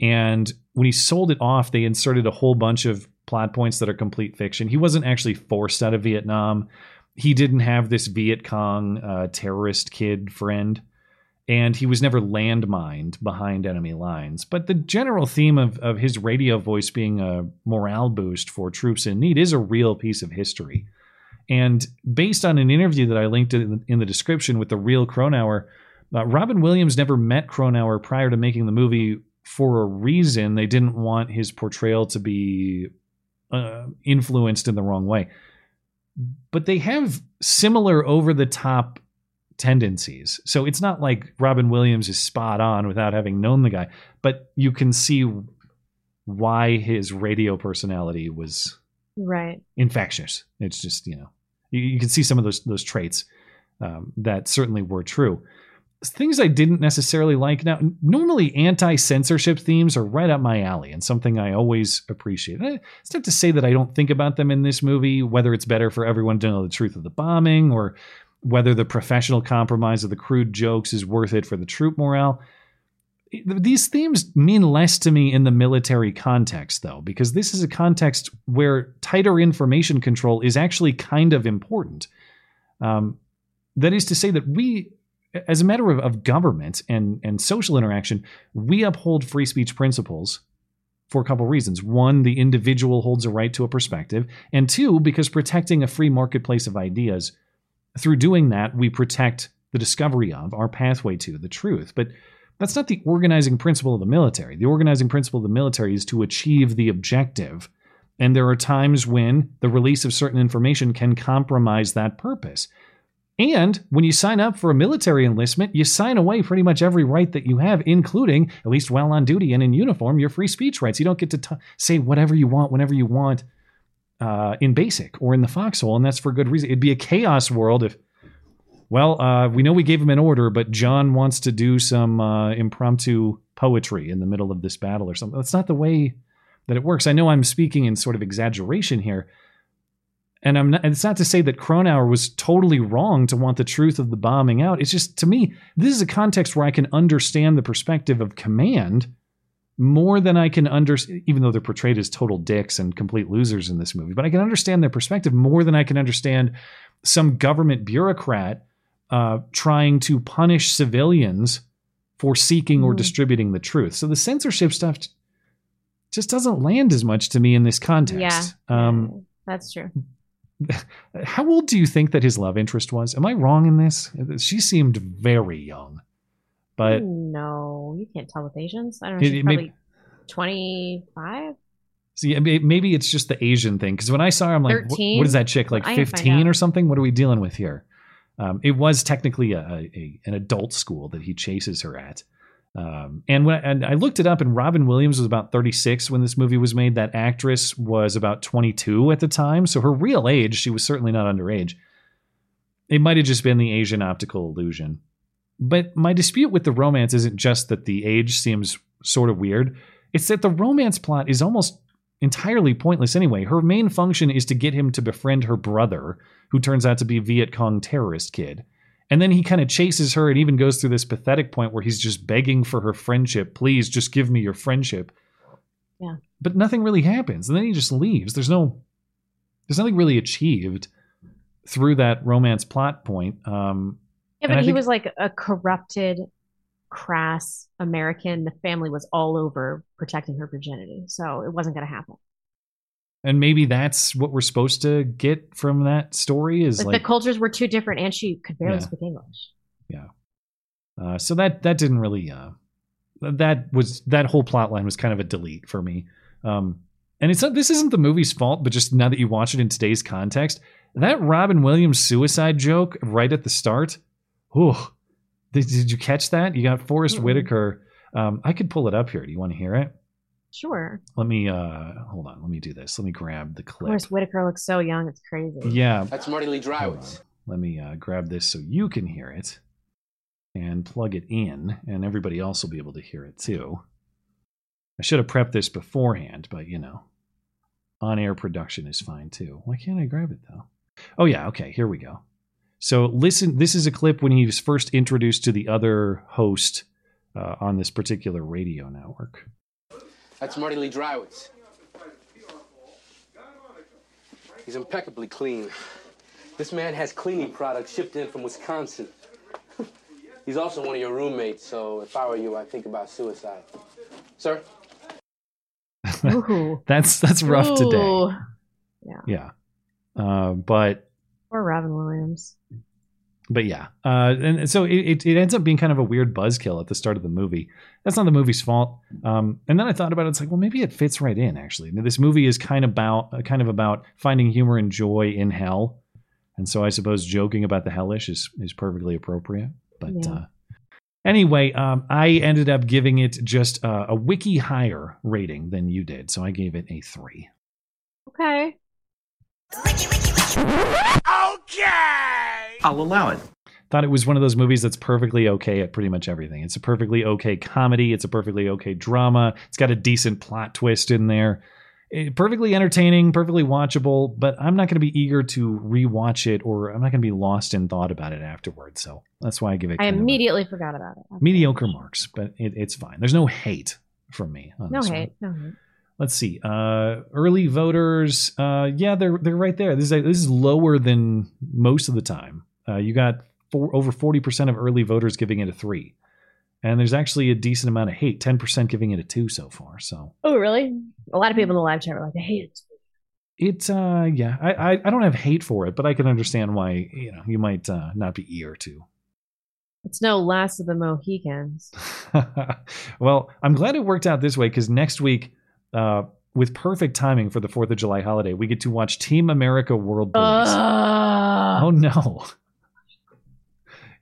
And when he sold it off, they inserted a whole bunch of plot points that are complete fiction. He wasn't actually forced out of Vietnam. He didn't have this Viet Cong uh, terrorist kid friend and he was never landmined behind enemy lines. But the general theme of, of his radio voice being a morale boost for troops in need is a real piece of history. And based on an interview that I linked in, the description with the real Cronauer, uh, Robin Williams never met Cronauer prior to making the movie for a reason. They didn't want his portrayal to be uh, influenced in the wrong way. But they have similar over the top tendencies. So it's not like Robin Williams is spot on without having known the guy, but you can see why his radio personality was Right. infectious. It's just you know you, you can see some of those those traits um, that certainly were true. Things I didn't necessarily like. Now, normally anti censorship themes are right up my alley and something I always appreciate. Eh, It's not to say that I don't think about them in this movie, whether it's better for everyone to know the truth of the bombing or whether the professional compromise of the crude jokes is worth it for the troop morale. These themes mean less to me in the military context, though, because this is a context where tighter information control is actually kind of important. Um, that is to say, that we, as a matter of, of government and, and social interaction, we uphold free speech principles for a couple reasons. One, the individual holds a right to a perspective, and two, because protecting a free marketplace of ideas, through doing that, we protect the discovery of our pathway to the truth. But that's not the organizing principle of the military. The organizing principle of the military is to achieve the objective. And there are times when the release of certain information can compromise that purpose. And when you sign up for a military enlistment, you sign away pretty much every right that you have, including, at least while on duty and in uniform, your free speech rights. You don't get to t- say whatever you want whenever you want uh, in basic or in the foxhole, and that's for good reason. It'd be a chaos world if, well, uh, we know we gave him an order, but John wants to do some uh, impromptu poetry in the middle of this battle or something. That's not the way that it works. I know I'm speaking in sort of exaggeration here, and I'm not, it's not to say that Cronauer was totally wrong to want the truth of the bombing out. It's just to me, this is a context where I can understand the perspective of command more than I can understand, even though they're portrayed as total dicks and complete losers in this movie, but I can understand their perspective more than I can understand some government bureaucrat uh, trying to punish civilians for seeking or Mhm. distributing the truth. So the censorship stuff just doesn't land as much to me in this context. Yeah. Um, That's true. how old do you think that his love interest was? Am I wrong in this? She seemed very young, but no, you can't tell with Asians. I don't know. It- She's it probably twenty-five. see, maybe it's just the Asian thing. Because when I saw her, I'm like, "Wh- 13? what is that chick like, I can find 15 or something? What are we dealing with here? Um, it was technically a, a, a an adult school that he chases her at. Um, and when and I looked it up, and Robin Williams was about 36 when this movie was made. That actress was about 22 at the time, so her real age, she was certainly not underage. It might have just been the Asian optical illusion. But my dispute with the romance isn't just that the age seems sort of weird. It's that the romance plot is almost entirely pointless anyway. Her main function is to get him to befriend her brother, who turns out to be a Viet Cong terrorist kid. And then he kind of chases her and even goes through this pathetic point where he's just begging for her friendship. Please, just give me your friendship. Yeah. But nothing really happens. And then he just leaves. There's no there's nothing really achieved through that romance plot point. Um Yeah, and but I he think- was like a corrupted, crass American. The family was all over protecting her virginity, so it wasn't going to happen. and maybe that's what we're supposed to get from that story is Like, like the cultures were too different, and she could barely Yeah. speak English. Yeah. Uh, so that that didn't really uh, that was that whole plot line was kind of a delete for me. Um, and it's not this isn't the movie's fault, but just now that you watch it in today's context, that Robin Williams suicide joke right at the start. Oh, did, did you catch that? You got Forrest Mm-mm. Whitaker. Um, I could pull it up here. Do you want to hear it? Sure. Let me uh, hold on. Let me do this. Let me grab the clip. Forest Whitaker looks so young; it's crazy. Yeah, That's Marty Lee Dreiwitz. let me uh, grab this so you can hear it and plug it in, and everybody else will be able to hear it too. I should have prepped this beforehand, but you know, on air production is fine too. Why can't I grab it though? Oh, yeah, okay, here we go. So, listen, this is a clip when he was first introduced to the other host uh, on this particular radio network. That's Marty Lee Dreiwitz. He's impeccably clean. This man has cleaning products shipped in from Wisconsin. He's also one of your roommates, so if I were you, I'd think about suicide. Sir? That's that's rough today. Yeah. Yeah, uh, but Or Robin Williams. but yeah, uh, and so it, it, ends up being kind of a weird buzzkill at the start of the movie. That's not the movie's fault. Um, and then I thought about it. It's like, well, maybe it fits right in. Actually, I mean, this movie is kind of about uh, kind of about finding humor and joy in hell, and so I suppose joking about the hellish is is perfectly appropriate. But Yeah. uh, anyway, um, I ended up giving it just uh, a wiki higher rating than you did, so I gave it a three. Okay. I'll allow it. Thought it was one of those movies that's perfectly okay at pretty much everything. It's a perfectly okay comedy. It's a perfectly okay drama. It's got a decent plot twist in there. Eh, perfectly entertaining, perfectly watchable, but I'm not going to be eager to rewatch it or I'm not going to be lost in thought about it afterwards. So that's why I give it I kind of a immediately forgot about it. mediocre marks, but it, it's fine. There's no hate from me. No this one. hate. No hate. Let's see. Uh, early voters. Uh, yeah, they're they're right there. This is this is lower than most of the time. Uh, you got four, over forty percent of early voters giving it a three, and there's actually a decent amount of hate. Ten percent giving it a two so far. So Oh, really? A lot of people in the live chat were like, I hate it. it. Uh, yeah, I, I I don't have hate for it, but I can understand why you know you might uh, not be eager to. It's no last of the Mohicans. well, I'm glad it worked out this way because next week, uh, with perfect timing for the Fourth of July holiday, we get to watch Team America World Police. oh no!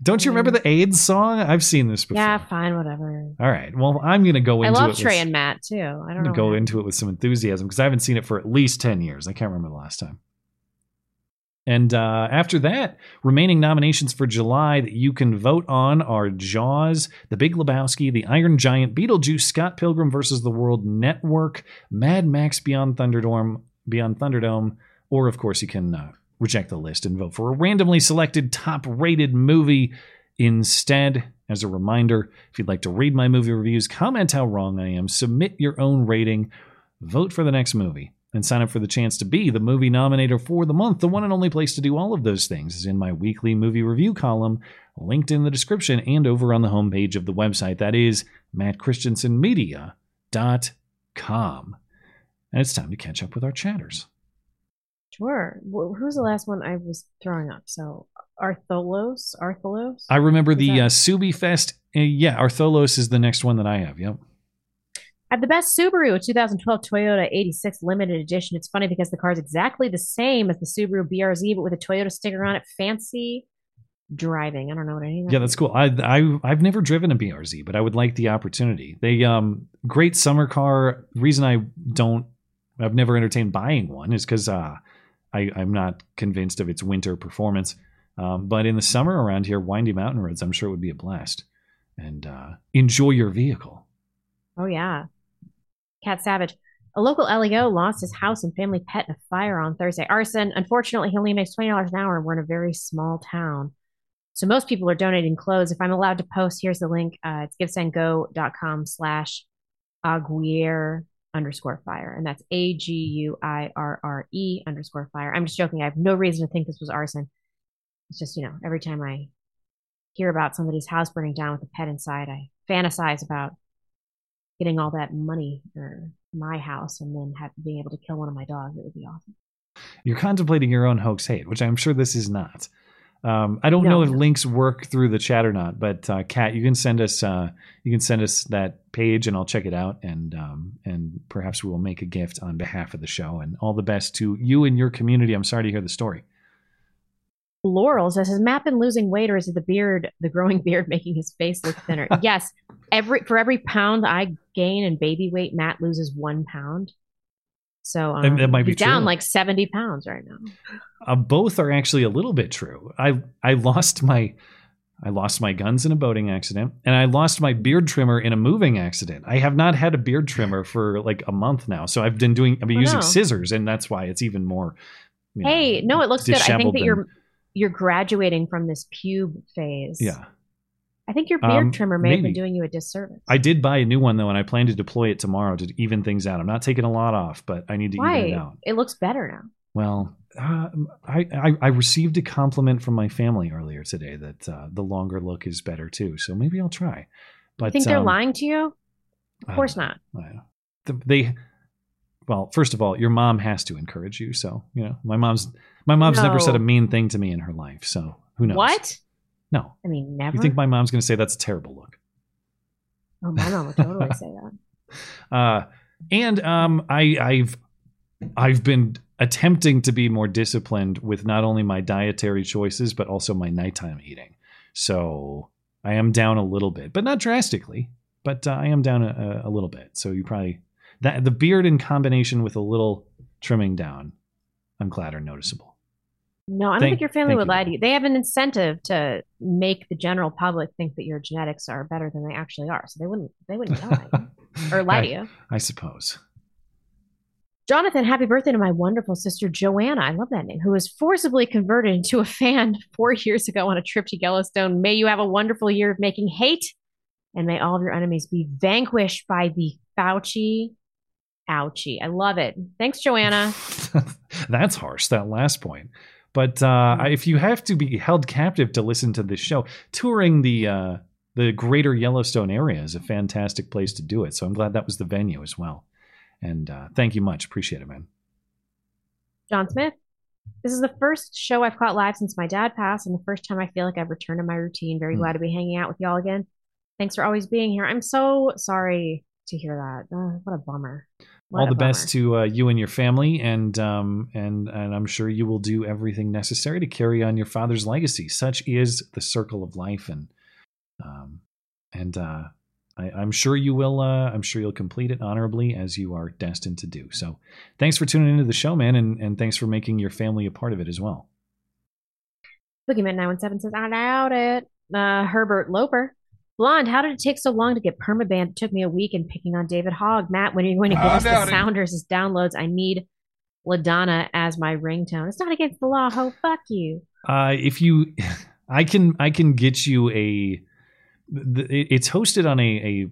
Don't you remember the AIDS song? I've seen this before. Yeah, fine, whatever. All right. Well, I'm gonna go into. I love it. Trey with, and Matt too. I I'm don't know. go why. into it with some enthusiasm because I haven't seen it for at least ten years. I can't remember the last time. And uh, after that, remaining nominations for July that you can vote on are Jaws, The Big Lebowski, The Iron Giant, Beetlejuice, Scott Pilgrim versus the World Network, Mad Max Beyond Thunderdome, Beyond Thunderdome, or of course you can uh, reject the list and vote for a randomly selected top-rated movie instead. As a reminder, if you'd like to read my movie reviews, comment how wrong I am, submit your own rating, vote for the next movie, and sign up for the chance to be the movie nominator for the month. The one and only place to do all of those things is in my weekly movie review column, linked in the description and over on the homepage of the website. That is mattchristiansenmedia.com. And it's time to catch up with our chatters. Sure. Wh- Who's the last one I was throwing up? So Artholos, Artholos. I remember Is the that- uh, Subi Fest. Uh, yeah, Artholos is the next one that I have. Yep. Have the best Subaru, a 2012 Toyota 86 limited edition. It's funny because the car is exactly the same as the Subaru BRZ, but with a Toyota sticker on it. Fancy driving. I don't know what any that Yeah, that's cool. I I I've never driven a BRZ, but I would like the opportunity. They um great summer car. Reason I don't I've never entertained buying one is because uh I I'm not convinced of its winter performance. Um, but in the summer around here, windy mountain roads, I'm sure it would be a blast. And uh, enjoy your vehicle. Oh yeah. Cat Savage. A local LEO lost his house and family pet in a fire on Thursday. Arson. Unfortunately, he only makes twenty dollars an hour, and we're in a very small town. So most people are donating clothes. If I'm allowed to post, here's the link. Uh, it's givesendgo.com slash aguirre underscore fire. And that's A G U I R R E underscore fire. I'm just joking. I have no reason to think this was arson. It's just, you know, every time I hear about somebody's house burning down with a pet inside, I fantasize about getting all that money for my house and then have, being able to kill one of my dogs. It would be awesome. You're contemplating your own hoax hate, which I'm sure this is not. Um, I don't No, know if no. links work through the chat or not, but uh, Kat, you can send us uh, you can send us that page, and I'll check it out, and um, and perhaps we will make a gift on behalf of the show. And all the best to you and your community. I'm sorry to hear the story. Laurel says, "Has Matt been losing weight, or is it the beard, the growing beard, making his face look thinner?" yes, every for every pound I gain in baby weight, Matt loses one pound. So um, that might be down true. like seventy pounds right now. Uh, both are actually a little bit true. I I lost my I lost my guns in a boating accident, and I lost my beard trimmer in a moving accident. I have not had a beard trimmer for like a month now, so I've been doing I've been Oh, using no. scissors, and that's why it's even more. you know, hey, no, it looks good. I think that than- you're you're graduating from this pube phase. Yeah. I think your beard Um, trimmer may have been doing you a disservice. I did buy a new one though, and I plan to deploy it tomorrow to even things out. I'm not taking a lot off, but I need to even it out. It looks better now. Well, uh, I, I I received a compliment from my family earlier today that uh, the longer look is better too. So maybe I'll try. But You think they're um, lying to you? Of course not. I- they well first of all your mom has to encourage you. So you know my mom's my mom's never said a mean thing to me in her life. So who knows? What? no. I mean, never. you think my mom's going to say that's a terrible look? Oh, my mom would totally say that. uh and um i i've i've been attempting to be more disciplined with not only my dietary choices but also my nighttime eating. So i am down a little bit but not drastically but uh, i am down a, a little bit. So you probably that the beard in combination with a little trimming down i'm glad are noticeable No, I don't Thank- think your family would you. lie to you. They have an incentive to make the general public think that your genetics are better than they actually are. So they wouldn't they wouldn't lie or lie to you. i suppose Jonathan, happy birthday to my wonderful sister Joanna. I love that name. Who was forcibly converted into a fan four years ago on a trip to Yellowstone. May you have a wonderful year of making hate, and may all of your enemies be vanquished by the Fauci. Ouchie. I love it. Thanks, Joanna. That's harsh, that last point. But uh, if you have to be held captive to listen to this show, touring the uh, the greater Yellowstone area is a fantastic place to do it. So I'm glad that was the venue as well. And uh, thank you much. Appreciate it, man. John Smith. This is the first show I've caught live since my dad passed, and the first time I feel like I've returned to my routine. Very Hmm. glad to be hanging out with y'all again. Thanks for always being here. I'm so sorry to hear that. Uh, what a bummer. What All the best to uh, you and your family, and um, and and I'm sure you will do everything necessary to carry on your father's legacy. Such is the circle of life, and um, and uh, I, I'm sure you will. Uh, I'm sure you'll complete it honorably as you are destined to do. So, thanks for tuning into the show, man, and and thanks for making your family a part of it as well. Boogeyman917 says, I doubt it. Uh, Herbert Loper. Blonde, how did it take so long to get permabanned? It took me a week in picking on David Hogg. Matt, when are you going to give I us the it. Sounders as downloads? I need LaDonna as my ringtone. It's not against the law. Ho, fuck you. Uh, if you, I can I can get you a it's hosted on a, a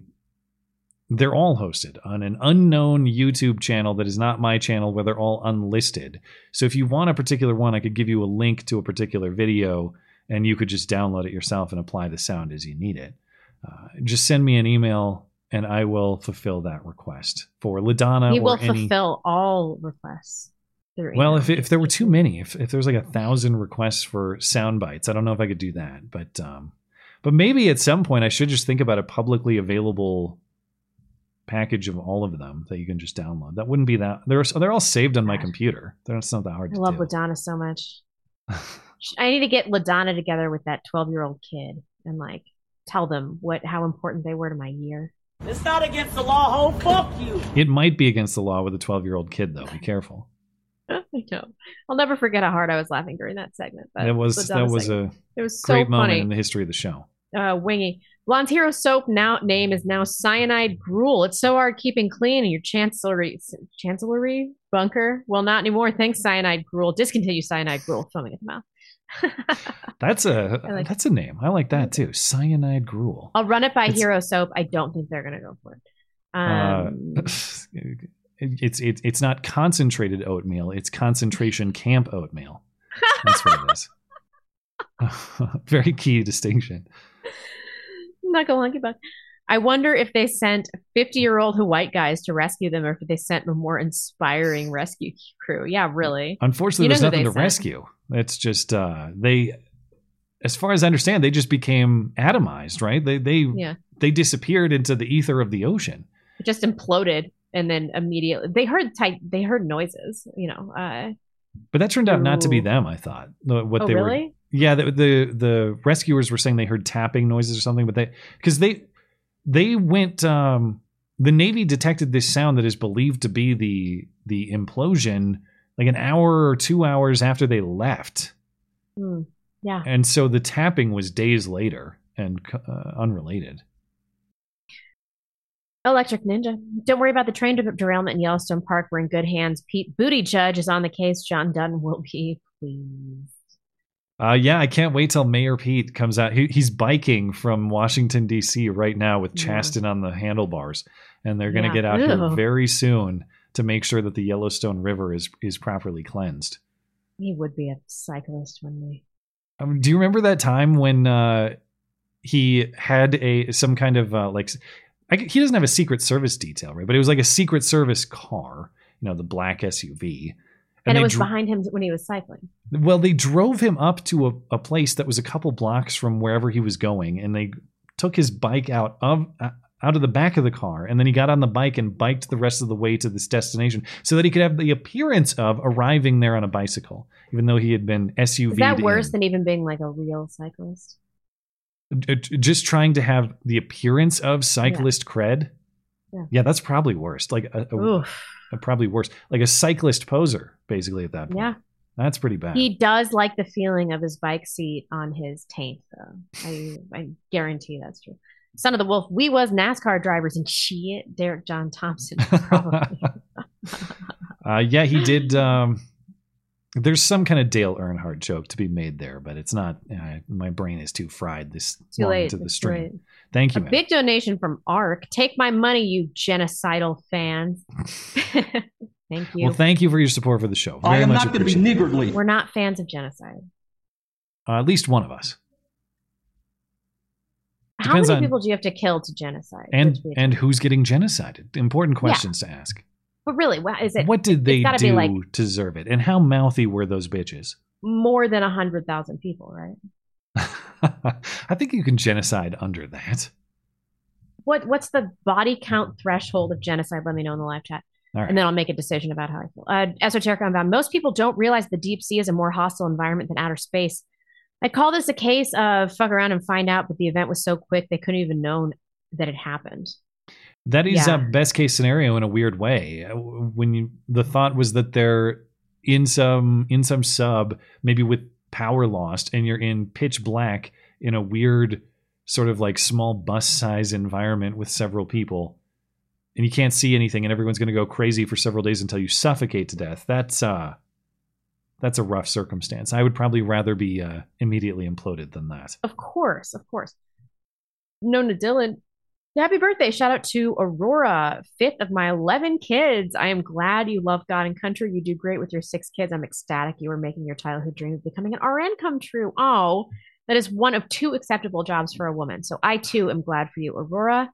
they're all hosted on an unknown YouTube channel that is not my channel where they're all unlisted. So if you want a particular one, I could give you a link to a particular video and you could just download it yourself and apply the sound as you need it. Uh, just send me an email and I will fulfill that request for LaDonna he will any. fulfill all requests. Well, if, if there were too many, if, if there was like a thousand requests for sound bites, I don't know if I could do that, but um, but maybe at some point I should just think about a publicly available package of all of them that you can just download. That wouldn't be that they're they're all saved on my computer. They're it's not that hard I love do. Ladonna so much. I need to get Ladonna together with that 12 year old kid and like tell them what how important they were to my year. It's not against the law, ho. Fuck you. It might be against the law with a 12 year old kid though. Be careful. I know. I'll never forget how hard I was laughing during that segment. That was Ladonna that was segment. a it was so great moment funny. in the history of the show. uh, wingy. Blonde's Hero Soap now name is now Cyanide Gruel. It's so hard keeping clean in your chancellery chancellery bunker. Well, not anymore. Thanks, Cyanide Gruel. Discontinue Cyanide Gruel. Foaming at the mouth. That's a like- that's a name. I like that too. Cyanide gruel. I'll run it by It's- Hero Soap. I don't think they're gonna go for it. Um, Uh, it's it's it's not concentrated oatmeal. It's concentration camp oatmeal. That's what it is. Very key distinction. Knuckle Hunky Buck. I wonder if they sent 50 year old white guys to rescue them or if they sent a more inspiring rescue crew. Yeah, really. Unfortunately, You know there's nothing to sent. rescue. It's just uh, they, as far as I understand, they just became atomized. Right? They they Yeah. they disappeared into the ether of the ocean. It just imploded and then immediately they heard tight they heard noises, you know. Uh But that turned out not to be them. I thought what Oh, they were. really? Yeah, the, the the rescuers were saying they heard tapping noises or something, but they because they they went. Um, the Navy detected this sound that is believed to be the the implosion like an hour or two hours after they left, hmm, yeah. and so the tapping was days later and uh, unrelated. Electric Ninja. Don't worry about the train derailment in Yellowstone Park. We're in good hands. Pete Booty Judge is on the case. John Dunn will be pleased. Uh, yeah, I can't wait till Mayor Pete comes out. He, he's biking from Washington D.C. right now with Yeah. Chasten on the handlebars, and they're going to Yeah. get out here very soon to make sure that the Yellowstone River is is properly cleansed. He would be a cyclist, wouldn't he? Um, do you remember that time when uh, he had a some kind of uh, like I, he doesn't have a Secret Service detail, right? But it was like a Secret Service car, you know, the black SUV, And, it was dr- behind him when he was cycling. well, they drove him up to a, a place that was a couple blocks from wherever he was going, and they took his bike out of uh, out of the back of the car, and then he got on the bike and biked the rest of the way to this destination, so that he could have the appearance of arriving there on a bicycle, even though he had been SUV. Is that worse than even being like a real cyclist? Just trying to have the appearance of cyclist cred. Yeah. yeah. that's probably worse. Like a, a- a- probably worse, like a cyclist poser, basically at that point. Yeah. That's pretty bad. He does like the feeling of his bike seat on his taint, though. I I guarantee that's true. Son of the Wolf, we was NASCAR drivers and shit. Derek John Thompson, probably. Uh, yeah, he did. Um, there's some kind of Dale Earnhardt joke to be made there, but it's not. Uh, my brain is too fried this Too long late. into the It's stream. late. Thank a you, man. big donation from ARC. Take my money, you genocidal fans. Thank you. Well, thank you for your support for the show. Very I am much not going to be niggardly. We're not fans of genocide. Uh, at least one of us, How many on- people do you have to kill to genocide? and to and who's getting genocided? Important questions to ask. But really, what is it? What did they do like to deserve it? And how mouthy were those bitches? more than a hundred thousand people, right? I think you can genocide under that. What What's the body count threshold of genocide? Let me know in the live chat, right. and then I'll make a decision about how I feel. Uh, Esoteric Unbound. Most people don't realize the deep sea is a more hostile environment than outer space. I call this a case of fuck around and find out, but the event was so quick they couldn't even known that it happened. That is Yeah. a best case scenario in a weird way. Uh, When you the thought was that they're in some in some sub, maybe with power lost, and you're in pitch black in a weird sort of like small bus size environment with several people, and you can't see anything, and everyone's going to go crazy for several days until you suffocate to death. That's uh, that's a rough circumstance. I would probably rather be uh, immediately imploded than that. Of course, of course. Nona Dillon. Happy birthday. Shout out to Aurora, fifth of my 11 kids. I am glad you love God and country. You do great with your six kids. I'm ecstatic you are making your childhood dream of becoming an RN come true. Oh, that is one of two acceptable jobs for a woman. So I too am glad for you, Aurora.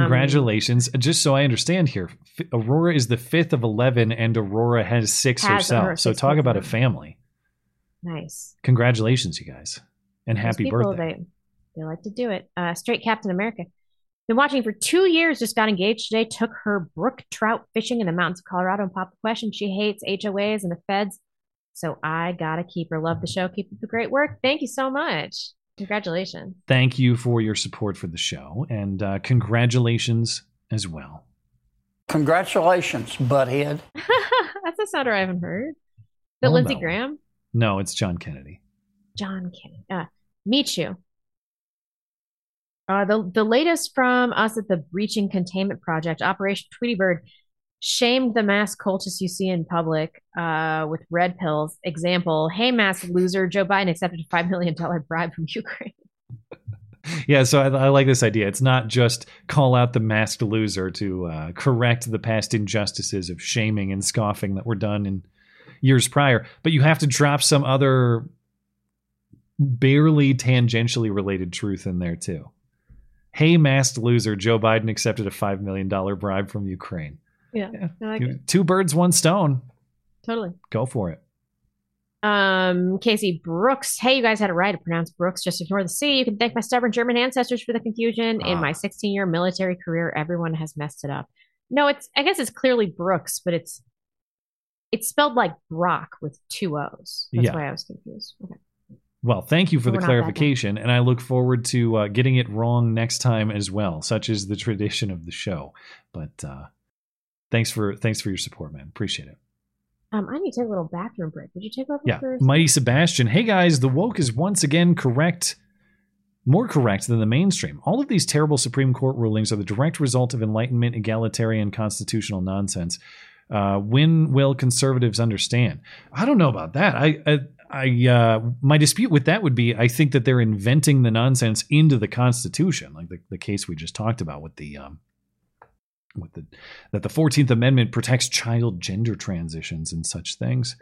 Congratulations. Just so I understand here, F- Aurora is the fifth of 11 and Aurora has six Has herself. her So six talk about a family. Nice. Congratulations, you guys. And Those happy people, birthday. They, they like to do it. Uh, Straight Captain America. Been watching for two years, just got engaged today. Took her brook trout fishing in the mountains of Colorado and popped the question. She hates HOAs and the feds. So I gotta keep her. Love the show. Keep up the great work. Thank you so much. Congratulations. Thank you for your support for the show and uh, congratulations as well. Congratulations, butthead. That's a sounder I haven't heard. The Oh, Lindsey no. Graham, No, it's John Kennedy. John Kennedy. Uh, meet you. Uh, the the latest from us at the Breaching Containment Project, Operation Tweety Bird, shamed the mass cultists you see in public uh, with red pills. Example: Hey, mass loser, Joe Biden accepted a five million dollar bribe from Ukraine. Yeah, so I, I like this idea. It's not just call out the masked loser to uh, correct the past injustices of shaming and scoffing that were done in years prior, but you have to drop some other barely tangentially related truth in there too. Hey, masked loser, Joe Biden accepted a $5 million bribe from Ukraine. Yeah, I like. Two birds, one stone. Totally. Go for it. Um, Casey Brooks. Hey, you guys had it right to pronounce Brooks. Just ignore the C. You can thank my stubborn German ancestors for the confusion. In my 16 year military career, everyone has messed it up. No, it's, I guess it's clearly Brooks, but it's, it's spelled like Brock with two O's. That's Yeah. why I was confused. Okay. Well, thank you for We're the not that bad. clarification, and I look forward to uh, getting it wrong next time as well. Such is the tradition of the show. But uh, thanks for thanks for your support, man. Appreciate it. Um, I need to take a little bathroom break. Would you take over Yeah, for Mighty Sebastian. Hey guys, the woke is once again correct, more correct than the mainstream. All of these terrible Supreme Court rulings are the direct result of Enlightenment, egalitarian, constitutional nonsense. Uh, when will conservatives understand? I don't know about that. I, I, I uh, my dispute with that would be I think that they're inventing the nonsense into the Constitution, like the, the case we just talked about with the um, with the that the Fourteenth Amendment protects child gender transitions and such things.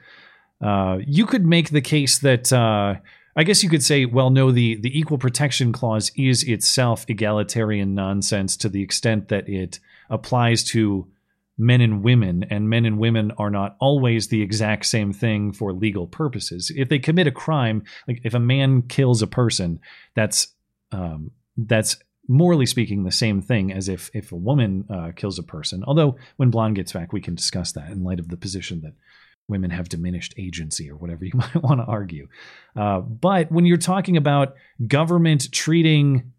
Uh, you could make the case that uh, I guess you could say, well, no, the the Equal Protection Clause is itself egalitarian nonsense to the extent that it applies to men and women, and men and women are not always the exact same thing for legal purposes. If they commit a crime, like if a man kills a person, that's um, that's morally speaking the same thing as if if a woman uh, kills a person. Although when Blonde gets back, we can discuss that in light of the position that women have diminished agency or whatever you might want to argue. Uh, but when you're talking about government treating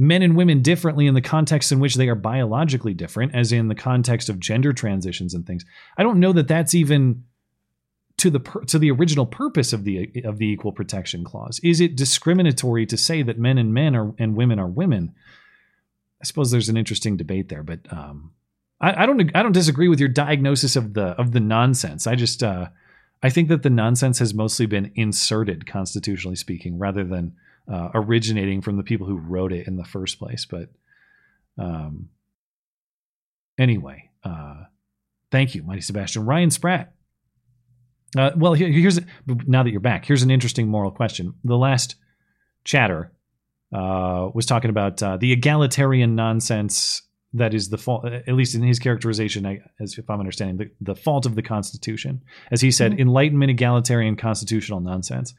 men and women differently in the context in which they are biologically different, as in the context of gender transitions and things, I don't know that that's even to the to the original purpose of the of the equal protection clause. Is it discriminatory to say that men and men are and women are women? I suppose there's an interesting debate there, but um, I, I don't I don't disagree with your diagnosis of the of the nonsense. I just uh, I think that the nonsense has mostly been inserted, constitutionally speaking, rather than uh, originating from the people who wrote it in the first place. But um, anyway, uh, thank you, Mighty Sebastian. Ryan Spratt. Uh, well, here, here's now that you're back. Here's an interesting moral question. The last chatter uh, was talking about uh, the egalitarian nonsense that is the fault, at least in his characterization, I, as if I'm understanding, the, the fault of the Constitution. As he said, Mhm. enlightenment, egalitarian, constitutional nonsense.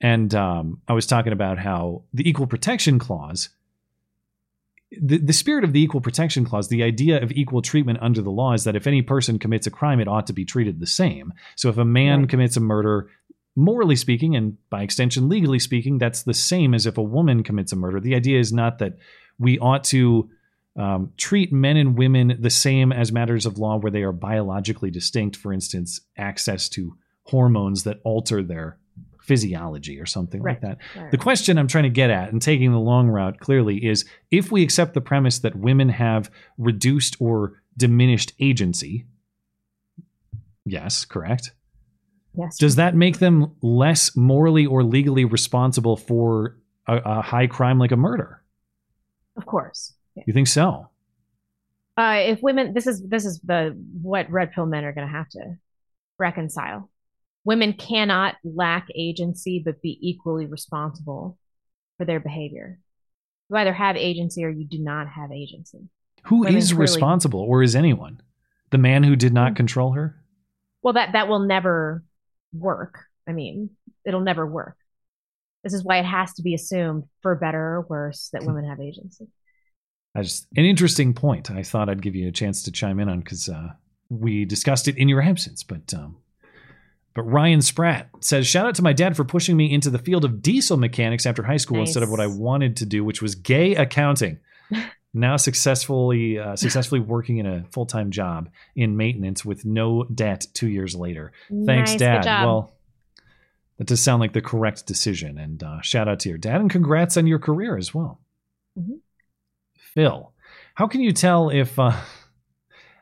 And um, I was talking about how the Equal Protection Clause, the, the spirit of the Equal Protection Clause, the idea of equal treatment under the law is that if any person commits a crime, it ought to be treated the same. So if a man commits a murder, morally speaking, and by extension, legally speaking, that's the same as if a woman commits a murder. The idea is not that we ought to um, treat men and women the same as matters of law where they are biologically distinct. For instance, access to hormones that alter their physiology or something like that. right. The question I'm trying to get at and taking the long route clearly is if we accept the premise that women have reduced or diminished agency, yes, correct? Yes. Does that make them less morally or legally responsible for a, a high crime like a murder. Of course. Yeah. You think so? Uh, if women, this is this is the what red pill men are going to have to reconcile. Women cannot lack agency but be equally responsible for their behavior. You either have agency or you do not have agency. Who is Women clearly- responsible, or is anyone? The man who did not control her? Well, that that will never work. I mean, it'll never work. This is why it has to be assumed, for better or worse, that women have agency. I just an interesting point. I thought I'd give you a chance to chime in on because uh, we discussed it in your absence. But um, but Ryan Spratt says, "Shout out to my dad for pushing me into the field of diesel mechanics after high school instead of what I wanted to do, which was gay accounting." now successfully uh, successfully working in a full time job in maintenance with no debt two years later. Thanks, Nice, Dad. Well, that does sound like the correct decision. And uh, shout out to your dad and congrats on your career as well. Mhm. Phil, how can you tell if uh,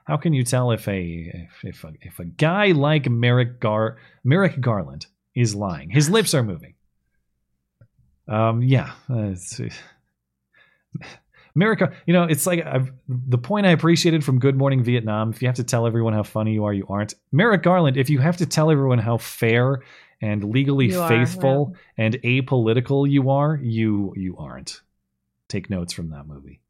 how can you tell if a if, if a if a guy like Merrick Gar Merrick Garland is lying? His lips are moving. Um, yeah, uh, Merrick, you know, it's like I've, the point I appreciated from Good Morning Vietnam. If you have to tell everyone how funny you are, you aren't. Merrick Garland, if you have to tell everyone how fair and legally You are, faithful and apolitical you are, you you aren't. Take notes from that movie.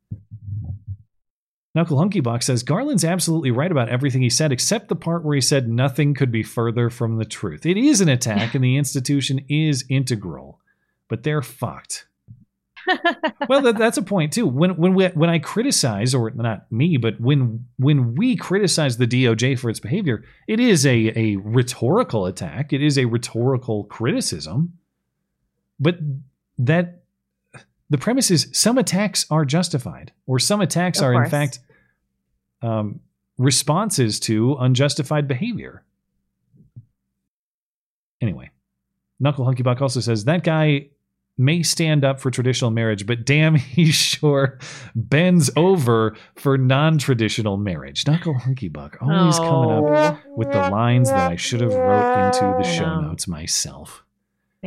Knuckle Hunky Hunkybox says Garland's absolutely right about everything he said, except the part where he said nothing could be further from the truth. It is an attack, and the institution is integral, but they're fucked. well, that, that's a point too. When when we, when I criticize, or not me, but when when we criticize the DOJ for its behavior, it is a a rhetorical attack. It is a rhetorical criticism, but that the premise is some attacks are justified, or some attacks Of are in fact um, responses to unjustified behavior. Anyway, Knuckle Hunky Buck also says that guy may stand up for traditional marriage, but damn, he sure bends over for non-traditional marriage. Knuckle Hunky Buck always coming up with the lines that I should have wrote into the show Oh. Notes myself.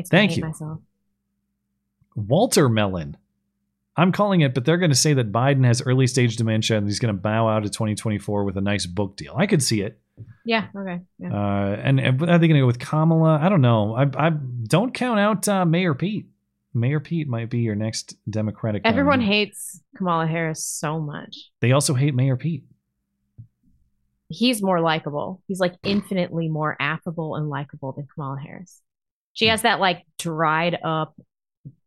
Thank you. Myself. Walter Mellon. I'm calling it, but they're going to say that Biden has early stage dementia and he's going to bow out of 2024 with a nice book deal. I could see it. Yeah. Okay. Yeah. Uh, and, and are they going to go with Kamala? I don't know. I, I don't count out uh, Mayor Pete. Mayor Pete might be your next Democratic. Everyone nominee. hates Kamala Harris so much. They also hate Mayor Pete. He's more likable. He's like infinitely more affable and likable than Kamala Harris. She has that like dried up,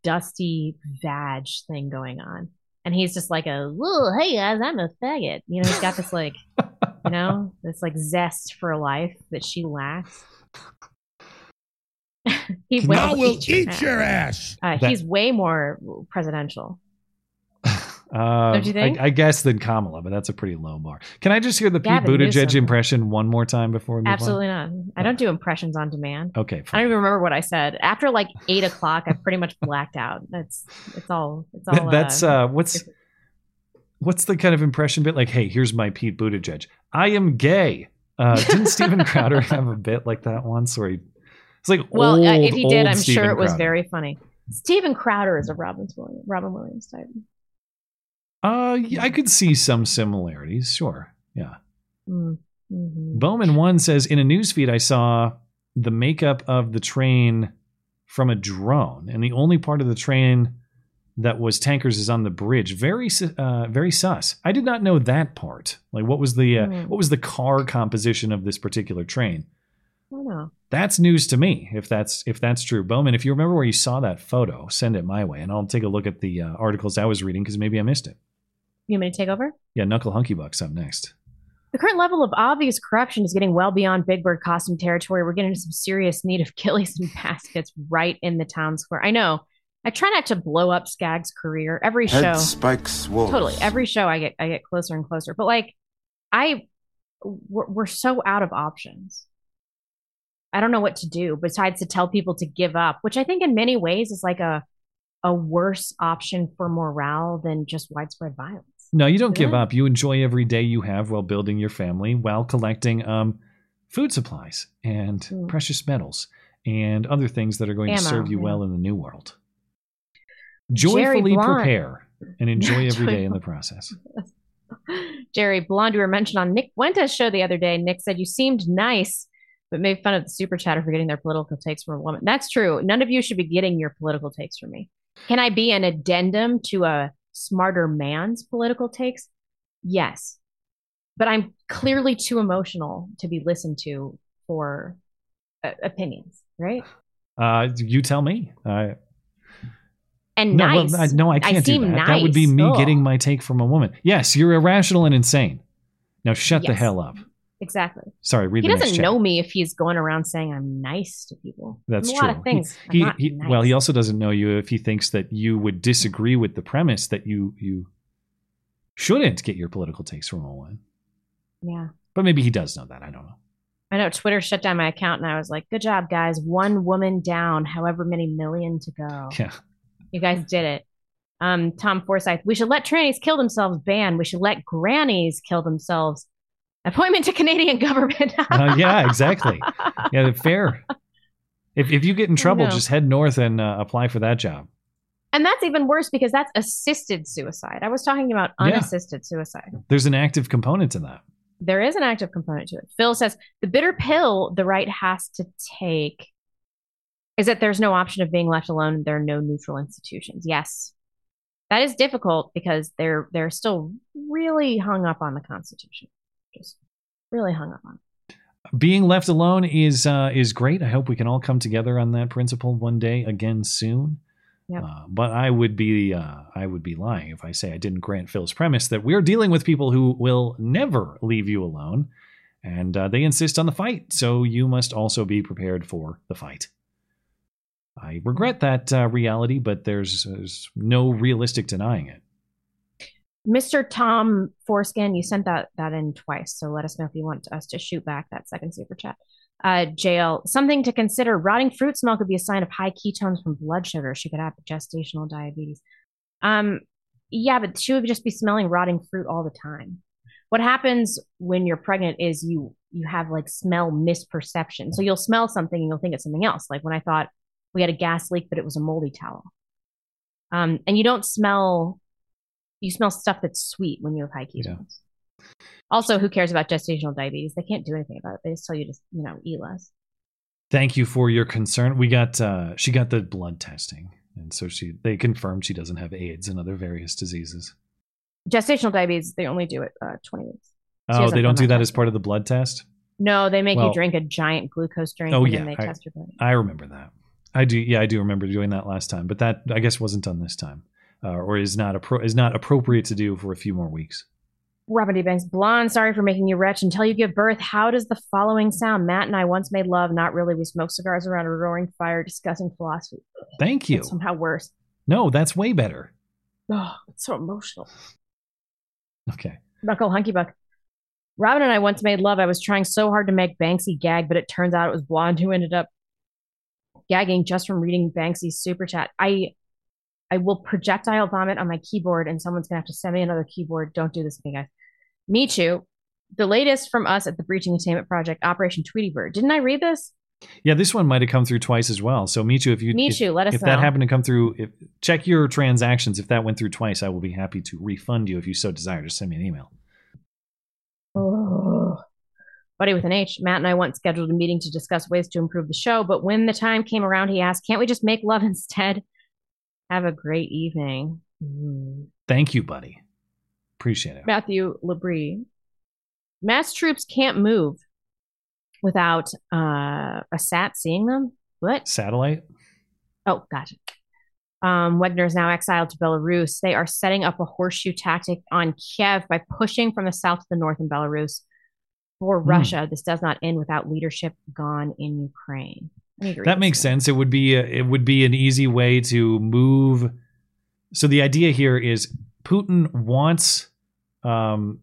dusty vag thing going on. And he's just like a, "Whoa, hey guys, I'm a faggot. You know, he's got this like, you know, this like zest for life that she lacks. he will I will eat eat your ass. Uh, That- he's way more presidential. Uh, Don't you think? I, I guess than Kamala, but that's a pretty low bar. Can I just hear the Gavin Pete Buttigieg impression one more time before we move Absolutely not. I don't do impressions on demand. on? Okay, I don't even remember what I said. After like eight o'clock, I pretty much blacked out. That's it's all it's all. That's uh, uh, what's what's the kind of impression bit like? Hey, here's my Pete Buttigieg. I am gay. Uh, didn't Steven Crowder have a bit like that once where he? It's like well, old, uh, if he did, I'm Steven sure it was very funny. Steven Crowder is a Robin Williams, Robin Williams type. Uh, yeah, I could see some similarities. Sure, yeah. Mm, mhm. Bowman one says in a newsfeed I saw the makeup of the train from a drone, and the only part of the train that was tankers is on the bridge. Very, uh, very sus. I did not know that part. Like, what was the uh, Hmm. what was the car composition of this particular train? I know. That's news to me. If that's if that's true, Bowman. If you remember where you saw that photo, send it my way, and I'll take a look at the uh, articles I was reading because maybe I missed it. You want me to take over? Yeah, Knuckle Hunky Bucks up next. The current level of obvious corruption is getting well beyond Big Bird costume territory. We're getting into some serious need of killies and baskets right in the town square. I know. I try not to blow up Skag's career. Every Head show, spikes wolves. totally. Every show, I get I get closer and closer. But like, I we're, we're so out of options. I don't know what to do besides to tell people to give up, which I think in many ways is like a a worse option for morale than just widespread violence. No, you don't give up. You enjoy every day you have while building your family, while collecting um, food supplies and Mm. precious metals and other things that are going to serve you yeah. well in the new world. Joyfully prepare and enjoy every day in the process. Jerry Blonde, we were mentioned on Nick Fuentes' show the other day. Nick said you seemed nice, but made fun of the super chatter for getting their political takes from a woman. That's true. None of you should be getting your political takes from me. Can I be an addendum to a smarter man's political takes? Yes. But I'm clearly too emotional to be listened to for uh, opinions, right? Uh, you tell me. Uh, And no, nice. well, I, no, I can't do seem that. That would be me Ugh. getting my take from a woman. Yes, you're irrational and insane. Now shut the hell up. Exactly. Sorry, read he doesn't know me if he's going around saying I'm nice to people. That's I'm a true. lot of things. He, he- nice. Well, he also doesn't know you if he thinks that you would disagree with the premise that you you shouldn't get your political takes from a woman. yeah. But maybe he does know that. I don't know. I know Twitter shut down my account, and I was like, "Good job, guys! One woman down, however many million to go. Yeah. You guys did it." Um, Tom Forsyth, we should let trannies kill themselves. Ban. We should let grannies kill themselves. Appointment to Canadian government. Uh, yeah, exactly. Yeah, fair. If if you get in trouble, just head north and uh, apply for that job. and that's even worse because that's assisted suicide. I was talking about Yeah. unassisted suicide. There's an active component to that. There is an active component to it. Phil says the bitter pill the right has to take is that there's no option of being left alone. There are no neutral institutions. Yes, that is difficult because they're they're still really hung up on the Constitution, just really hung up on. Being left alone is uh, is great. I hope we can all come together on that principle one day again soon. Yep. Uh, but I would be uh, I would be lying if I say I didn't grant Phil's premise that we're dealing with people who will never leave you alone, and uh, they insist on the fight. So you must also be prepared for the fight. I regret that uh, reality, but there's, there's no realistic denying it. Mr. Tom Foreskin, you sent that that in twice, so let us know if you want us to shoot back that second super chat. Uh, jail, something to consider. Rotting fruit smell could be a sign of high ketones from blood sugar. She could have gestational diabetes. Um, yeah, but she would just be smelling rotting fruit all the time. What happens when you're pregnant is you you have like smell misperception. So you'll smell something and you'll think it's something else. Like when I thought we had a gas leak, but it was a moldy towel. Um, and you don't smell you smell stuff that's sweet when you have high ketones. Also, who cares about gestational diabetes? They can't do anything about it. They just tell you to, you know, eat less. Thank you for your concern. We got uh, she got the blood testing, and so she they confirmed she doesn't have AIDS and other various diseases. Gestational diabetes, they only do it uh, 20 weeks. She Oh, they don't do that that as part of the blood test. No, they make Well- you drink a giant glucose drink Oh and yeah, then they I, test your blood. I remember that. I do. Yeah, I do remember doing that last time, but that I guess wasn't done this time, uh, or is not appro- is not appropriate to do for a few more weeks. Robert D. Banks, blonde, sorry for making you wretch until you give birth. How does the following sound? Matt and I once made love. Not really. We smoked cigars around a roaring fire discussing philosophy. Thank you. It's somehow worse. No, that's way better. Oh, it's so emotional. Okay. Buckle Hunky Buck. Robin and I once made love. I was trying so hard to make Banksy gag, but it turns out it was Blonde who ended up gagging just from reading Banksy's super chat. I I will projectile vomit on my keyboard, and someone's gonna have to send me another keyboard. Don't do this to me, guys. Michu, the latest from us at the Breaching Attainment Project, Operation Tweety Bird. Didn't I read this? Yeah, this one might have come through twice as well. So Michu, if you Michu, if, let us if that happened to come through, if, check your transactions. If that went through twice, I will be happy to refund you if you so desire. Just send me an email. Oh. Buddy with an H, Matt and I once scheduled a meeting to discuss ways to improve the show, but when the time came around, he asked, Can't we just make love instead? Have a great evening. Mm. Thank you, buddy. Appreciate it. Matthew Labrie. Mass troops can't move without uh, a SAT seeing them. What? Satellite. Oh, gotcha. Um, Wagner is now exiled to Belarus. They are setting up a horseshoe tactic on Kiev by pushing from the south to the north in Belarus. For Hmm. Russia, this does not end without leadership gone in Ukraine. That makes sense. It would be a, it would be an easy way to move. So the idea here is Putin wants um,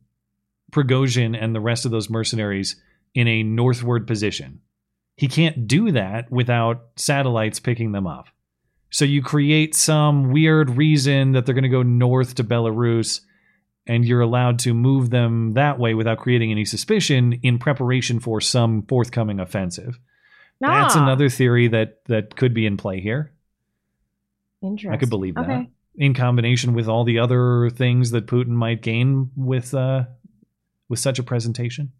Prigozhin and the rest of those mercenaries in a northward position. He can't do that without satellites picking them up. So you create some weird reason that they're going to go north to Belarus and you're allowed to move them that way without creating any suspicion in preparation for some forthcoming offensive. That's Ah. another theory that that could be in play here. Interesting. I could believe that. Okay. in combination with all the other things that Putin might gain with uh, with such a presentation.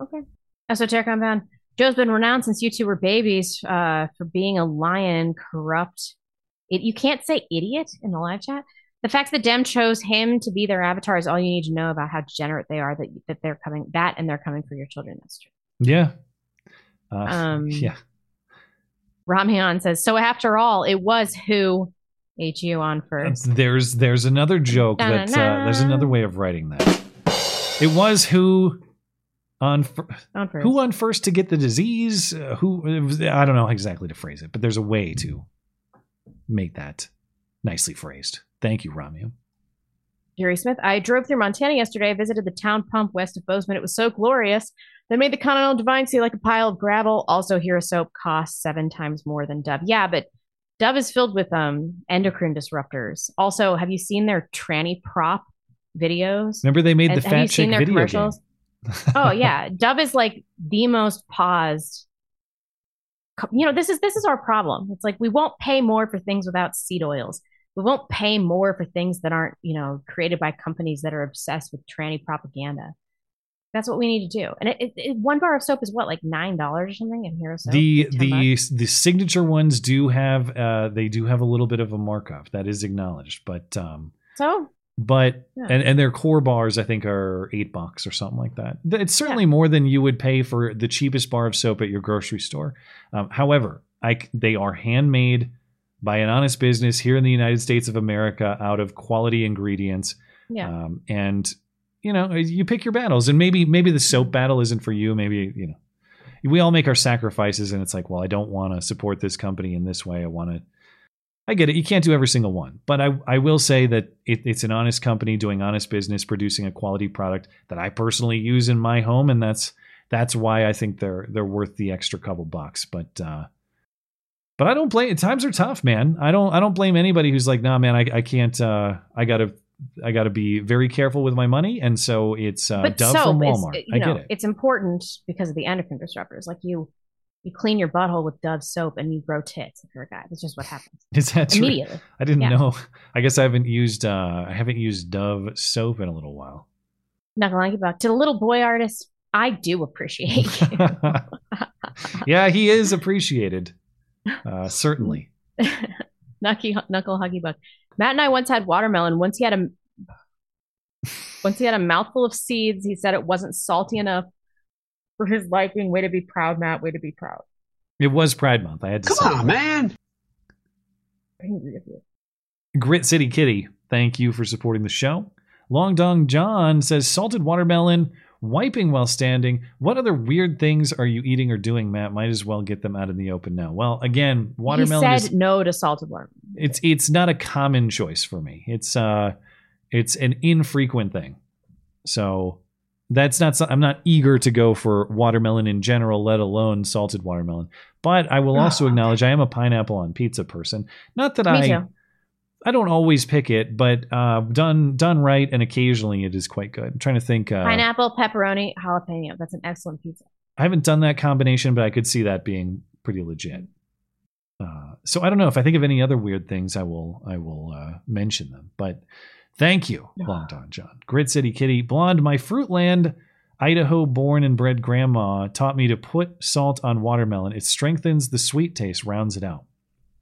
Okay. Esoteric Compound. Joe's been renowned since you two were babies uh, for being a lion, corrupt. It, you can't say idiot in the live chat. The fact that Dem chose him to be their avatar is all you need to know about how degenerate they are. That that they're coming that and they're coming for your children. That's true. Yeah. Uh, Um, yeah. Ramian says, so after all, it was who HU on first. There's there's another joke that uh, there's another way of writing that. It was who on On first. who on first to get the disease. Uh, who was- I don't know exactly to phrase it, but there's a way to make that nicely phrased. Thank you, Ramio. Jerry Smith. I drove through Montana yesterday. I visited the town pump west of Bozeman. It was so glorious. They made the Continental Divine seem like a pile of gravel. Also, Hero soap costs seven times more than Dove. Yeah, but Dove is filled with um endocrine disruptors. Also, have you seen their tranny prop videos? Remember they made the have fat seen chick their video commercials? oh yeah, Dove is like the most paused. You know, this is this is our problem. It's like we won't pay more for things without seed oils. We won't pay more for things that aren't, you know, created by companies that are obsessed with tranny propaganda. That's what we need to do. And it, it, it- one bar of soap is what, like nine dollars or something in Hero soap. the the bucks? the signature ones do have uh they do have a little bit of a markup that is acknowledged, but um so but Yeah. and, and their core bars i think are eight bucks or something like that it's certainly more than you would pay for the cheapest bar of soap at your grocery store um, however I, they are handmade by an honest business here in the united states of america out of quality ingredients Yeah. um, and you know you pick your battles and maybe maybe the soap battle isn't for you maybe you know we all make our sacrifices and it's like well i don't want to support this company in this way i want to I get it. You can't do every single one, but I, I will say that it, it's an honest company doing honest business, producing a quality product that I personally use in my home, and that's that's why I think they're they're worth the extra couple bucks. But uh, but I don't blame. Times are tough, man. I don't I don't blame anybody who's like, nah, man, I, I can't. Uh, I gotta I gotta be very careful with my money, and so it's uh, Dove from is, Walmart. you I know, get it. it's important because of the endocrine disruptors. Like you, you clean your butthole with Dove soap and you grow tits if you're a guy. That's just what happens. Is that true? Immediately. I didn't Yeah. know. I guess I haven't used uh, I haven't used Dove soap in a little while. Not gonna you, Buck. To the little boy artist, I do appreciate you. yeah, he is appreciated. Uh, certainly. Knucky, knuckle huggy buck. Matt and I once had watermelon. Once he had a once he had a mouthful of seeds. He said it wasn't salty enough for his liking. Way to be proud, Matt. Way to be proud. It was Pride Month. I had to Come on, man. Grit City Kitty, thank you for supporting the show. Long Dong John says salted watermelon, wiping while standing. What other weird things are you eating or doing, Matt? Might as well get them out in the open now. Well, again, watermelon he is said no to salted watermelon. it's it's not a common choice for me. It's uh it's an infrequent thing. So that's not I'm not eager to go for watermelon in general, let alone salted watermelon. But I will also acknowledge I am a pineapple on pizza person. Not that I too. I don't always pick it, but uh, done done right and occasionally it is quite good. I'm trying to think. Uh, Pineapple, pepperoni, jalapeno. That's an excellent pizza. I haven't done that combination, but I could see that being pretty legit. Uh, so I don't know if I think of any other weird things, I will I will uh, mention them. But thank you, Long Don John, Grit City Kitty, Blonde, my Fruitland, Idaho born and bred grandma taught me to put salt on watermelon. It strengthens the sweet taste, rounds it out.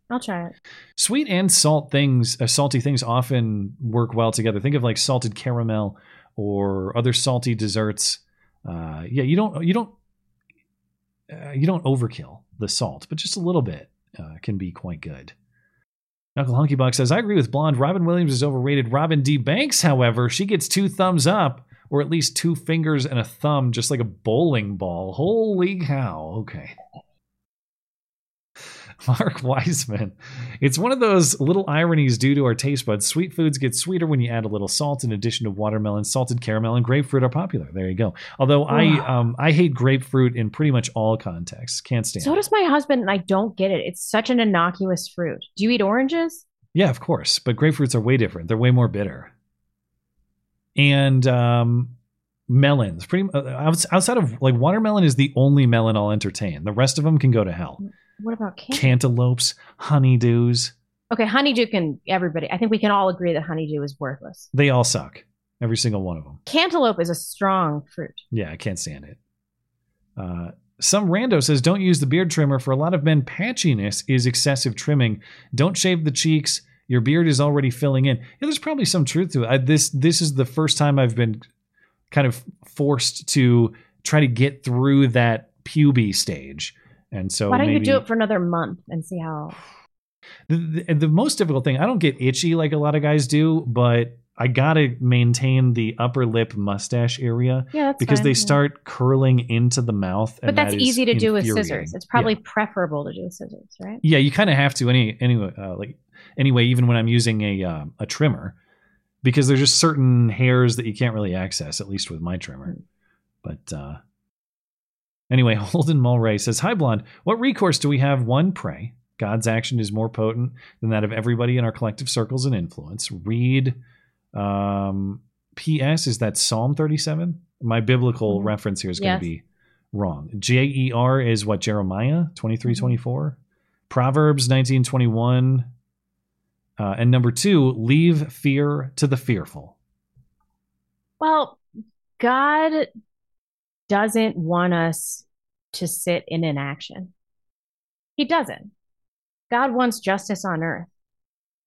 I'll try it. Sweet and salt things, uh, salty things often work well together. Think of like salted caramel or other salty desserts. Uh, yeah, you don't you don't uh, you don't overkill the salt, but just a little bit uh, can be quite good. Knuckle Hunky Buck says, I agree with Blonde. Robin Williams is overrated. Robin D. Banks, however, she gets two thumbs up, or at least two fingers and a thumb, just like a bowling ball. Holy cow. Okay. Mark Wiseman. It's one of those little ironies due to our taste buds. Sweet foods get sweeter when you add a little salt. In addition to watermelon, salted caramel, and grapefruit are popular. There you go. Although I um I hate grapefruit in pretty much all contexts. Can't stand So it. does my husband, and I don't get it. It's such an innocuous fruit. Do you eat oranges? Yeah, of course. But grapefruits are way different. They're way more bitter. And um, melons, pretty uh, outside of like watermelon is the only melon I'll entertain. The rest of them can go to hell. What about cantaloupe? Cantaloupes, honeydews, Okay, honeydew can everybody. I think we can all agree that honeydew is worthless. They all suck. Every single one of them. Cantaloupe is a strong fruit. Yeah, I can't stand it. Uh, some rando says don't use the beard trimmer. For a lot of men, patchiness is excessive trimming. Don't shave the cheeks. Your beard is already filling in. Yeah, there's probably some truth to it. I, this this is the first time I've been kind of forced to try to get through that puby stage, and so Why don't maybe, you do it for another month and see how? the, the, the most difficult thing i don't get itchy like a lot of guys do but i gotta maintain the upper lip mustache area Yeah, because fine, they yeah. start curling into the mouth But that's that easy to do with scissors. It's probably preferable to do with scissors, right? yeah you kind of have to any anyway uh, like anyway even when i'm using a um, a trimmer because there's just certain hairs that you can't really access at least with my trimmer but uh anyway holden mulray says hi blonde what recourse do we have? One pray. God's action is more potent than that of everybody in our collective circles and influence. Read um ps is that psalm 37 my biblical reference here is going to be wrong. J-e-r is what jeremiah 23 24 proverbs 19 21 uh, and number two leave fear to the fearful. Well, God doesn't want us to sit in inaction. He doesn't. God wants justice on earth.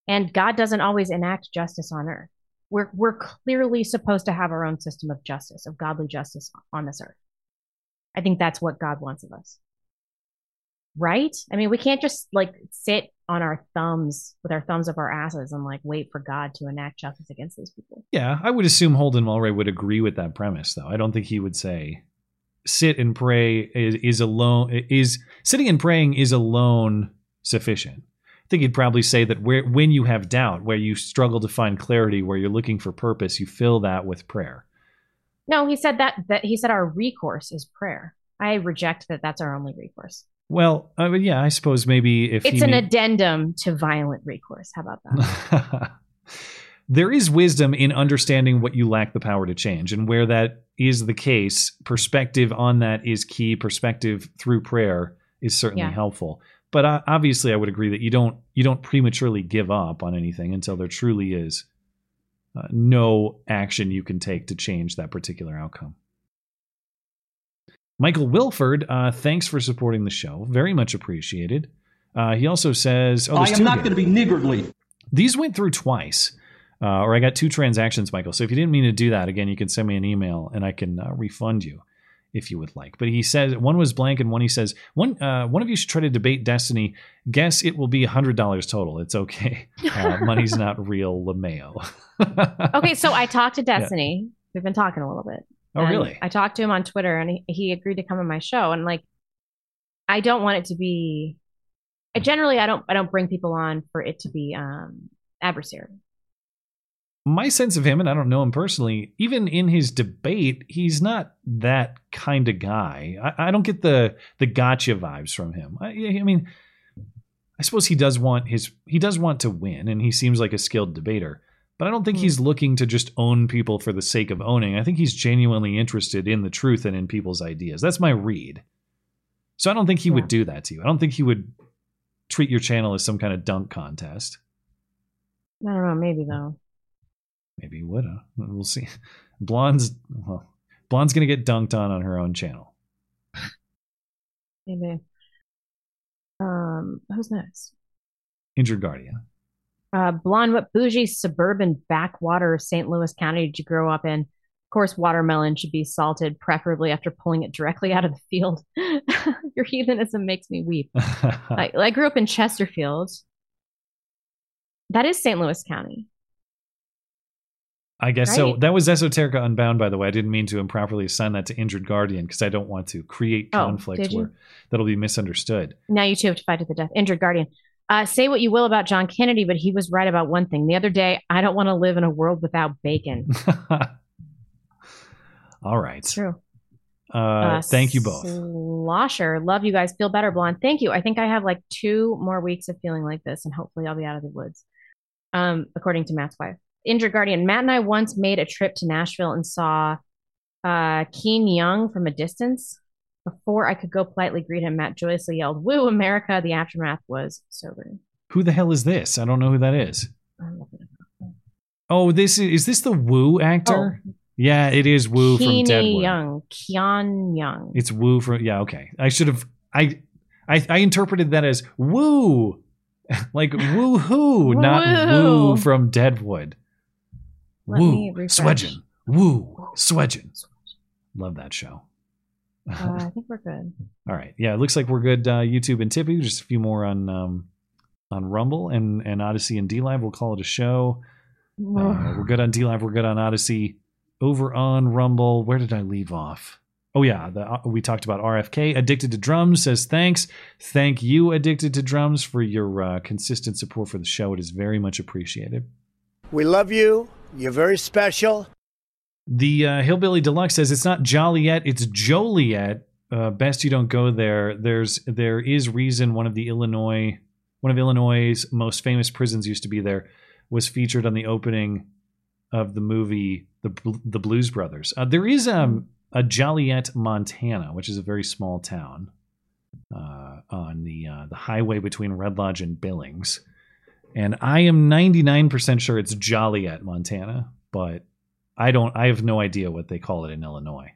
And God doesn't always enact justice on earth. We're we're clearly supposed to have our own system of justice, of godly justice on this earth. I think that's what God wants of us. Right? I mean, we can't just like sit on our thumbs with our thumbs up our asses and like wait for God to enact justice against these people. Yeah, I would assume Holden Mulray would agree with that premise, though. I don't think he would say sit and pray is, is alone is sitting and praying is alone sufficient. I think he'd probably say that where when you have doubt, where you struggle to find clarity, where you're looking for purpose, you fill that with prayer. No, he said that that he said our recourse is prayer. I reject that. That's our only recourse. Well, uh, I mean, yeah, I suppose maybe if It's an made- addendum to violent recourse. How about that? there is wisdom in understanding what you lack the power to change and where that is the case perspective on that is key. Perspective through prayer is certainly Yeah. helpful. But uh, obviously i would agree that you don't you don't prematurely give up on anything until there truly is uh, no action you can take to change that particular outcome. Michael wilford uh, thanks for supporting the show. Very much appreciated. Uh, he also says oh, I am not going to be niggardly. These went through twice, uh, or I got two transactions, Michael. So if you didn't mean to do that, again, you can send me an email and I can uh, refund you if you would like. But he says one was blank and one he says one uh, one of you should try to debate Destiny. Guess it will be hundred dollars total. It's okay. Uh, money's not real, Lameo. okay, so I talked to Yeah. Destiny. We've been talking a little bit. Oh, really? I talked to him on Twitter, and he, he agreed to come on my show. And like, I don't want it to be. I generally, I don't. I don't bring people on for it to be um adversary. My sense of him, and I don't know him personally, even in his debate, he's not that kind of guy. I, I don't get the the gotcha vibes from him. I, I mean, I suppose he does want his he does want to win, and he seems like a skilled debater. But I don't think hmm. he's looking to just own people for the sake of owning. I think he's genuinely interested in the truth and in people's ideas. That's my read. So I don't think he would do that to you. I don't think he would treat your channel as some kind of dunk contest. I don't know. Maybe though. Maybe he would. Huh? We'll see. Blonde's well, Blonde's gonna get dunked on on her own channel. Maybe. Um, who's next? Injured Guardian. Uh, blonde, what bougie suburban backwater of St. Louis County did you grow up in? Of course, watermelon should be salted, preferably after pulling it directly out of the field. Your heathenism makes me weep. I, I grew up in Chesterfield. That is St. Louis County. I guess so. That was Esoterica Unbound, by the way. I didn't mean to improperly assign that to Injured Guardian because I don't want to create Oh, conflict you? where that'll be misunderstood. Now you two have to fight to the death. Injured Guardian. Uh, say what you will about John Kennedy, but he was right about one thing. The other day, I don't want to live in a world without bacon. All right. True. Uh, thank you both. Slosher, love you guys. Feel better, blonde. Thank you. I think I have like two more weeks of feeling like this, and hopefully I'll be out of the woods. Um, according to Matt's wife, Injured Guardian. Matt and I once made a trip to Nashville and saw uh Keone Young from a distance. Before I could go politely greet him, Matt joyously yelled, "Woo, America!" The aftermath was sobering. Who the hell is this? I don't know who that is. Oh, this is is this the Woo actor? Yeah, it is Woo from Deadwood. Young. Keone Young. It's Woo from yeah. Okay, I should have I I, I interpreted that as Woo, like woo hoo, not. Woo from Deadwood. Let woo, refresh. Swedgen. Woo, Swedgen. Love that show. Uh, I think we're good. All right. Yeah, it looks like we're good. Uh, YouTube and Tippy. Just a few more on um, on Rumble and, and Odysee and D Live. We'll call it a show. Uh, we're good on D Live. We're good on Odysee. Over on Rumble. Where did I leave off? Oh yeah, the, uh, we talked about RFK. Addicted to Drums says thanks. Thank you, Addicted to Drums, for your uh, consistent support for the show. It is very much appreciated. We love you. You're very special. The uh, Hillbilly Deluxe says it's not Joliet, it's Joliet. Uh, best you don't go there. There's there is reason one of the Illinois one of Illinois' most famous prisons used to be there was featured on the opening of the movie the the Blues Brothers. Uh, there is um, a Joliet, Montana, which is a very small town uh, on the uh, the highway between Red Lodge and Billings. And I am 99% sure it's Joliet, Montana, but I don't I have no idea what they call it in Illinois.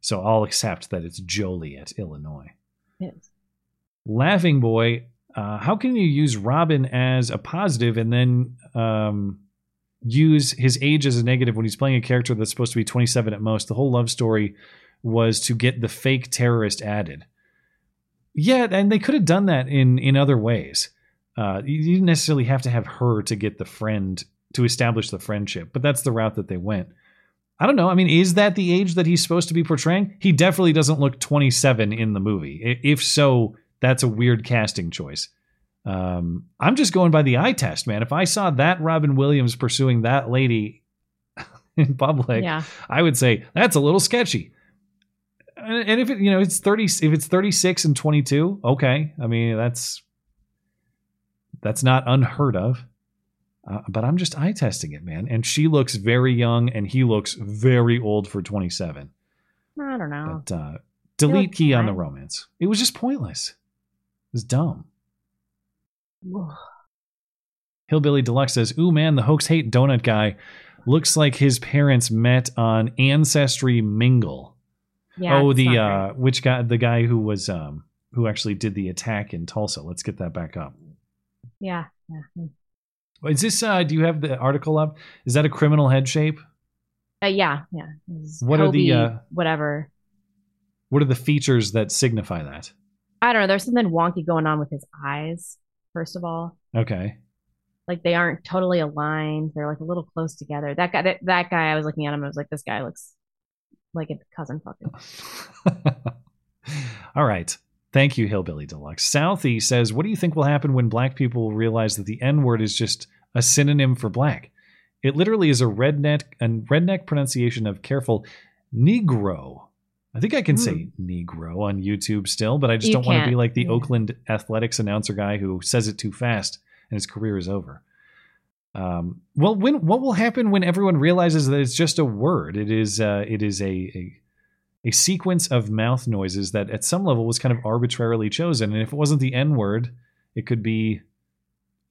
So I'll accept that it's Joliet, Illinois. Yes. Laughing Boy, uh, how can you use Robin as a positive and then um, use his age as a negative when he's playing a character that's supposed to be 27 at most? The whole love story was to get the fake terrorist added. Yeah, and they could have done that in in other ways. Uh, you didn't necessarily have to have her to get the friend to establish the friendship, but that's the route that they went. I don't know. I mean, is that the age that he's supposed to be portraying? He definitely doesn't look 27 in the movie. If so, that's a weird casting choice. Um, I'm just going by the eye test, man. If I saw that Robin Williams pursuing that lady in public, Yeah. I would say that's a little sketchy. And and if it, you know, it's 30, if it's 36 and 22, okay. I mean, that's that's not unheard of. Uh, but I'm just eye testing it, man. And she looks very young, and he looks very old for 27. I don't know. But uh, delete key on the romance. It was just pointless. It was dumb. Hillbilly Deluxe says, "Ooh man, the hoax hate donut guy looks like his parents met on Ancestry Mingle." Yeah, oh, the uh, which guy? The guy who was um, who actually did the attack in Tulsa. Let's get that back up. Yeah. yeah. mm. Is this? Uh, do you have the article up? Is that a criminal head shape? Uh, yeah. Yeah. What are the, uh, whatever? What are the features that signify that? I don't know. There's something wonky going on with his eyes. First of all, Okay. like they aren't totally aligned. They're like a little close together. That guy. That, that guy. I was looking at him. I was like, this guy looks like a cousin fucking. All right. Thank you, Hillbilly Deluxe. Southie says, What do you think will happen when black people realize that the N word is just a synonym for black? It literally is a redneck and redneck pronunciation of careful Negro. I think I can say Negro on YouTube still, but I just You don't want to be like the yeah. Oakland athletics announcer guy who says it too fast and his career is over. Um, well, when what will happen when everyone realizes that it's just a word? It is uh, it is a, a a sequence of mouth noises that at some level was kind of arbitrarily chosen. And if it wasn't the N word, it could be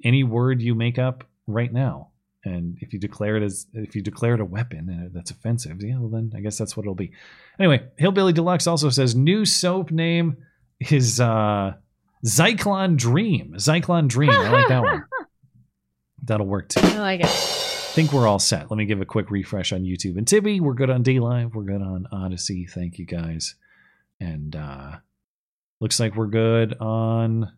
any word you make up right now. And if you declare it as if you declare it a weapon and that's offensive, yeah, well then I guess that's what it'll be. Anyway, Hillbilly Deluxe also says new soap name is uh Zyklon Dream. Zyklon Dream. I like that one. That'll work too. I like it. Think we're all set. Let me give a quick refresh on YouTube and Tibby. We're good on D Live. We're good on Odysee. Thank you guys. And uh looks like we're good on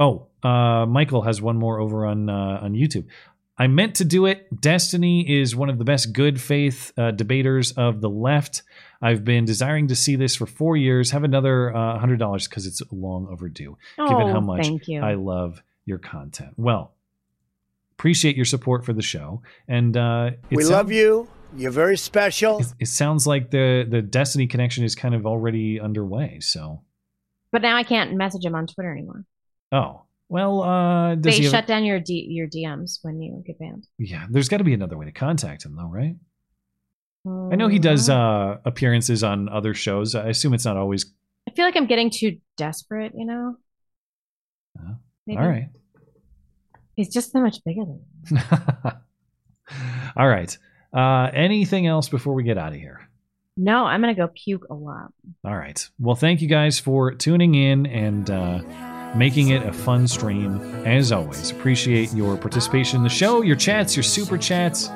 Oh, uh Michael has one more over on uh on YouTube. I meant to do it. Destiny is one of the best good faith uh, debaters of the left. I've been desiring to see this for four years. Have another uh, $100 because it's long overdue, given Oh, how much thank you. I love your content. Well, appreciate your support for the show. And uh, We sound- love you. You're very special. It sounds like the the Destiny connection is kind of already underway. So, But now I can't message him on Twitter anymore. oh well, uh, does They he have- shut down your D- your DMs when you get banned. yeah. There's got to be another way to contact him, though, right? I know he does uh, appearances on other shows. I assume it's not always. I feel like I'm getting too desperate. You know. Maybe. All right. He's just so much bigger than me. All right. Uh, anything else before we get out of here? No, I'm gonna go puke a lot. All right. Well, thank you guys for tuning in and uh, making it a fun stream. As always, appreciate your participation in the show, your chats, your super chats,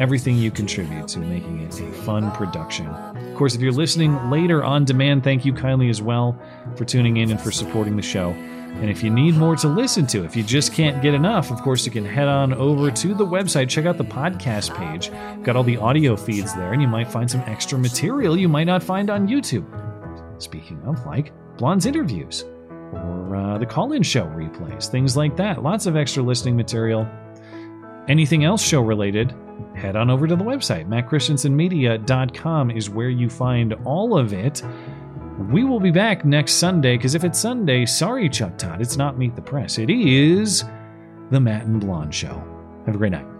everything you contribute to making it a fun production. Of course, if you're listening later on demand, thank you kindly as well for tuning in and for supporting the show. And if you need more to listen to, if you just can't get enough, of course, you can head on over to the website, check out the podcast page. Got all the audio feeds there, and you might find some extra material you might not find on YouTube. Speaking of, like Blonde's interviews or uh, the call in show replays, things like that. Lots of extra listening material. Anything else show related, head on over to the website. MattChristiansenMedia.com is where you find all of it. We will be back next Sunday because if it's Sunday, sorry, Chuck Todd, it's not Meet the Press. It is the Matt and Blonde Show. Have a great night.